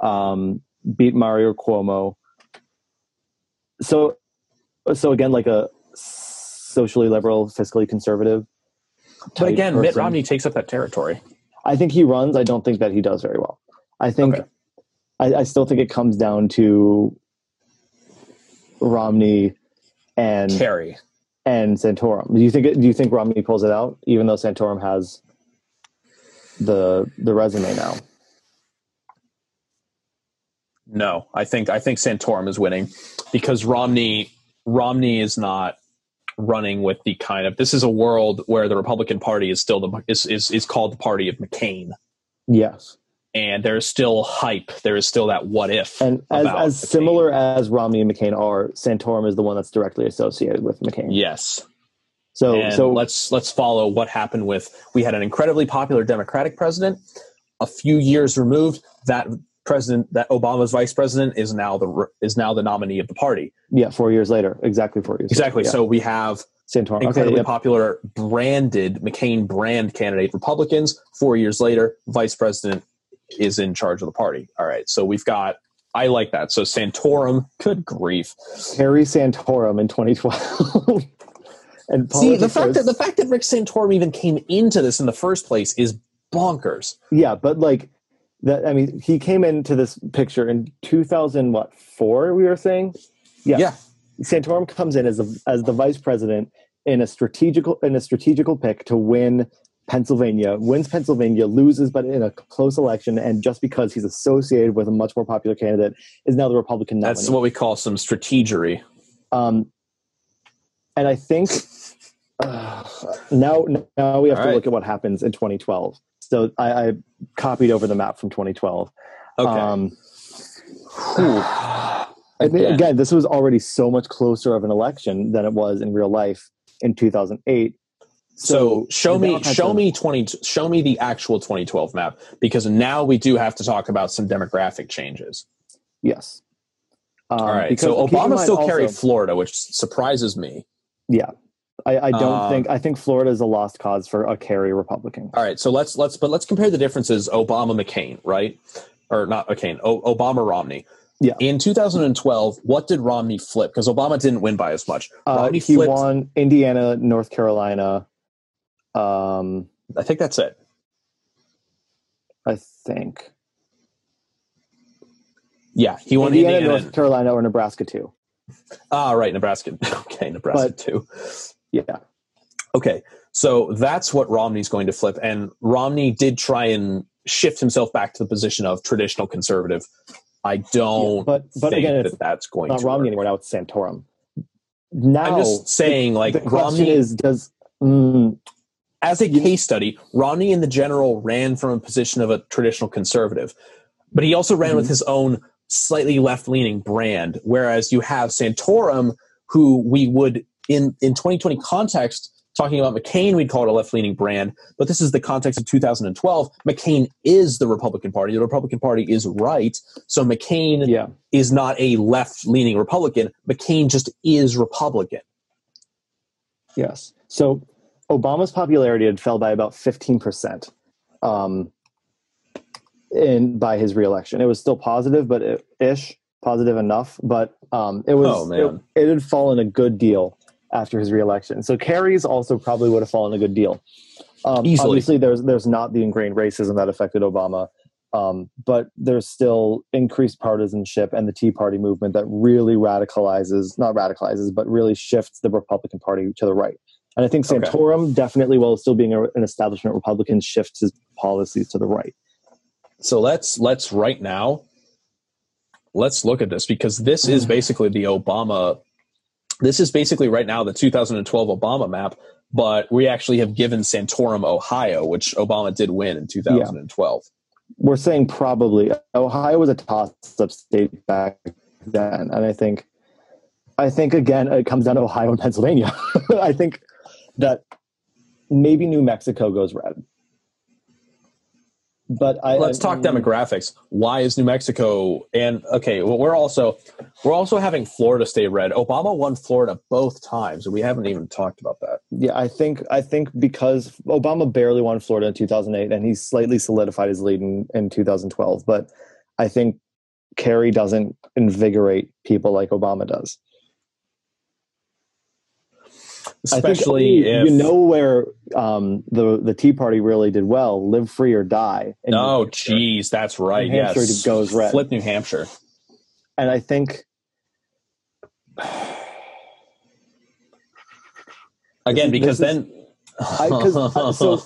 [SPEAKER 2] um, beat Mario Cuomo. So, so again, like a socially liberal, fiscally conservative.
[SPEAKER 1] but again mitt romney takes up that territory
[SPEAKER 2] I think he runs. I don't think that he does very well. I think,
[SPEAKER 1] Okay.
[SPEAKER 2] I, I still think it comes down to Romney and
[SPEAKER 1] Kerry.
[SPEAKER 2] and Santorum. Do you think? Do you think Romney pulls it out, even though Santorum has the the resume now?
[SPEAKER 1] no i think i think santorum is winning because romney romney is not running with the kind of this is a world where the republican party is still the is is, is called the party of mccain
[SPEAKER 2] Yes,
[SPEAKER 1] and there is still hype. There is still that what if.
[SPEAKER 2] and as as
[SPEAKER 1] McCain.
[SPEAKER 2] similar as Romney and McCain are, Santorum is the one that's directly associated with McCain.
[SPEAKER 1] Yes.
[SPEAKER 2] So
[SPEAKER 1] and
[SPEAKER 2] so
[SPEAKER 1] let's let's follow what happened with we had an incredibly popular Democratic president. A few years removed, that president, that Obama's vice president, is now the is now the nominee of the party.
[SPEAKER 2] yeah, four years later, exactly four years.
[SPEAKER 1] Exactly.
[SPEAKER 2] Later,
[SPEAKER 1] So we have
[SPEAKER 2] yeah. Santorum. Okay,
[SPEAKER 1] incredibly
[SPEAKER 2] yep.
[SPEAKER 1] popular branded McCain brand candidate Republicans. Four years later, vice president is in charge of the party. All right. So we've got. I like that. So Santorum, good grief.
[SPEAKER 2] Harry Santorum in 2012. (laughs) and
[SPEAKER 1] See, the fact that the fact that Rick Santorum even came into this in the first place is bonkers.
[SPEAKER 2] yeah, but like that. I mean, he came into this picture in 2000. What four? We were saying. Yeah.
[SPEAKER 1] Yeah.
[SPEAKER 2] Santorum comes in as the as the vice president in a strategical in a strategical pick to win Pennsylvania, wins Pennsylvania, loses but in a close election, and just because he's associated with a much more popular candidate, is now the Republican nominee.
[SPEAKER 1] That's what we call some strategery.
[SPEAKER 2] Um, and I think uh, now now we have
[SPEAKER 1] All
[SPEAKER 2] to
[SPEAKER 1] right.
[SPEAKER 2] look at what happens in 2012. So I, I copied over the map from 2012.
[SPEAKER 1] Okay.
[SPEAKER 2] Um, (sighs)
[SPEAKER 1] Again.
[SPEAKER 2] again, this was already so much closer of an election than it was in real life in 2008.
[SPEAKER 1] So show me, show me twenty, show me the actual 2012 map because now we do have to talk about some demographic changes.
[SPEAKER 2] Yes. Um,
[SPEAKER 1] All right, so Obama still
[SPEAKER 2] also-
[SPEAKER 1] carried Florida, which surprises me.
[SPEAKER 2] Yeah, I, I don't
[SPEAKER 1] Uh,
[SPEAKER 2] think I think Florida is a lost cause for a carry Republican.
[SPEAKER 1] All right, so let's let's but let's compare the differences. Obama McCain, right, or not McCain? O- Obama Romney.
[SPEAKER 2] Yeah.
[SPEAKER 1] In 2012, what did Romney flip? Because Obama didn't win by as much.
[SPEAKER 2] Uh,
[SPEAKER 1] Romney
[SPEAKER 2] he
[SPEAKER 1] flipped.
[SPEAKER 2] won Indiana, North Carolina. Um,
[SPEAKER 1] I think that's it.
[SPEAKER 2] I think
[SPEAKER 1] Yeah, he won
[SPEAKER 2] Indiana,
[SPEAKER 1] Indiana.
[SPEAKER 2] North Carolina, or Nebraska too.
[SPEAKER 1] ah, right, Nebraska. (laughs) Okay, Nebraska
[SPEAKER 2] But-
[SPEAKER 1] too.
[SPEAKER 2] Yeah,
[SPEAKER 1] Okay, so that's what Romney's going to flip, and Romney did try and shift himself back to the position of traditional conservative. I don't
[SPEAKER 2] Yeah, but but
[SPEAKER 1] think
[SPEAKER 2] again,
[SPEAKER 1] that
[SPEAKER 2] it's
[SPEAKER 1] that's going
[SPEAKER 2] not
[SPEAKER 1] to
[SPEAKER 2] Romney
[SPEAKER 1] work.
[SPEAKER 2] anymore. Now it's Santorum. Now
[SPEAKER 1] I'm just saying, like
[SPEAKER 2] the question
[SPEAKER 1] Romney,
[SPEAKER 2] is, does mm,
[SPEAKER 1] as a case study, Romney in the general ran from a position of a traditional conservative, but he also ran with
[SPEAKER 2] Mhm.
[SPEAKER 1] his own slightly left-leaning brand. Whereas you have Santorum, who we would in in 2020 context talking about McCain, we'd call it a left-leaning brand. But this is the context of 2012. McCain is the Republican Party. The Republican Party is right. So McCain
[SPEAKER 2] yeah,
[SPEAKER 1] is not a left-leaning Republican. McCain just is Republican.
[SPEAKER 2] yes. So Obama's popularity had fell by about fifteen percent, um, in by his reelection. It was still positive, but it, ish positive enough. But um, it was
[SPEAKER 1] Oh.
[SPEAKER 2] It, it had fallen a good deal after his reelection. So Kerry's also probably would have fallen a good deal. Um,
[SPEAKER 1] Easily.
[SPEAKER 2] Obviously, there's there's not the ingrained racism that affected Obama, um, but there's still increased partisanship and the Tea Party movement that really radicalizes, not radicalizes, but really shifts the Republican Party to the right. And I think
[SPEAKER 1] Okay.
[SPEAKER 2] Santorum definitely, while still being a, an establishment Republican, shifts his policies to the right.
[SPEAKER 1] So let's let's right now let's look at this because this is mm. basically the Obama this is basically right now the 2012 Obama map, but we actually have given Santorum Ohio, which Obama did win in 2012.
[SPEAKER 2] We're saying probably Ohio was a toss-up state back then, and I think, I think again it comes down to Ohio and Pennsylvania. (laughs) I think that maybe New Mexico goes red, but I
[SPEAKER 1] Let's
[SPEAKER 2] I-
[SPEAKER 1] talk mm-hmm. demographics. Why is New Mexico and okay, well we're also we're also having Florida stay red. Obama won Florida both times, and we haven't even talked about that.
[SPEAKER 2] Yeah, I think I think because Obama barely won Florida in 2008, and he slightly solidified his lead in, in 2012. But I think Kerry doesn't invigorate people like Obama does.
[SPEAKER 1] Especially
[SPEAKER 2] I think,
[SPEAKER 1] if
[SPEAKER 2] you know where um, the the Tea Party really did well: live free or die.
[SPEAKER 1] Oh, geez, that's right.
[SPEAKER 2] New Hampshire
[SPEAKER 1] yes,
[SPEAKER 2] goes red.
[SPEAKER 1] Flip New Hampshire.
[SPEAKER 2] And I think (sighs)
[SPEAKER 1] Again, because
[SPEAKER 2] is-
[SPEAKER 1] then.
[SPEAKER 2] I, (laughs) so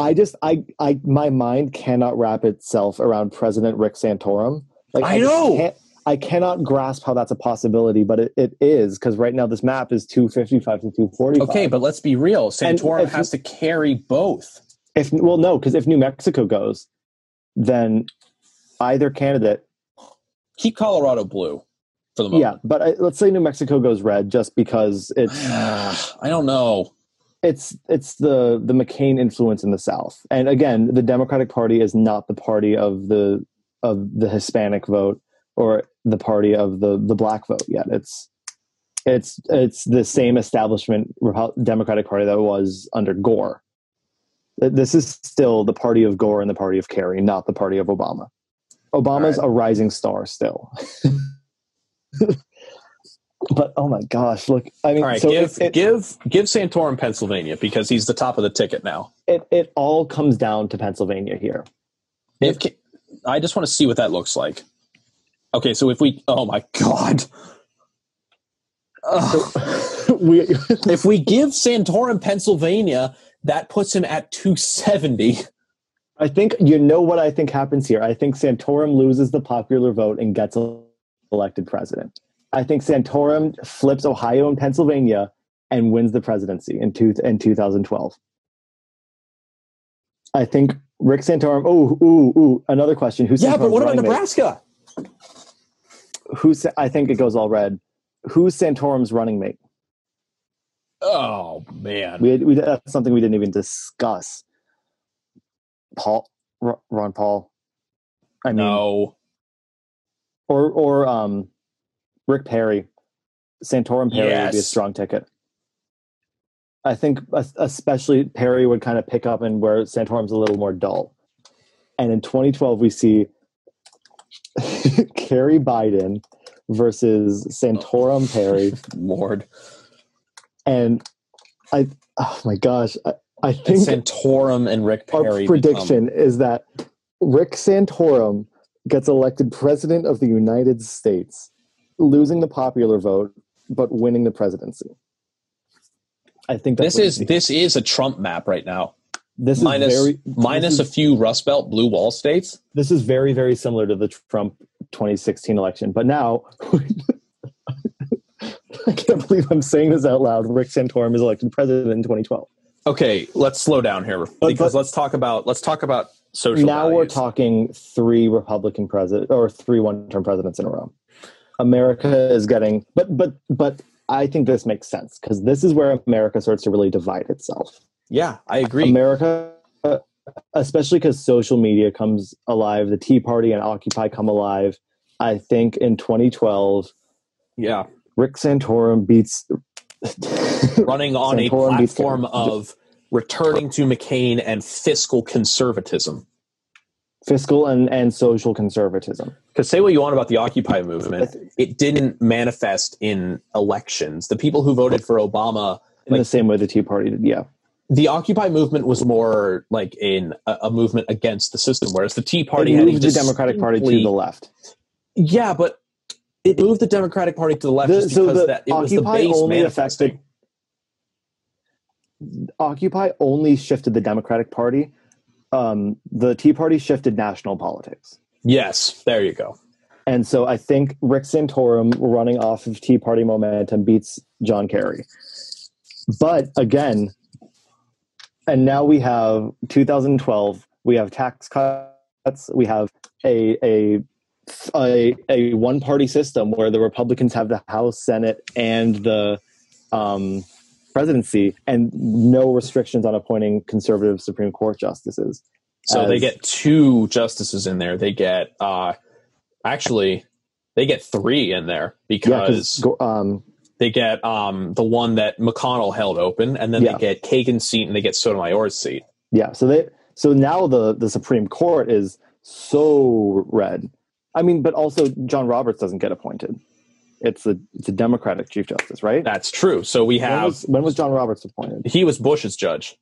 [SPEAKER 2] I just I I my mind cannot wrap itself around President Rick Santorum. Like
[SPEAKER 1] I
[SPEAKER 2] just
[SPEAKER 1] know.
[SPEAKER 2] I cannot grasp how that's a possibility, but it, it is because right now this map is two fifty five to two forty.
[SPEAKER 1] okay, but let's be real. Santorum has to carry both.
[SPEAKER 2] if well no, because if New Mexico goes, then either candidate,
[SPEAKER 1] Keep Colorado blue for the moment.
[SPEAKER 2] yeah. But I, let's say New Mexico goes red just because it's (sighs)
[SPEAKER 1] I don't know.
[SPEAKER 2] it's it's the the McCain influence in the South, and again, the Democratic Party is not the party of the of the Hispanic vote or the party of the the black vote yet. It's it's it's the same establishment Democratic Party that was under Gore. This is still the party of Gore and the party of Kerry, not the party of Obama. Obama's a rising star still. (laughs) but oh my gosh, look! I mean,
[SPEAKER 1] All right,
[SPEAKER 2] so
[SPEAKER 1] give
[SPEAKER 2] it, it,
[SPEAKER 1] give give Santorum Pennsylvania because he's the top of the ticket now.
[SPEAKER 2] it it all comes down to Pennsylvania here.
[SPEAKER 1] If I just want to see what that looks like. Okay, so if we, oh my god, (laughs)
[SPEAKER 2] we
[SPEAKER 1] if we give Santorum Pennsylvania, that puts him at 270.
[SPEAKER 2] I think you know what I think happens here. I think Santorum loses the popular vote and gets elected president. I think Santorum flips Ohio and Pennsylvania and wins the presidency in two in 2012. I think Rick Santorum. Oh, ooh, ooh. Another question. Who's
[SPEAKER 1] Yeah, but what about
[SPEAKER 2] Nebraska? mate? Who's? I think it goes all red. Who's Santorum's running mate?
[SPEAKER 1] Oh man.
[SPEAKER 2] We, we that's something we didn't even discuss. Paul, Ro- Ron Paul. I mean,
[SPEAKER 1] no.
[SPEAKER 2] or or um, Rick Perry, Santorum Perry would be a strong ticket. I think especially Perry would kind of pick up and where Santorum's a little more dull. And in 2012, we see (laughs) Kerry Biden versus Santorum oh. Perry, (laughs)
[SPEAKER 1] Lord.
[SPEAKER 2] and I, oh my gosh, I, I
[SPEAKER 1] And
[SPEAKER 2] think
[SPEAKER 1] Santorum and Rick Perry.
[SPEAKER 2] our prediction is that Rick Santorum gets elected president of the United States, losing the popular vote but winning the presidency. I think that's
[SPEAKER 1] this is this is a Trump map right now.
[SPEAKER 2] This
[SPEAKER 1] minus
[SPEAKER 2] is very
[SPEAKER 1] minus
[SPEAKER 2] this
[SPEAKER 1] a few Rust Belt blue wall states.
[SPEAKER 2] this is very very similar to the Trump 2016 election. But now, (laughs) I can't believe I'm saying this out loud. Rick Santorum is elected president in 2012.
[SPEAKER 1] Okay, let's slow down here because
[SPEAKER 2] but-
[SPEAKER 1] let's talk about let's talk about social.
[SPEAKER 2] now we're talking three Republican president or three one-term presidents in a row. America is getting, but but but I think this makes sense because this is where America starts to really divide itself.
[SPEAKER 1] Yeah, I agree.
[SPEAKER 2] America, especially because social media comes alive, the Tea Party and Occupy come alive. I think in 2012,
[SPEAKER 1] yeah,
[SPEAKER 2] Rick Santorum beats (laughs)
[SPEAKER 1] running on a platform of returning to McCain and fiscal conservatism.
[SPEAKER 2] fiscal and, and social conservatism.
[SPEAKER 1] Because say what you want about the Occupy movement, it didn't manifest in elections. The people who voted for Obama,
[SPEAKER 2] In
[SPEAKER 1] Like-
[SPEAKER 2] the same way the Tea Party did, yeah.
[SPEAKER 1] The Occupy movement was more like in a, a movement against the system, whereas the Tea Party
[SPEAKER 2] moved the Democratic Party to the left.
[SPEAKER 1] Yeah, but it moved the Democratic Party to the left
[SPEAKER 2] The-
[SPEAKER 1] just
[SPEAKER 2] so
[SPEAKER 1] because
[SPEAKER 2] the
[SPEAKER 1] that it was the
[SPEAKER 2] Occupy
[SPEAKER 1] base
[SPEAKER 2] only affected- Occupy only shifted the Democratic Party. Um, the Tea Party shifted national politics.
[SPEAKER 1] Yes, there you go.
[SPEAKER 2] And so I think Rick Santorum running off of Tea Party momentum beats John Kerry. But again, and now we have 2012, we have tax cuts, we have a a a, a one party system where the Republicans have the House, Senate, and the um, presidency, and no restrictions on appointing conservative Supreme Court justices.
[SPEAKER 1] So they get two justices in there. They get uh actually they get three in there because
[SPEAKER 2] because um,
[SPEAKER 1] they get um the one that McConnell held open and then
[SPEAKER 2] Yeah.
[SPEAKER 1] they get Kagan's seat and they get Sotomayor's seat.
[SPEAKER 2] Yeah, so they so now the the Supreme Court is so red. I mean, but also John Roberts doesn't get appointed. It's a it's a Democratic Chief Justice, right?
[SPEAKER 1] That's true. So we
[SPEAKER 2] when,
[SPEAKER 1] have
[SPEAKER 2] was, when was John Roberts appointed?
[SPEAKER 1] he was Bush's judge.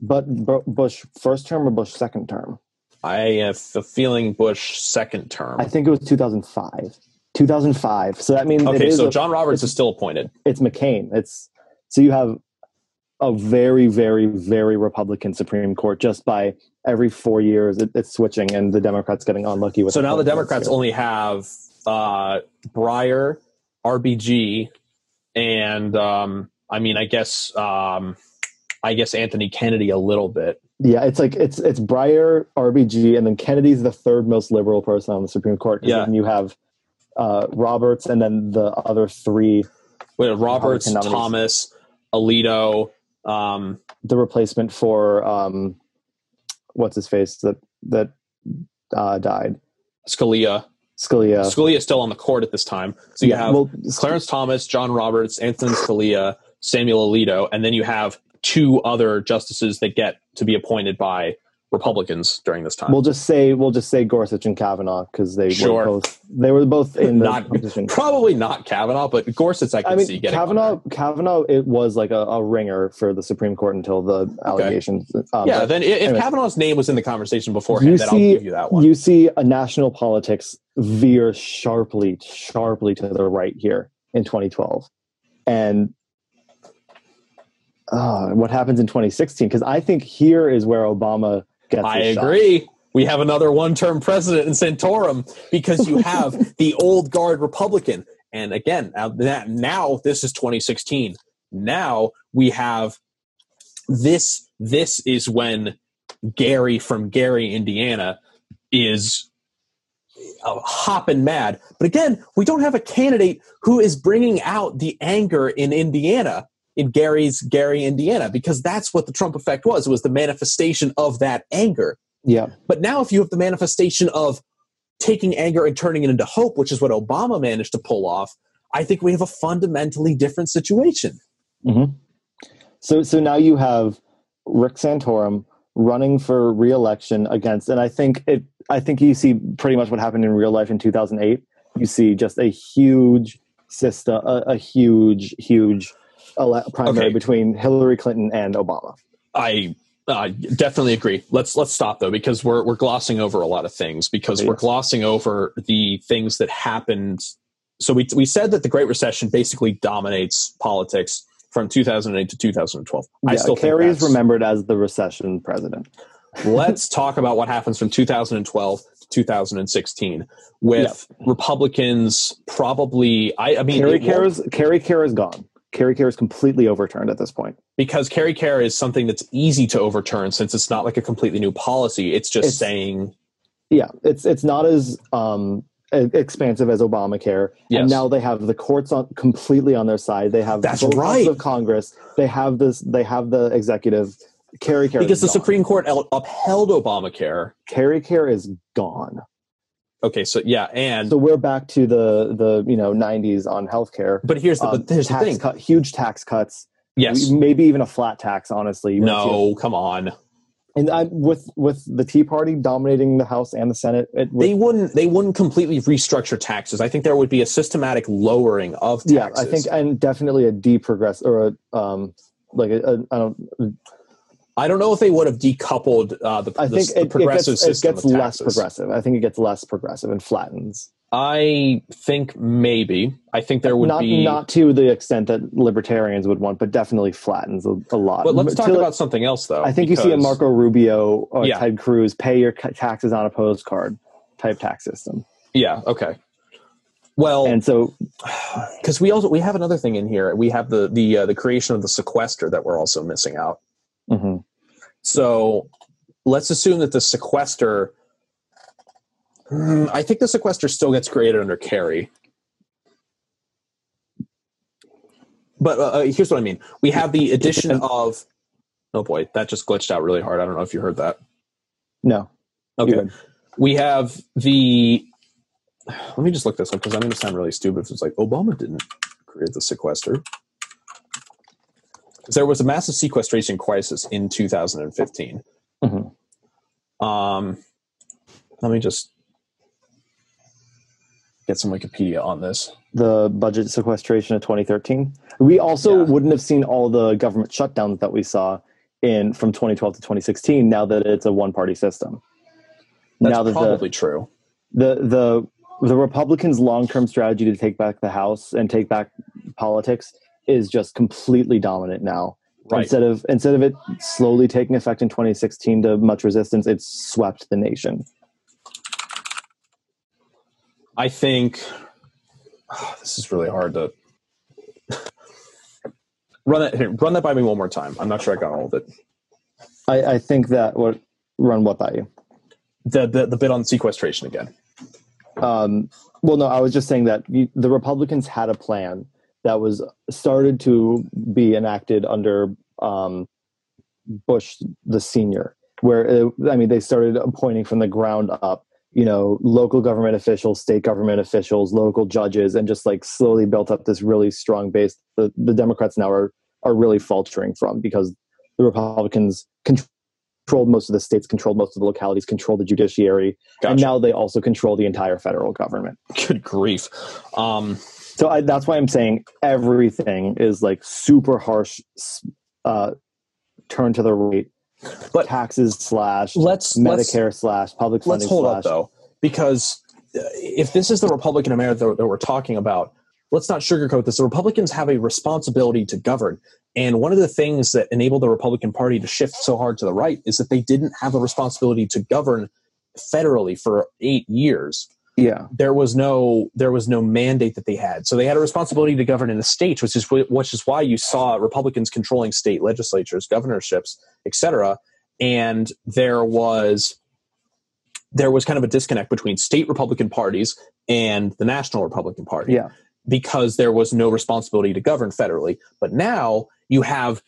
[SPEAKER 2] But Bush first term or Bush second term?
[SPEAKER 1] I have a feeling Bush second term.
[SPEAKER 2] I think it was 2005. 2005. So that means
[SPEAKER 1] Okay, so
[SPEAKER 2] a-
[SPEAKER 1] John Roberts is still appointed.
[SPEAKER 2] it's McCain. It's so you have a very, very, very Republican Supreme Court just by every four years it, it's switching, and the Democrats getting unlucky with.
[SPEAKER 1] So now the Democrats
[SPEAKER 2] here.
[SPEAKER 1] only have uh, Breyer, RBG, and um, I mean, I guess um, I guess Anthony Kennedy a little bit.
[SPEAKER 2] Yeah, it's like it's it's Breyer, RBG, and then Kennedy's the third most liberal person on the Supreme Court.
[SPEAKER 1] Yeah.
[SPEAKER 2] then you have uh, Roberts, and then the other three,
[SPEAKER 1] We have Roberts. Thomas, Alito. Um,
[SPEAKER 2] the replacement for um, what's his face that that uh, died,
[SPEAKER 1] Scalia.
[SPEAKER 2] Scalia.
[SPEAKER 1] Scalia is still on the court at this time. So you
[SPEAKER 2] Yeah,
[SPEAKER 1] have
[SPEAKER 2] well,
[SPEAKER 1] Clarence Thomas, John Roberts, Anthony Scalia, Samuel Alito, and then you have two other justices that get to be appointed by Republicans during this time.
[SPEAKER 2] We'll just say we'll just say Gorsuch and Kavanaugh because they
[SPEAKER 1] Sure.
[SPEAKER 2] were both they were both in the
[SPEAKER 1] Not-. Probably not Kavanaugh, but Gorsuch I can
[SPEAKER 2] I mean,
[SPEAKER 1] see getting
[SPEAKER 2] Kavanaugh. Kavanaugh, it was like a, a ringer for the Supreme Court until the allegations. Um,
[SPEAKER 1] Yeah, then if
[SPEAKER 2] anyway.
[SPEAKER 1] Kavanaugh's name was in the conversation beforehand,
[SPEAKER 2] You
[SPEAKER 1] then
[SPEAKER 2] see-
[SPEAKER 1] I'll give you that one.
[SPEAKER 2] you see a national politics veer sharply, sharply to the right here in 2012, and uh, what happens in 2016? Because I think here is where Obama gets.
[SPEAKER 1] I
[SPEAKER 2] his shot.
[SPEAKER 1] agree. We have another one-term president in Santorum because you have (laughs) the old guard Republican, and again, now, this is 2016. Now we have this. This is when Gary from Gary, Indiana, is uh, hopping mad. But again, we don't have a candidate who is bringing out the anger in Indiana, in Gary's Gary, Indiana, because that's what the Trump effect was. It was the manifestation of that anger.
[SPEAKER 2] Yeah,
[SPEAKER 1] But now, if you have the manifestation of taking anger and turning it into hope, which is what Obama managed to pull off, I think we have a fundamentally different situation. Mm-hmm.
[SPEAKER 2] So so now you have Rick Santorum running for reelection against, and I think it. I think you see pretty much what happened in real life in 2008. You see just a huge system, a, a huge, huge ele- primary
[SPEAKER 1] Okay.
[SPEAKER 2] between Hillary Clinton and Obama.
[SPEAKER 1] I uh, definitely agree. Let's let's stop though because we're we're glossing over a lot of things because we're glossing over the things that happened. So we we said that the Great Recession basically dominates politics from 2008 to 2012. I
[SPEAKER 2] Yeah,
[SPEAKER 1] still
[SPEAKER 2] Kerry is remembered as the recession president.
[SPEAKER 1] let's talk about what happens from 2012 to 2016 with Republicans probably I, I mean
[SPEAKER 2] Kerry is Kerry Care is gone. Kerry Care is completely overturned at this point.
[SPEAKER 1] because Kerry Care is something that's easy to overturn since it's not like a completely new policy. It's just
[SPEAKER 2] It's-
[SPEAKER 1] saying
[SPEAKER 2] Yeah, it's it's not as um, expansive as Obamacare,
[SPEAKER 1] Yes.
[SPEAKER 2] and now they have the courts on completely on their side. They have
[SPEAKER 1] That's right.
[SPEAKER 2] of Congress. They have this. They have the executive. Kerry Care
[SPEAKER 1] because the
[SPEAKER 2] gone.
[SPEAKER 1] Supreme Court upheld Obamacare.
[SPEAKER 2] Kerry Care is gone.
[SPEAKER 1] Okay, so yeah, and
[SPEAKER 2] So we're back to the the you know 90s on healthcare.
[SPEAKER 1] but here's the
[SPEAKER 2] Um,
[SPEAKER 1] but here's the thing.
[SPEAKER 2] cut, huge tax cuts.
[SPEAKER 1] yes,
[SPEAKER 2] maybe even a flat tax. Honestly,
[SPEAKER 1] no, come on.
[SPEAKER 2] And I, with with the Tea Party dominating the House and the Senate, would
[SPEAKER 1] They wouldn't they wouldn't completely restructure taxes. I think there would be a systematic lowering of taxes.
[SPEAKER 2] yeah i think and definitely a deprogress or a um like a, a i don't
[SPEAKER 1] I don't know if they would have decoupled uh, the,
[SPEAKER 2] i
[SPEAKER 1] the,
[SPEAKER 2] think
[SPEAKER 1] the
[SPEAKER 2] it, it
[SPEAKER 1] progressive
[SPEAKER 2] gets, it
[SPEAKER 1] system
[SPEAKER 2] gets
[SPEAKER 1] of
[SPEAKER 2] less progressive i think it gets less progressive and flattens
[SPEAKER 1] I think maybe. I think there would
[SPEAKER 2] not
[SPEAKER 1] be.
[SPEAKER 2] not to the extent that libertarians would want but definitely flattens a, a lot
[SPEAKER 1] but let's talk
[SPEAKER 2] Till-
[SPEAKER 1] about something else, though.
[SPEAKER 2] i think you see a marco rubio or
[SPEAKER 1] Yeah.
[SPEAKER 2] ted cruz pay your taxes on a postcard type tax system
[SPEAKER 1] Yeah. Okay. Well,
[SPEAKER 2] and so
[SPEAKER 1] because we also we have another thing in here. We have the the uh, the creation of the sequester that we're also missing out.
[SPEAKER 2] mhm.
[SPEAKER 1] So let's assume that the sequester. Hmm, I think the sequester still gets created under Kerry. But uh, uh, here's what I mean: we have the addition of. Oh boy, that just glitched out really hard. I don't know if you heard that.
[SPEAKER 2] no
[SPEAKER 1] Okay, we have the. Let me just look this up because I'm going to sound really stupid. If it's like Obama didn't create the sequester. There was a massive sequestration crisis in 2015.
[SPEAKER 2] Mhm.
[SPEAKER 1] Um, let me just get some Wikipedia on this.
[SPEAKER 2] the budget sequestration of 2013. We also
[SPEAKER 1] Yeah.
[SPEAKER 2] wouldn't have seen all the government shutdowns that we saw in from 2012 to 2016. Now that it's a one party system,
[SPEAKER 1] That's
[SPEAKER 2] now that
[SPEAKER 1] probably true.
[SPEAKER 2] the the the the Republicans' long term strategy to take back the House and take back politics is just completely dominant now.
[SPEAKER 1] Right.
[SPEAKER 2] Instead of instead of it slowly taking effect in 2016 to much resistance, it's swept the nation.
[SPEAKER 1] I think (sighs) this is really hard to (sighs) run that. Here, run that by me one more time. I'm not sure I got all of it.
[SPEAKER 2] I, I think that what run what by you.
[SPEAKER 1] The the, the bit on sequestration again.
[SPEAKER 2] Um, well, no, I was just saying that you, the Republicans had a plan that was started to be enacted under um, Bush the senior, where it, I mean they started appointing from the ground up, you know, local government officials, state government officials, local judges, and just like slowly built up this really strong base. The the Democrats now are are really faltering from because the Republicans controlled most of the states, controlled most of the localities, controlled the judiciary, and now they also control the entire federal government.
[SPEAKER 1] Good grief. Um,
[SPEAKER 2] So I, that's why I'm saying everything is like super harsh, uh, turn to the right,
[SPEAKER 1] But-
[SPEAKER 2] taxes slash
[SPEAKER 1] let's let's
[SPEAKER 2] Medicare slash public
[SPEAKER 1] let's hold
[SPEAKER 2] slash.
[SPEAKER 1] up though, because uh, if this is the Republican America that, that we're talking about, let's not sugarcoat this. The Republicans have a responsibility to govern. And one of the things that enabled the Republican Party to shift so hard to the right is that they didn't have a responsibility to govern federally for eight years.
[SPEAKER 2] Yeah.
[SPEAKER 1] There was no there was no mandate that they had, so they had a responsibility to govern in the states, which is which is why you saw Republicans controlling state legislatures, governorships, etc. And there was there was kind of a disconnect between state Republican parties and the national Republican Party
[SPEAKER 2] Yeah.
[SPEAKER 1] because there was no responsibility to govern federally. But now you have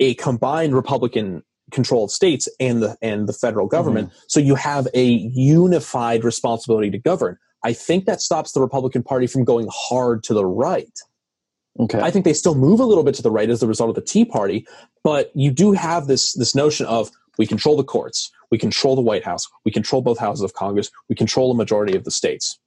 [SPEAKER 1] a combined Republican controlled states and the and the federal government. Mm-hmm. So you have a unified responsibility to govern. I think that stops the Republican Party from going hard to the right.
[SPEAKER 2] Okay.
[SPEAKER 1] I think they still move a little bit to the right as a result of the Tea Party, but you do have this this notion of we control the courts, we control the White House, we control both houses of Congress, we control a majority of the states.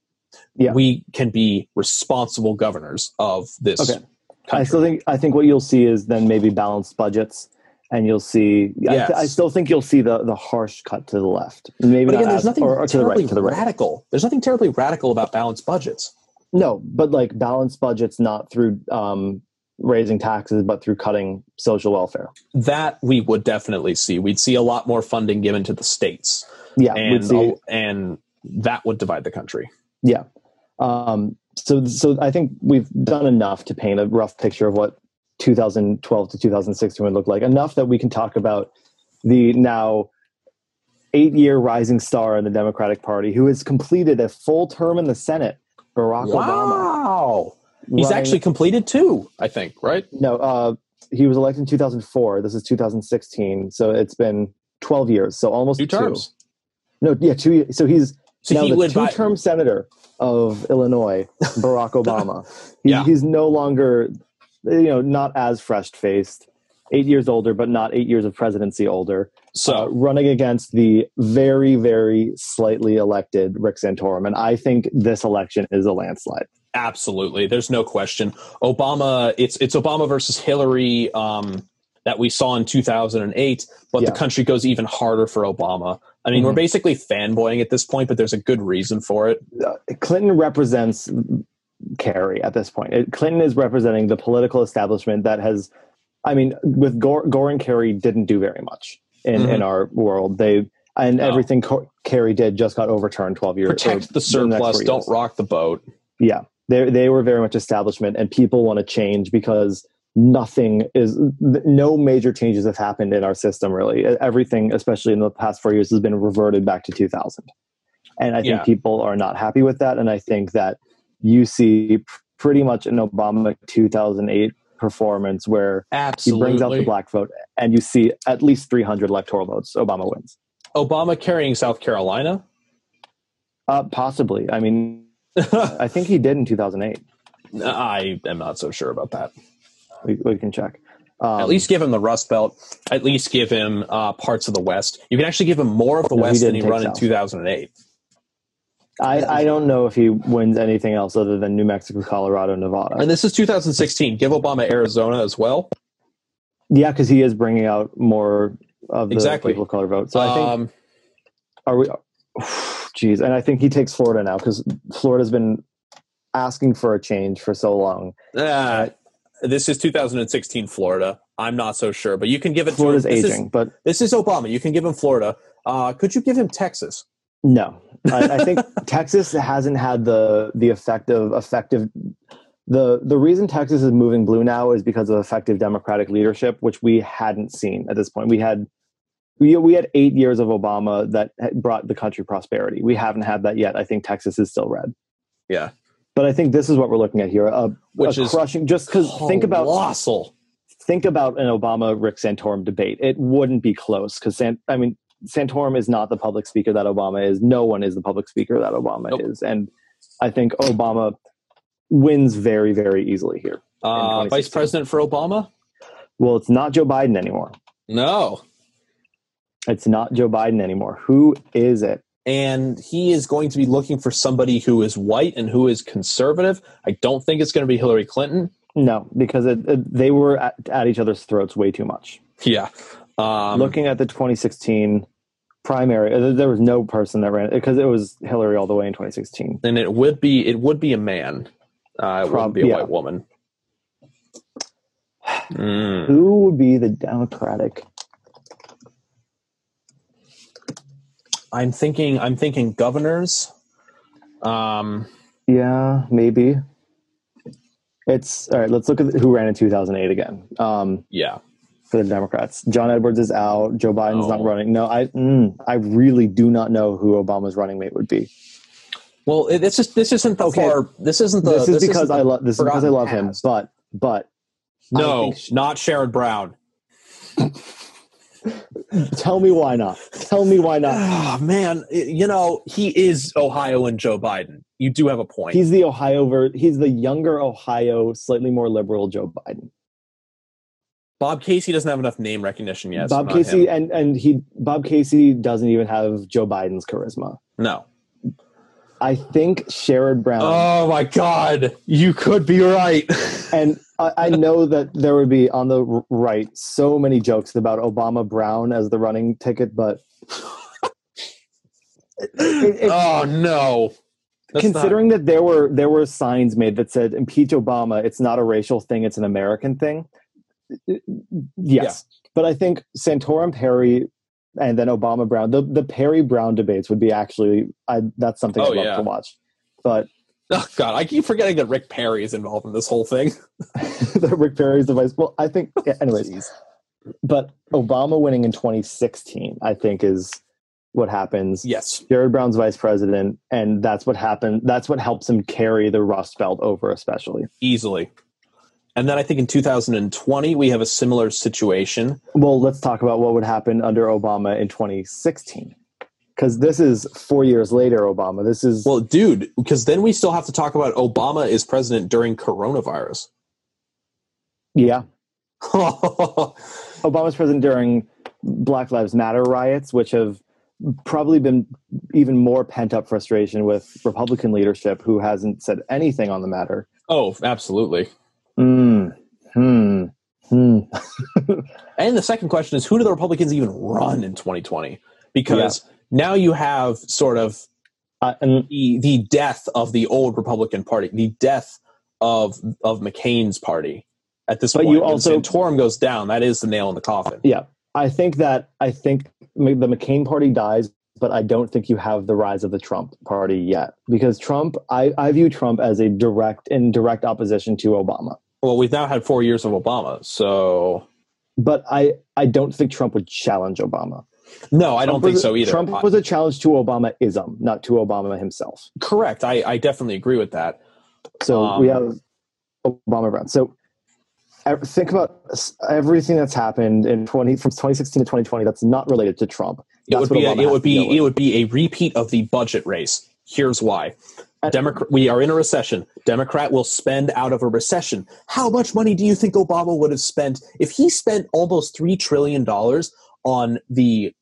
[SPEAKER 2] Yeah.
[SPEAKER 1] We can be responsible governors of this.
[SPEAKER 2] Okay. I still think I think what you'll see is then maybe balanced budgets, and you'll see. I, th- I still think you'll see the the harsh cut to the left. Maybe
[SPEAKER 1] But
[SPEAKER 2] not
[SPEAKER 1] again, there's
[SPEAKER 2] as-
[SPEAKER 1] nothing
[SPEAKER 2] or, or to the
[SPEAKER 1] terribly
[SPEAKER 2] right. To the right.
[SPEAKER 1] radical. There's nothing terribly radical about balanced budgets.
[SPEAKER 2] No, but like balanced budgets, not through um, raising taxes, but through cutting social welfare.
[SPEAKER 1] That we would definitely see. We'd see a lot more funding given to the states,
[SPEAKER 2] Yeah,
[SPEAKER 1] and
[SPEAKER 2] see.
[SPEAKER 1] and that would divide the country.
[SPEAKER 2] Yeah. Um, so, so I think we've done enough to paint a rough picture of what 2012 to 2016 would look like. Enough that we can talk about the now eight-year rising star in the Democratic Party, who has completed a full term in the Senate, Barack Obama.
[SPEAKER 1] Wow, he's
[SPEAKER 2] running-
[SPEAKER 1] actually completed two. I think right.
[SPEAKER 2] no. Uh, he was elected in 2004. This is 2016, so it's been 12 years. So almost
[SPEAKER 1] Two terms.
[SPEAKER 2] No, yeah, two. years. So he's
[SPEAKER 1] So
[SPEAKER 2] now
[SPEAKER 1] he
[SPEAKER 2] the two-term senator of Illinois, Barack (laughs) Obama. He,
[SPEAKER 1] Yeah.
[SPEAKER 2] He's no longer, you know, not as fresh-faced, eight years older, but not eight years of presidency older.
[SPEAKER 1] So
[SPEAKER 2] uh, running against the very, very slightly elected Rick Santorum, and I think this election is a landslide.
[SPEAKER 1] Absolutely, there's no question. Obama, it's it's Obama versus Hillary um, that we saw in 2008, but
[SPEAKER 2] Yeah.
[SPEAKER 1] the country goes even harder for Obama. I mean, we're
[SPEAKER 2] Mhm.
[SPEAKER 1] basically fanboying at this point, but there's a good reason for it.
[SPEAKER 2] Uh, Clinton represents Kerry at this point. It, Clinton is representing the political establishment that has, I mean, with Gore, Gore and Kerry didn't do very much in,
[SPEAKER 1] Mhm.
[SPEAKER 2] in our world. They and
[SPEAKER 1] No.
[SPEAKER 2] everything Co- Kerry did just got overturned twelve years.
[SPEAKER 1] Protect the surplus,
[SPEAKER 2] four
[SPEAKER 1] don't rock the boat.
[SPEAKER 2] Yeah, they they were very much establishment, and people want to change because nothing is no major changes have happened in our system really everything especially in the past four years has been reverted back to 2000 and i think
[SPEAKER 1] Yeah.
[SPEAKER 2] people are not happy with that and i think that you see pretty much an obama 2008 performance where he brings out the black vote and you see at least 300 electoral votes obama wins
[SPEAKER 1] Obama carrying South Carolina.
[SPEAKER 2] uh, possibly i mean (laughs) i think he did in 2008
[SPEAKER 1] I am not so sure about that.
[SPEAKER 2] we, we can check um,
[SPEAKER 1] At least give him the Rust Belt. At least give him uh, parts of the West. You can actually give him more of the
[SPEAKER 2] No, he
[SPEAKER 1] West than he run in 2008.
[SPEAKER 2] I, I don't know if he wins anything else other than New Mexico, Colorado, Nevada.
[SPEAKER 1] And this is 2016. Give Obama Arizona as well.
[SPEAKER 2] Yeah, because he is bringing out more of the
[SPEAKER 1] Exactly.
[SPEAKER 2] people of color vote. So I think
[SPEAKER 1] um,
[SPEAKER 2] are we? Jeez, and I think he takes Florida now because Florida's been asking for a change for so long.
[SPEAKER 1] uh, this is 2016 Florida. I'm not so sure, but you can give it
[SPEAKER 2] Florida's
[SPEAKER 1] to him. This is-
[SPEAKER 2] aging, but
[SPEAKER 1] This is Obama. You can give him Florida. Uh, could you give him Texas?
[SPEAKER 2] no, I, I think Texas hasn't had the the effect of effective. The the reason Texas is moving blue now is because of effective Democratic leadership, which we hadn't seen at this point. We had we we had eight years of Obama that brought the country prosperity. We haven't had that yet. I think Texas is still red.
[SPEAKER 1] Yeah.
[SPEAKER 2] But I think this is what we're looking at here: a,
[SPEAKER 1] Which
[SPEAKER 2] a
[SPEAKER 1] is
[SPEAKER 2] crushing. Just because think about
[SPEAKER 1] colossal.
[SPEAKER 2] think about an Obama Rick Santorum debate. It wouldn't be close because I mean Santorum is not the public speaker that Obama is. No one is the public speaker that Obama
[SPEAKER 1] Nope.
[SPEAKER 2] is, and I think Obama wins very very easily here.
[SPEAKER 1] Uh, Vice President for Obama?
[SPEAKER 2] Well, it's not Joe Biden anymore.
[SPEAKER 1] No.
[SPEAKER 2] It's not Joe Biden anymore. Who is it?
[SPEAKER 1] And he is going to be looking for somebody who is white and who is conservative. I don't think it's going to be Hillary Clinton.
[SPEAKER 2] No, because it, it- they were at, at each other's throats way too much.
[SPEAKER 1] Yeah. Um,
[SPEAKER 2] Looking at the 2016 primary, uh, there was no person that ran because it was Hillary all the way in 2016.
[SPEAKER 1] and it would be it would be a man. Uh, it
[SPEAKER 2] Prob-
[SPEAKER 1] wouldn't be a
[SPEAKER 2] yeah.
[SPEAKER 1] white woman. Mm.
[SPEAKER 2] Who would be the Democratic?
[SPEAKER 1] I'm thinking. I'm thinking governors. Um,
[SPEAKER 2] Yeah, maybe. It's all right. Let's look at who ran in 2008 again. Um,
[SPEAKER 1] yeah.
[SPEAKER 2] For the Democrats, John Edwards is out. Joe Biden's
[SPEAKER 1] Oh.
[SPEAKER 2] not running. No, I mm, I really do not know who Obama's running mate would be.
[SPEAKER 1] Well, it's just this isn't the
[SPEAKER 2] Okay.
[SPEAKER 1] far. This isn't the.
[SPEAKER 2] this is because I love this is because I love him. But but
[SPEAKER 1] No,
[SPEAKER 2] think sh-
[SPEAKER 1] not Sherrod Brown. (laughs)
[SPEAKER 2] tell me why not. Tell me why not.
[SPEAKER 1] Oh (sighs) man, you know he is Ohio and Joe Biden. You do have a point.
[SPEAKER 2] He's the Ohio ver- he's the younger Ohio, slightly more liberal Joe Biden.
[SPEAKER 1] Bob Casey doesn't have enough name recognition yet.
[SPEAKER 2] Bob
[SPEAKER 1] not
[SPEAKER 2] Casey
[SPEAKER 1] him.
[SPEAKER 2] and and he Bob Casey doesn't even have Joe Biden's charisma.
[SPEAKER 1] No.
[SPEAKER 2] I think Sherrod Brown
[SPEAKER 1] Oh my God, you could be right. (laughs)
[SPEAKER 2] and I, I know that there would be on the right so many jokes about Obama Brown as the running ticket, but it- it- it-
[SPEAKER 1] oh no. That's not-
[SPEAKER 2] considering that there were there were signs made that said impeach Obama, it's not a racial thing, it's an American thing. Yes, but I think Santorum Perry and then Obama Brown, the the Perry Brown debates would be actually I, that's something
[SPEAKER 1] Oh,
[SPEAKER 2] I'd love
[SPEAKER 1] yeah.
[SPEAKER 2] to watch. But (laughs)
[SPEAKER 1] oh God, I keep forgetting that Rick Perry is involved in this whole thing. (laughs) (laughs)
[SPEAKER 2] that Rick Perry's the vice. Well, I think. yeah, oh, anyways,
[SPEAKER 1] Jeez.
[SPEAKER 2] but Obama winning in 2016, I think, is what happens.
[SPEAKER 1] Yes.
[SPEAKER 2] Sherrod Brown's vice president, and that's what happened. That's what helps him carry the Rust Belt over, especially.
[SPEAKER 1] easily. And then I think in 2020 we have a similar situation.
[SPEAKER 2] Well, let's talk about what would happen under Obama in 2016, because this is four years later. Obama. This is
[SPEAKER 1] Well, dude, because then we still have to talk about Obama is president during coronavirus.
[SPEAKER 2] yeah. (laughs) Obama's president during Black Lives Matter riots, which have probably been even more pent up frustration with Republican leadership, who hasn't said anything on the matter.
[SPEAKER 1] Oh, absolutely.
[SPEAKER 2] Hmm. Hmm. Hmm. (laughs)
[SPEAKER 1] And the second question is who do the Republicans even run in 2020? Because now you have sort of
[SPEAKER 2] Uh,
[SPEAKER 1] the, the death of the old Republican Party, the death of of McCain's party. At this
[SPEAKER 2] But
[SPEAKER 1] point,
[SPEAKER 2] you also-
[SPEAKER 1] Santorum goes down. That is the nail in the coffin.
[SPEAKER 2] yeah, I think that I think the McCain party dies, but I don't think you have the rise of the Trump party yet because Trump. I, I view Trump as a direct in direct opposition to Obama.
[SPEAKER 1] Well, we've now had four years of Obama, so
[SPEAKER 2] But I, I don't think Trump would challenge Obama.
[SPEAKER 1] no, I don't think so either.
[SPEAKER 2] Trump was a challenge to Obama-ism, not to Obama himself.
[SPEAKER 1] Correct. I, I definitely agree with that.
[SPEAKER 2] So
[SPEAKER 1] Um,
[SPEAKER 2] we have Obama Brown. So think about everything that's happened in 20 from 2016 to 2020 that's not related to Trump.
[SPEAKER 1] It would be a, it would be it would be a repeat of the budget race. Here's why. Democrat, we are in a recession. Democrat will spend out of a recession. How much money do you think Obama would have spent if he spent almost three trillion dollars on the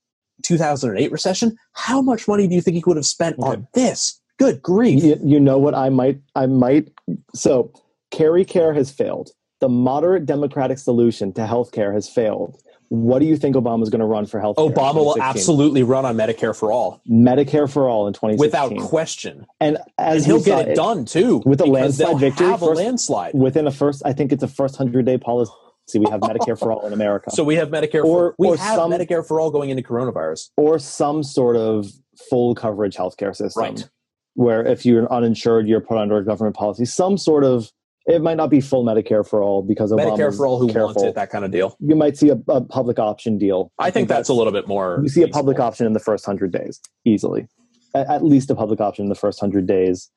[SPEAKER 1] 2008 recession? How much money do you think he would have spent
[SPEAKER 2] Okay.
[SPEAKER 1] on this? Good grief!
[SPEAKER 2] you, you know what I might I might so Kerry Care has failed. The moderate democratic solution to healthcare has failed. What do you think Obama's going to run for health?
[SPEAKER 1] Obama will absolutely run on Medicare for all
[SPEAKER 2] Medicare for all in 2016
[SPEAKER 1] without question,
[SPEAKER 2] and as
[SPEAKER 1] and he'll
[SPEAKER 2] we saw,
[SPEAKER 1] get it done too
[SPEAKER 2] with a landslide victory,
[SPEAKER 1] Have a
[SPEAKER 2] first-
[SPEAKER 1] landslide.
[SPEAKER 2] within a first I think it's a first 100 day policy we have Medicare for all in America.
[SPEAKER 1] So we have Medicare.
[SPEAKER 2] Or-
[SPEAKER 1] for, we
[SPEAKER 2] or
[SPEAKER 1] have
[SPEAKER 2] some-
[SPEAKER 1] Medicare for all going into coronavirus.
[SPEAKER 2] or some sort of full coverage healthcare system.
[SPEAKER 1] Right.
[SPEAKER 2] Where if you're uninsured, you're put under a government policy. Some sort of it might not be full Medicare for all because of
[SPEAKER 1] Medicare
[SPEAKER 2] Obama's
[SPEAKER 1] for all who
[SPEAKER 2] careful.
[SPEAKER 1] want it, that kind of deal.
[SPEAKER 2] You might see a, a public option deal.
[SPEAKER 1] I think that's a little bit more.
[SPEAKER 2] You see a public option in the first hundred days easily. At, at least a public option in the first hundred days.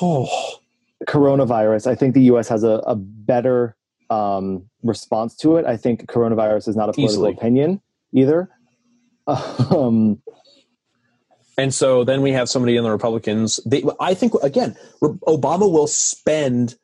[SPEAKER 1] Oh, (sighs)
[SPEAKER 2] Coronavirus. I think the U.S. has a, a better um, response to it. I think coronavirus is not a political
[SPEAKER 1] Easily.
[SPEAKER 2] opinion either. (laughs) Um,
[SPEAKER 1] and so then we have somebody in the Republicans. They, I think again, Obama will spend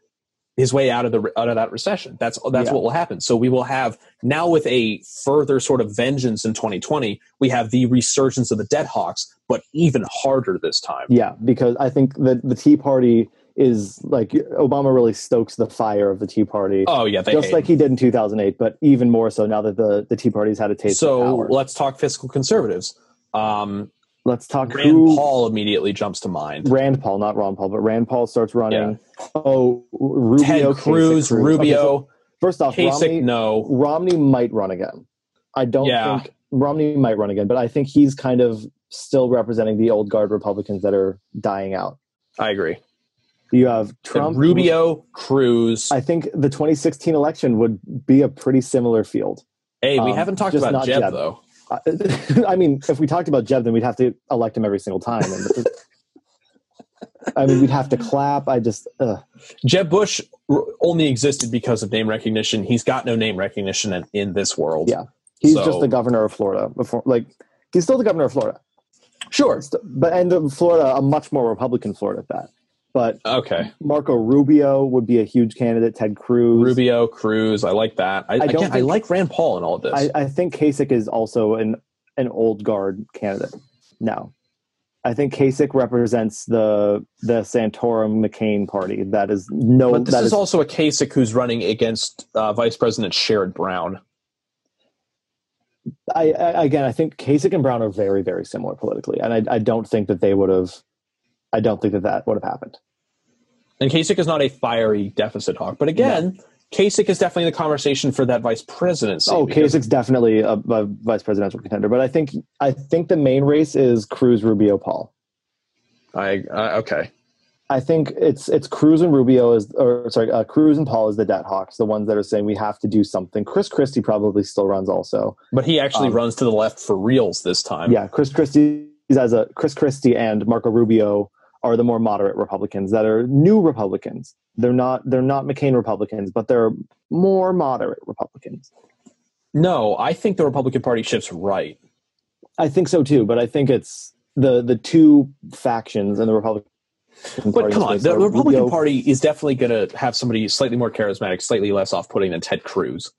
[SPEAKER 1] his way out of the out of that recession. That's that's
[SPEAKER 2] Yeah.
[SPEAKER 1] what will happen. So we will have now with a further sort of vengeance in 2020. We have the resurgence of the debt hawks, but even harder this time.
[SPEAKER 2] Yeah, because I think that the Tea Party is like Obama really stokes the fire of the Tea Party,
[SPEAKER 1] Oh yeah, they
[SPEAKER 2] just like
[SPEAKER 1] him.
[SPEAKER 2] he did in 2008, but even more so now that the the Tea Party's had a taste of
[SPEAKER 1] So let's talk fiscal conservatives. Um,
[SPEAKER 2] Let's talk
[SPEAKER 1] Rand
[SPEAKER 2] who
[SPEAKER 1] Paul immediately jumps to mind.
[SPEAKER 2] Rand Paul, not Ron Paul, but Rand Paul starts running. Oh, Rubio,
[SPEAKER 1] Ted Cruz,
[SPEAKER 2] Okay,
[SPEAKER 1] Rubio.
[SPEAKER 2] so First off,
[SPEAKER 1] Kasich,
[SPEAKER 2] Romney,
[SPEAKER 1] no.
[SPEAKER 2] Romney might run again. I don't
[SPEAKER 1] Yeah.
[SPEAKER 2] think Romney might run again, but I think he's kind of still representing the old guard Republicans that are dying out.
[SPEAKER 1] I agree.
[SPEAKER 2] You have
[SPEAKER 1] Trump,
[SPEAKER 2] Trump,
[SPEAKER 1] Rubio, Cruz.
[SPEAKER 2] I think the 2016 election would be a pretty similar field.
[SPEAKER 1] hey, we
[SPEAKER 2] um,
[SPEAKER 1] haven't talked about Jeb,
[SPEAKER 2] Jeb.
[SPEAKER 1] though. (laughs)
[SPEAKER 2] I, mean, if we talked about Jeb, then we'd have to elect him every single time. And (laughs) I mean, we'd have to clap. I just, ugh.
[SPEAKER 1] Jeb Bush only existed because of name recognition. He's got no name recognition in, in this world.
[SPEAKER 2] Yeah. he's
[SPEAKER 1] So-
[SPEAKER 2] just the governor of Florida. Before, like, he's still the governor of Florida,
[SPEAKER 1] Sure.
[SPEAKER 2] But and the Florida, a much more Republican Florida at that. But
[SPEAKER 1] Okay.
[SPEAKER 2] Marco Rubio would be a huge candidate. Ted Cruz.
[SPEAKER 1] Rubio, Cruz. I like that. I,
[SPEAKER 2] I don't
[SPEAKER 1] again, I
[SPEAKER 2] think-
[SPEAKER 1] like Rand Paul in all of this.
[SPEAKER 2] I, I think Kasich is also an an old guard candidate now. I think Kasich represents the the Santorum McCain party. That is no.
[SPEAKER 1] but this
[SPEAKER 2] that
[SPEAKER 1] is, also a Kasich who's running against uh, Vice President Sherrod Brown.
[SPEAKER 2] I, I again, I think Kasich and Brown are very very similar politically, and I, I don't think that they would have. I don't think that that would have happened.
[SPEAKER 1] And Kasich is not a fiery deficit hawk. But again, Kasich is definitely in the conversation for that vice presidency.
[SPEAKER 2] Oh,
[SPEAKER 1] because-
[SPEAKER 2] Kasich's definitely a, a vice presidential contender, but I think I think the main race is Cruz, Rubio, Paul.
[SPEAKER 1] I uh, okay.
[SPEAKER 2] I think it's it's Cruz and Rubio is or sorry, uh, Cruz and Paul is the debt hawks, the ones that are saying we have to do something. Chris Christie probably still runs also.
[SPEAKER 1] But he actually
[SPEAKER 2] Um,
[SPEAKER 1] runs to the left for reals this time.
[SPEAKER 2] Yeah, Chris Christie as a Chris Christie and Marco Rubio are the more moderate Republicans that are new Republicans. They're not they're not McCain Republicans, but they're more moderate Republicans.
[SPEAKER 1] No, I think the Republican Party shifts right.
[SPEAKER 2] I think so too, but I think it's the the two factions in the Republican
[SPEAKER 1] But
[SPEAKER 2] Party
[SPEAKER 1] come on, the Republican Party is definitely going to have somebody slightly more charismatic, slightly less off-putting than Ted Cruz.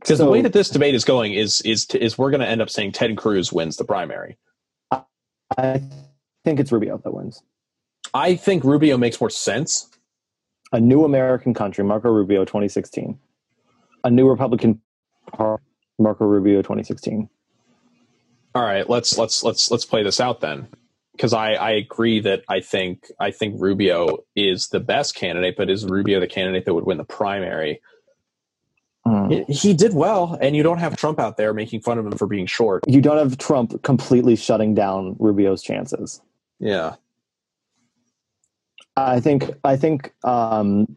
[SPEAKER 1] Because the way that this debate is going is is is we're going to end up saying Ted Cruz wins the primary.
[SPEAKER 2] I think it's Rubio that wins.
[SPEAKER 1] I think Rubio makes more sense.
[SPEAKER 2] A New American Country, Marco Rubio, 2016. A New Republican Party, Marco Rubio, 2016.
[SPEAKER 1] All right, let's let's let's let's play this out then. Because I, I agree that I think I think Rubio is the best candidate, but is Rubio the candidate that would win the primary? Hmm. He- He did well, and you don't have Trump out there making fun of him for being short.
[SPEAKER 2] You don't have Trump completely shutting down Rubio's chances.
[SPEAKER 1] Yeah,
[SPEAKER 2] I think I think um,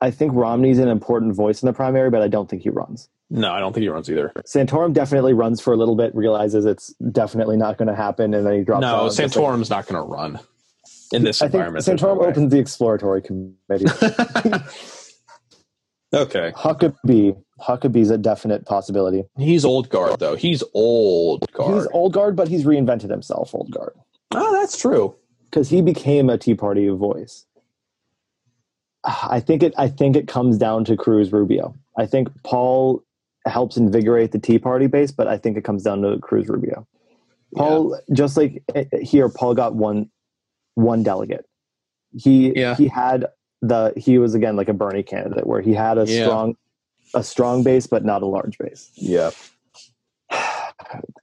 [SPEAKER 2] I think Romney's an important voice in the primary, but I don't think he runs.
[SPEAKER 1] no, I don't think he runs either.
[SPEAKER 2] Santorum definitely runs for a little bit, realizes it's definitely not going to happen, and then he drops.
[SPEAKER 1] No,
[SPEAKER 2] out. Just like-
[SPEAKER 1] Santorum's not going to run in this
[SPEAKER 2] I think
[SPEAKER 1] environment. no
[SPEAKER 2] Santorum
[SPEAKER 1] way.
[SPEAKER 2] opens the exploratory committee. (laughs)
[SPEAKER 1] okay,
[SPEAKER 2] Huckabee, Huckabee's a definite possibility.
[SPEAKER 1] he's old guard though. He's old guard.
[SPEAKER 2] He's old guard, but he's reinvented himself, old guard,
[SPEAKER 1] oh, that's true.
[SPEAKER 2] because he became a Tea Party voice. I think it. I think it comes down to Cruz Rubio. I think Paul helps invigorate the Tea Party base, but I think it comes down to Cruz Rubio. Paul, just like eh, eh, here, Paul got one one delegate. He
[SPEAKER 1] Yeah.
[SPEAKER 2] he had the he was again like a Bernie candidate where he had a
[SPEAKER 1] Yeah.
[SPEAKER 2] strong a strong base but not a large base.
[SPEAKER 1] Yeah,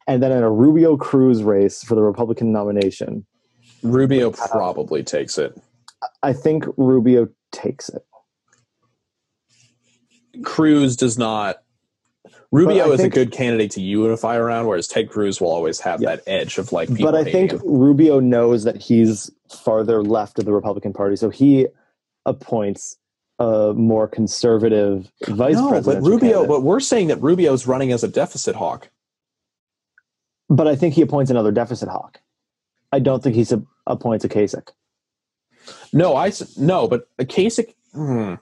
[SPEAKER 2] And then in a Rubio Cruz race for the Republican nomination,
[SPEAKER 1] Rubio probably takes it.
[SPEAKER 2] I think Rubio takes it.
[SPEAKER 1] Cruz does not. Rubio is
[SPEAKER 2] think-
[SPEAKER 1] a good candidate to unify around, whereas Ted Cruz will always have
[SPEAKER 2] Yeah.
[SPEAKER 1] that edge of like.
[SPEAKER 2] But I think
[SPEAKER 1] him.
[SPEAKER 2] Rubio knows that he's farther left of the Republican Party, so he appoints a more conservative vice
[SPEAKER 1] no,
[SPEAKER 2] president.
[SPEAKER 1] but Rubio. But we're saying that Rubio is running as a deficit hawk.
[SPEAKER 2] But I think he appoints another deficit hawk. I don't think he sub- appoints a Kasich.
[SPEAKER 1] No, I no, but a Kasich. Hmm,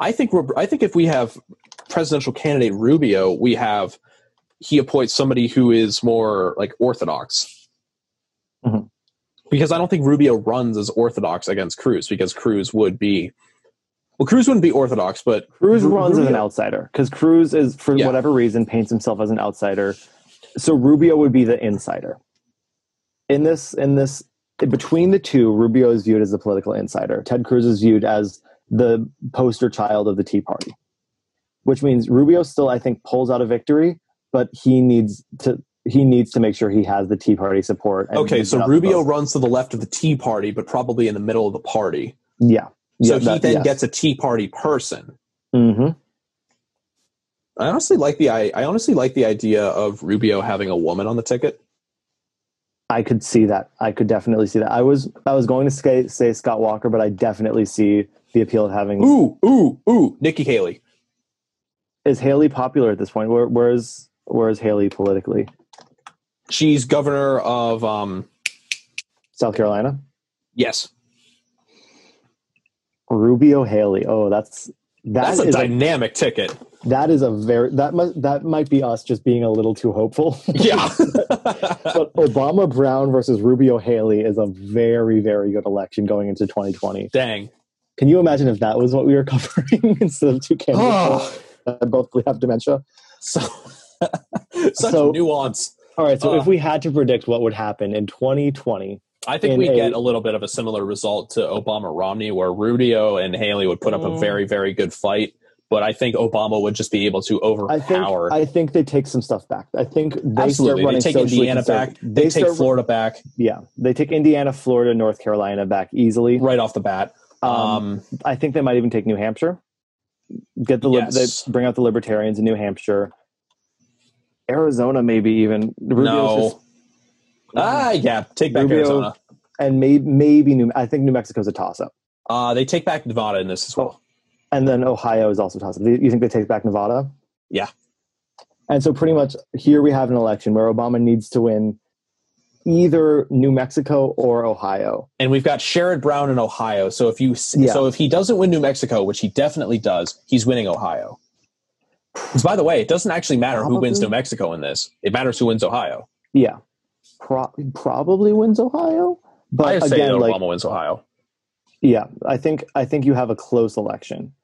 [SPEAKER 1] I think we're. I think if we have presidential candidate Rubio, we have he appoints somebody who is more like orthodox.
[SPEAKER 2] Mhm.
[SPEAKER 1] Because I don't think Rubio runs as orthodox against Cruz, because Cruz would be. Well, Cruz wouldn't be orthodox, but
[SPEAKER 2] Cruz
[SPEAKER 1] Ru-
[SPEAKER 2] runs as an outsider because Cruz is, for
[SPEAKER 1] Yeah.
[SPEAKER 2] whatever reason, paints himself as an outsider. So Rubio would be the insider. In this, in this, between the two, Rubio is viewed as the political insider. Ted Cruz is viewed as the poster child of the Tea Party, which means Rubio still, I think, pulls out a victory, but he needs to he needs to make sure he has the Tea Party support.
[SPEAKER 1] Okay, so Rubio runs to the left of the Tea Party, but probably in the middle of the party.
[SPEAKER 2] yeah,
[SPEAKER 1] So
[SPEAKER 2] Yeah,
[SPEAKER 1] he
[SPEAKER 2] that-
[SPEAKER 1] then
[SPEAKER 2] yes.
[SPEAKER 1] gets a Tea Party person.
[SPEAKER 2] Mhm.
[SPEAKER 1] I honestly like the I, I honestly like the idea of Rubio having a woman on the ticket.
[SPEAKER 2] I could see that. I could definitely see that. I was I was going to say, say Scott Walker, but I definitely see the appeal of having.
[SPEAKER 1] Ooh, ooh, ooh, Nikki Haley.
[SPEAKER 2] Is Haley popular at this point? Where where's where's Haley politically?
[SPEAKER 1] She's governor of um
[SPEAKER 2] South Carolina.
[SPEAKER 1] yes.
[SPEAKER 2] Rubio Haley. Oh, that's that
[SPEAKER 1] That's a
[SPEAKER 2] is a,
[SPEAKER 1] dynamic ticket.
[SPEAKER 2] That is a very that must that might be us just being a little too hopeful.
[SPEAKER 1] Yeah. (laughs)
[SPEAKER 2] but Obama Brown versus Rubio Haley is a very very good election going into 2020.
[SPEAKER 1] Dang.
[SPEAKER 2] Can you imagine if that was what we were (laughs) covering instead of two candidates
[SPEAKER 1] Oh,
[SPEAKER 2] that both have dementia?
[SPEAKER 1] so, (laughs) such
[SPEAKER 2] So-
[SPEAKER 1] nuance.
[SPEAKER 2] All right, so
[SPEAKER 1] Uh.
[SPEAKER 2] if we had to predict what would happen in 2020,
[SPEAKER 1] I think
[SPEAKER 2] in
[SPEAKER 1] we
[SPEAKER 2] a-
[SPEAKER 1] get a little bit of a similar result to Obama Romney, where Rubio and Haley would put up a
[SPEAKER 2] Mm.
[SPEAKER 1] very, very good fight. But I think Obama would just be able to
[SPEAKER 2] I think
[SPEAKER 1] overpower.
[SPEAKER 2] I think they take some stuff back. I think they
[SPEAKER 1] Absolutely, they take Indiana back.
[SPEAKER 2] conservative.
[SPEAKER 1] They, take
[SPEAKER 2] start-
[SPEAKER 1] Florida back
[SPEAKER 2] Yeah, they take Indiana, Florida, North Carolina back easily.
[SPEAKER 1] right off the bat.
[SPEAKER 2] Um,
[SPEAKER 1] Um,
[SPEAKER 2] I think they might even take New Hampshire. Get the
[SPEAKER 1] Yes.
[SPEAKER 2] they bring out the libertarians in New Hampshire. Arizona, maybe even Rubio's
[SPEAKER 1] no.
[SPEAKER 2] just-
[SPEAKER 1] ah, yeah, take back
[SPEAKER 2] Rubio-
[SPEAKER 1] Arizona.
[SPEAKER 2] and maybe maybe New. I think New Mexico's a toss up,
[SPEAKER 1] Uh, they take back Nevada in this as well.
[SPEAKER 2] And then Ohio is also toss up. You think they take back Nevada?
[SPEAKER 1] Yeah.
[SPEAKER 2] And so pretty much here we have an election where Obama needs to win either New Mexico or Ohio.
[SPEAKER 1] And we've got Sherrod Brown in Ohio. So if you
[SPEAKER 2] Yeah.
[SPEAKER 1] so if he doesn't win New Mexico, which he definitely does, he's winning Ohio. Because by the way, it doesn't actually matter who wins New Mexico in this. It matters who wins Ohio.
[SPEAKER 2] Yeah. Pro- probably wins Ohio.
[SPEAKER 1] I
[SPEAKER 2] But
[SPEAKER 1] say
[SPEAKER 2] again, like
[SPEAKER 1] Obama wins Ohio.
[SPEAKER 2] Yeah, I think I think you have a close election.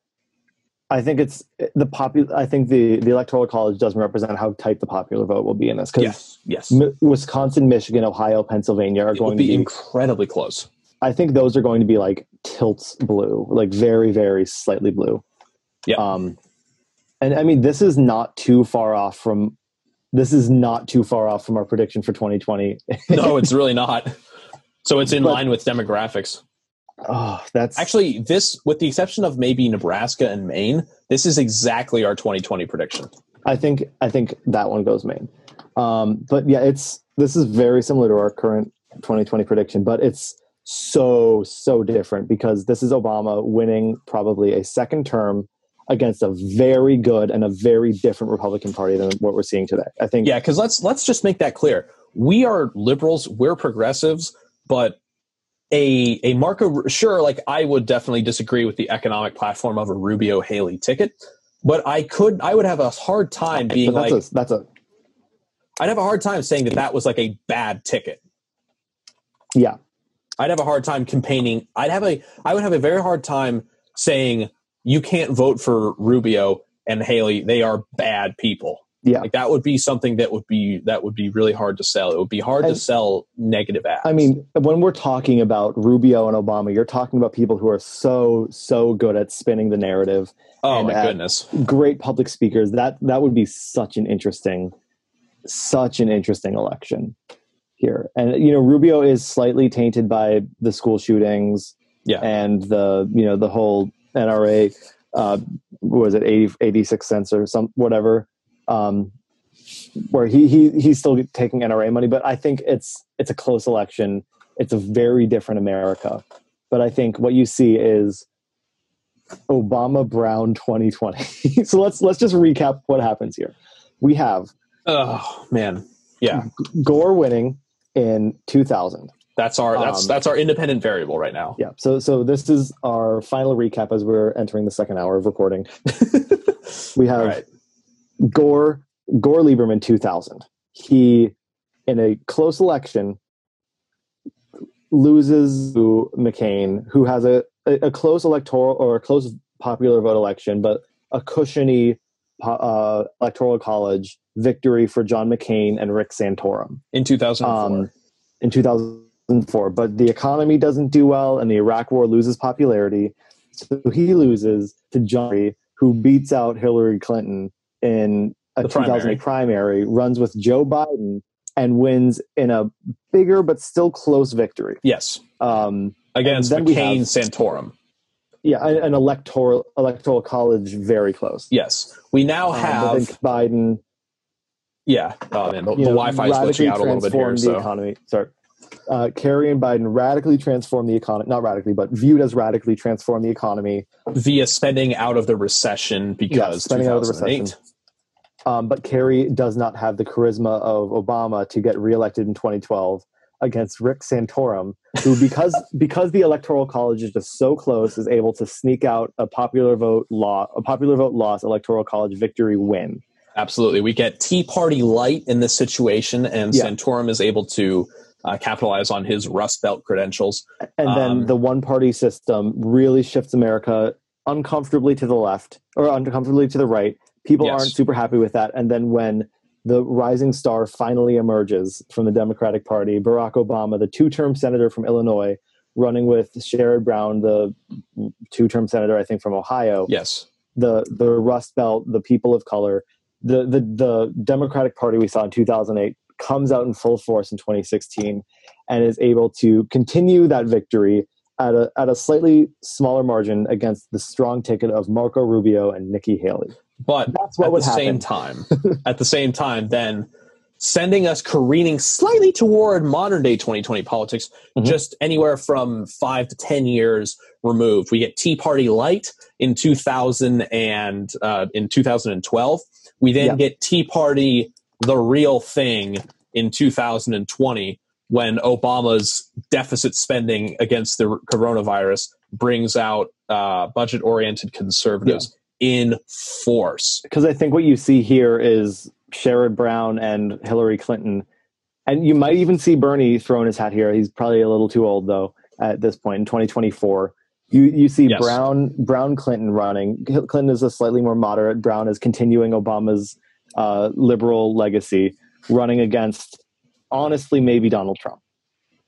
[SPEAKER 2] I think it's the popular. I think the the electoral college doesn't represent how tight the popular vote will be in this because
[SPEAKER 1] Yes, yes.
[SPEAKER 2] Wisconsin, Michigan, Ohio, Pennsylvania are
[SPEAKER 1] It
[SPEAKER 2] going
[SPEAKER 1] would
[SPEAKER 2] to
[SPEAKER 1] be
[SPEAKER 2] be.
[SPEAKER 1] incredibly close.
[SPEAKER 2] I think those are going to be like tilts blue, like very very slightly blue.
[SPEAKER 1] Yeah.
[SPEAKER 2] Um, and I mean this is not too far off from. This is not too far off from our prediction for 2020.
[SPEAKER 1] No, it's (laughs) really not. So it's in
[SPEAKER 2] But-
[SPEAKER 1] line with demographics.
[SPEAKER 2] Oh, that's
[SPEAKER 1] Actually, this, with the exception of maybe Nebraska and Maine, this is exactly our 2020 prediction.
[SPEAKER 2] I think I think that one goes Maine. Um, but yeah, it's this is very similar to our current 2020 prediction, but it's so so different because this is Obama winning probably a second term against a very good and a very different Republican Party than what we're seeing today. I think
[SPEAKER 1] Yeah, because let's let's just make that clear. We are liberals, we're progressives, but a a Marco sure, like I would definitely disagree with the economic platform of a Rubio Haley ticket, but I could I would have a hard time being
[SPEAKER 2] that's
[SPEAKER 1] like
[SPEAKER 2] a, that's a
[SPEAKER 1] I'd have a hard time saying that that was like a bad ticket.
[SPEAKER 2] yeah
[SPEAKER 1] I'd have a hard time campaigning. I'd have a I would have a very hard time saying you can't vote for Rubio and Haley. They are bad people.
[SPEAKER 2] Yeah.
[SPEAKER 1] Like that would be something that would be that would be really hard to sell. It would be hard to sell negative ads.
[SPEAKER 2] I mean, when we're talking about Rubio and Obama, you're talking about people who are so so good at spinning the narrative
[SPEAKER 1] oh my goodness.
[SPEAKER 2] great public speakers that that would be such an interesting such an interesting election here and you know rubio is slightly tainted by the school shootings
[SPEAKER 1] Yeah.
[SPEAKER 2] and the you know the whole nra uh what was it 80, 86 cents or some whatever um where he he he's still taking nra money but i think it's it's a close election it's a very different america but i think what you see is Obama Brown 2020. (laughs) so let's let's just recap what happens here. We have
[SPEAKER 1] Oh man. Yeah.
[SPEAKER 2] Gore winning in 2000.
[SPEAKER 1] That's our that's
[SPEAKER 2] Um,
[SPEAKER 1] that's our independent variable right now.
[SPEAKER 2] Yeah. So so this is our final recap as we're entering the second hour of recording. (laughs) we have
[SPEAKER 1] right.
[SPEAKER 2] Gore Gore Lieberman 2000. He in a close election loses to McCain, who has a, a, close electoral or a close popular vote election, but a cushiony uh, electoral college victory for John McCain and Rick Santorum
[SPEAKER 1] In 2004.
[SPEAKER 2] um, in 2004. But the economy doesn't do well, and the Iraq War loses popularity. So he loses to John, who beats out Hillary Clinton in a
[SPEAKER 1] The
[SPEAKER 2] 2008 primary, runs with Joe Biden, and wins in a bigger but still close victory.
[SPEAKER 1] yes.
[SPEAKER 2] Um,
[SPEAKER 1] Against McCain
[SPEAKER 2] have-
[SPEAKER 1] Santorum.
[SPEAKER 2] yeah, an, an electoral electoral college very close.
[SPEAKER 1] Yes, we now
[SPEAKER 2] Um,
[SPEAKER 1] have.
[SPEAKER 2] then Biden.
[SPEAKER 1] yeah, oh man, the, the Wi-Fi is
[SPEAKER 2] radically
[SPEAKER 1] glitching out a little bit here.
[SPEAKER 2] the
[SPEAKER 1] So
[SPEAKER 2] economy. Sorry. Uh, Kerry and Biden radically transformed the economy, not radically, but viewed as radically transformed the economy.
[SPEAKER 1] via spending out of the recession because
[SPEAKER 2] spending out of the
[SPEAKER 1] 2008.
[SPEAKER 2] recession. Um, but Kerry does not have the charisma of Obama to get reelected in 2012 against Rick Santorum, who, because (laughs) because the electoral college is just so close, is able to sneak out a popular vote law, a popular vote loss, electoral college victory win.
[SPEAKER 1] Absolutely, we get Tea Party light in this situation, and
[SPEAKER 2] Yeah.
[SPEAKER 1] Santorum is able to uh, capitalize on his Rust Belt credentials.
[SPEAKER 2] And then
[SPEAKER 1] Um,
[SPEAKER 2] the one party system really shifts America uncomfortably to the left or uncomfortably to the right. People
[SPEAKER 1] Yes.
[SPEAKER 2] aren't super happy with that. And then when the rising star finally emerges from the Democratic Party, Barack Obama, the two term senator from Illinois, running with Sherrod Brown, the two term senator, I think, from Ohio,
[SPEAKER 1] Yes,
[SPEAKER 2] the, the Rust Belt, the people of color, the, the, the Democratic Party we saw in 2008 comes out in full force in 2016 and is able to continue that victory at a, at a slightly smaller margin against the strong ticket of Marco Rubio and Nikki Haley.
[SPEAKER 1] But
[SPEAKER 2] That's what
[SPEAKER 1] at the same time, (laughs) at the same time, then sending us careening slightly toward modern day 2020 politics,
[SPEAKER 2] Mhm.
[SPEAKER 1] just anywhere from five to ten years removed. We get Tea Party light in 2000 and uh, in 2012. We then
[SPEAKER 2] Yeah.
[SPEAKER 1] get Tea Party the real thing in 2020 when Obama's deficit spending against the coronavirus brings out uh, budget oriented conservatives in force.
[SPEAKER 2] Because I think what you see here is Sherrod Brown and Hillary Clinton. And you might even see Bernie throwing his hat here. He's probably a little too old, though, at this point in 2024. You, you see
[SPEAKER 1] Yes.
[SPEAKER 2] Brown Brown Clinton running. Clinton is a slightly more moderate. Brown is continuing Obama's uh, liberal legacy, running against, honestly, maybe Donald Trump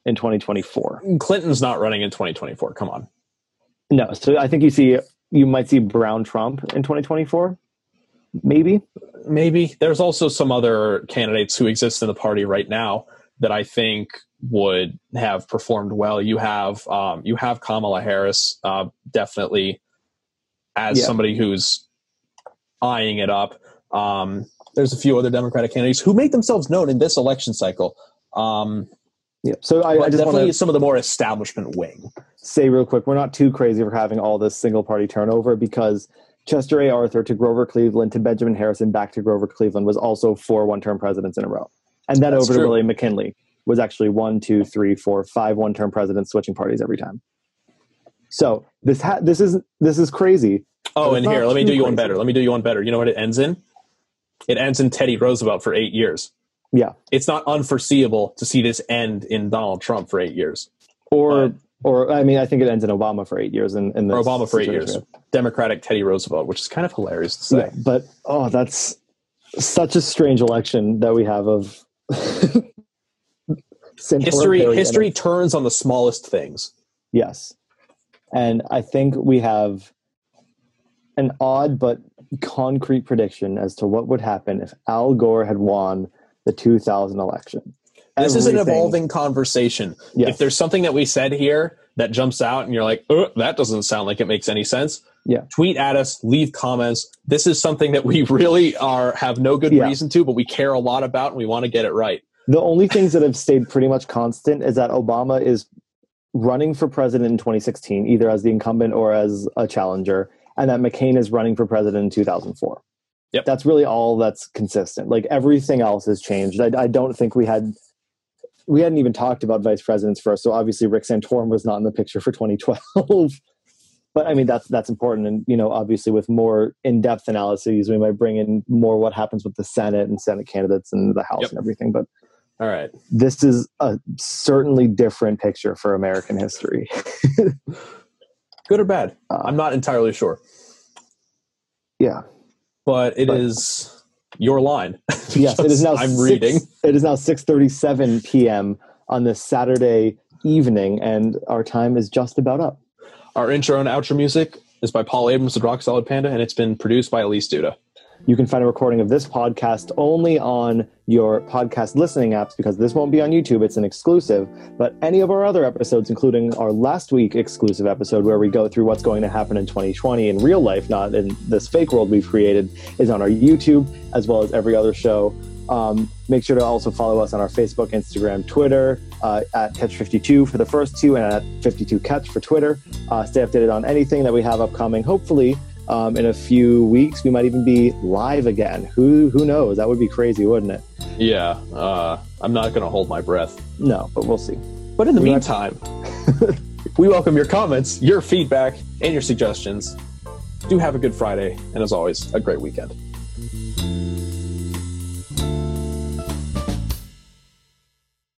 [SPEAKER 2] in 2024.
[SPEAKER 1] Clinton's not running in 2024. Come on.
[SPEAKER 2] No, so I think you see you might see Brown Trump in 2024, maybe.
[SPEAKER 1] Maybe. There's also some other candidates who exist in the party right now that I think would have performed well. You have um, you have Kamala Harris uh, definitely as
[SPEAKER 2] Yeah.
[SPEAKER 1] somebody who's eyeing it up. Um, there's a few other Democratic candidates who make themselves known in this election cycle. Um,
[SPEAKER 2] Yeah. So I, I just
[SPEAKER 1] definitely
[SPEAKER 2] to
[SPEAKER 1] some of the more establishment wing.
[SPEAKER 2] say real quick, we're not too crazy for having all this single party turnover because Chester A. Arthur to Grover Cleveland to Benjamin Harrison back to Grover Cleveland was also four one term presidents in a row. And then
[SPEAKER 1] That's
[SPEAKER 2] over to. William McKinley was actually one, two, three, four, five one term presidents switching parties every time. So this ha- this is this is crazy.
[SPEAKER 1] Oh, and here, let me do you one better. Let me do you one better. You know what it ends in? It ends in Teddy Roosevelt for eight years.
[SPEAKER 2] Yeah.
[SPEAKER 1] It's not unforeseeable to see this end in Donald Trump for eight years.
[SPEAKER 2] Or
[SPEAKER 1] But-
[SPEAKER 2] or I mean I think it ends in Obama for eight years in, in
[SPEAKER 1] Or Obama for eight years. Democratic Teddy Roosevelt, which is kind of hilarious to say.
[SPEAKER 2] Yeah, but oh, that's such a strange election that we have of (laughs)
[SPEAKER 1] History history turns on the smallest things.
[SPEAKER 2] Yes, and I think we have an odd but concrete prediction as to what would happen if Al Gore had won the 2000 election.
[SPEAKER 1] This is an evolving conversation.
[SPEAKER 2] Yes.
[SPEAKER 1] If there's something that we said here that jumps out and you're like, "Uh, that doesn't sound like it makes any sense,
[SPEAKER 2] Yeah.
[SPEAKER 1] tweet at us, leave comments. This is something that we (laughs) really are have no good
[SPEAKER 2] Yeah.
[SPEAKER 1] reason to, but we care a lot about and we want to get it right.
[SPEAKER 2] The only things that have stayed pretty much constant is that Obama is running for president in 2016, either as the incumbent or as a challenger, and that McCain is running for president in 2004.
[SPEAKER 1] Yep.
[SPEAKER 2] That's really all that's consistent. Like everything else has changed. I, I don't think we had we hadn't even talked about vice presidents first. So obviously Rick Santorum was not in the picture for (laughs) 2012. but I mean that's that's important, and you know obviously with more in depth analyses, we might bring in more what happens with the Senate and Senate candidates and the House
[SPEAKER 1] Yep.
[SPEAKER 2] and everything. But
[SPEAKER 1] All right.
[SPEAKER 2] this is a certainly different picture for American history. (laughs)
[SPEAKER 1] Good or bad?
[SPEAKER 2] Uh,
[SPEAKER 1] I'm not entirely sure,
[SPEAKER 2] yeah.
[SPEAKER 1] But it is
[SPEAKER 2] But-
[SPEAKER 1] your line. (laughs)
[SPEAKER 2] Yes, it is now.
[SPEAKER 1] I'm
[SPEAKER 2] six-
[SPEAKER 1] reading.
[SPEAKER 2] It is now 6:37 p.m. on this Saturday evening, and our time is just about up.
[SPEAKER 1] Our intro and outro music is by Paul Abrams of Rock Solid Panda, and it's been produced by Elise Duda.
[SPEAKER 2] You can find a recording of this podcast only on your podcast listening apps because this won't be on YouTube. It's an exclusive. But any of our other episodes, including our last week exclusive episode where we go through what's going to happen in 2020 in real life, not in this fake world we've created, is on our YouTube as well as every other show. Um, make sure to also follow us on our Facebook, Instagram, Twitter uh, at Catch52 for the first two and at 52Catch for Twitter. Uh, stay updated on anything that we have upcoming. Hopefully, um, in a few weeks, we might even be live again. Who who knows? That would be crazy, wouldn't it?
[SPEAKER 1] Yeah, uh, I'm not going to hold my breath.
[SPEAKER 2] No, but we'll see.
[SPEAKER 1] But in the meantime, (laughs) we welcome your comments, your feedback, and your suggestions. Do have a good Friday, and as always, a great weekend.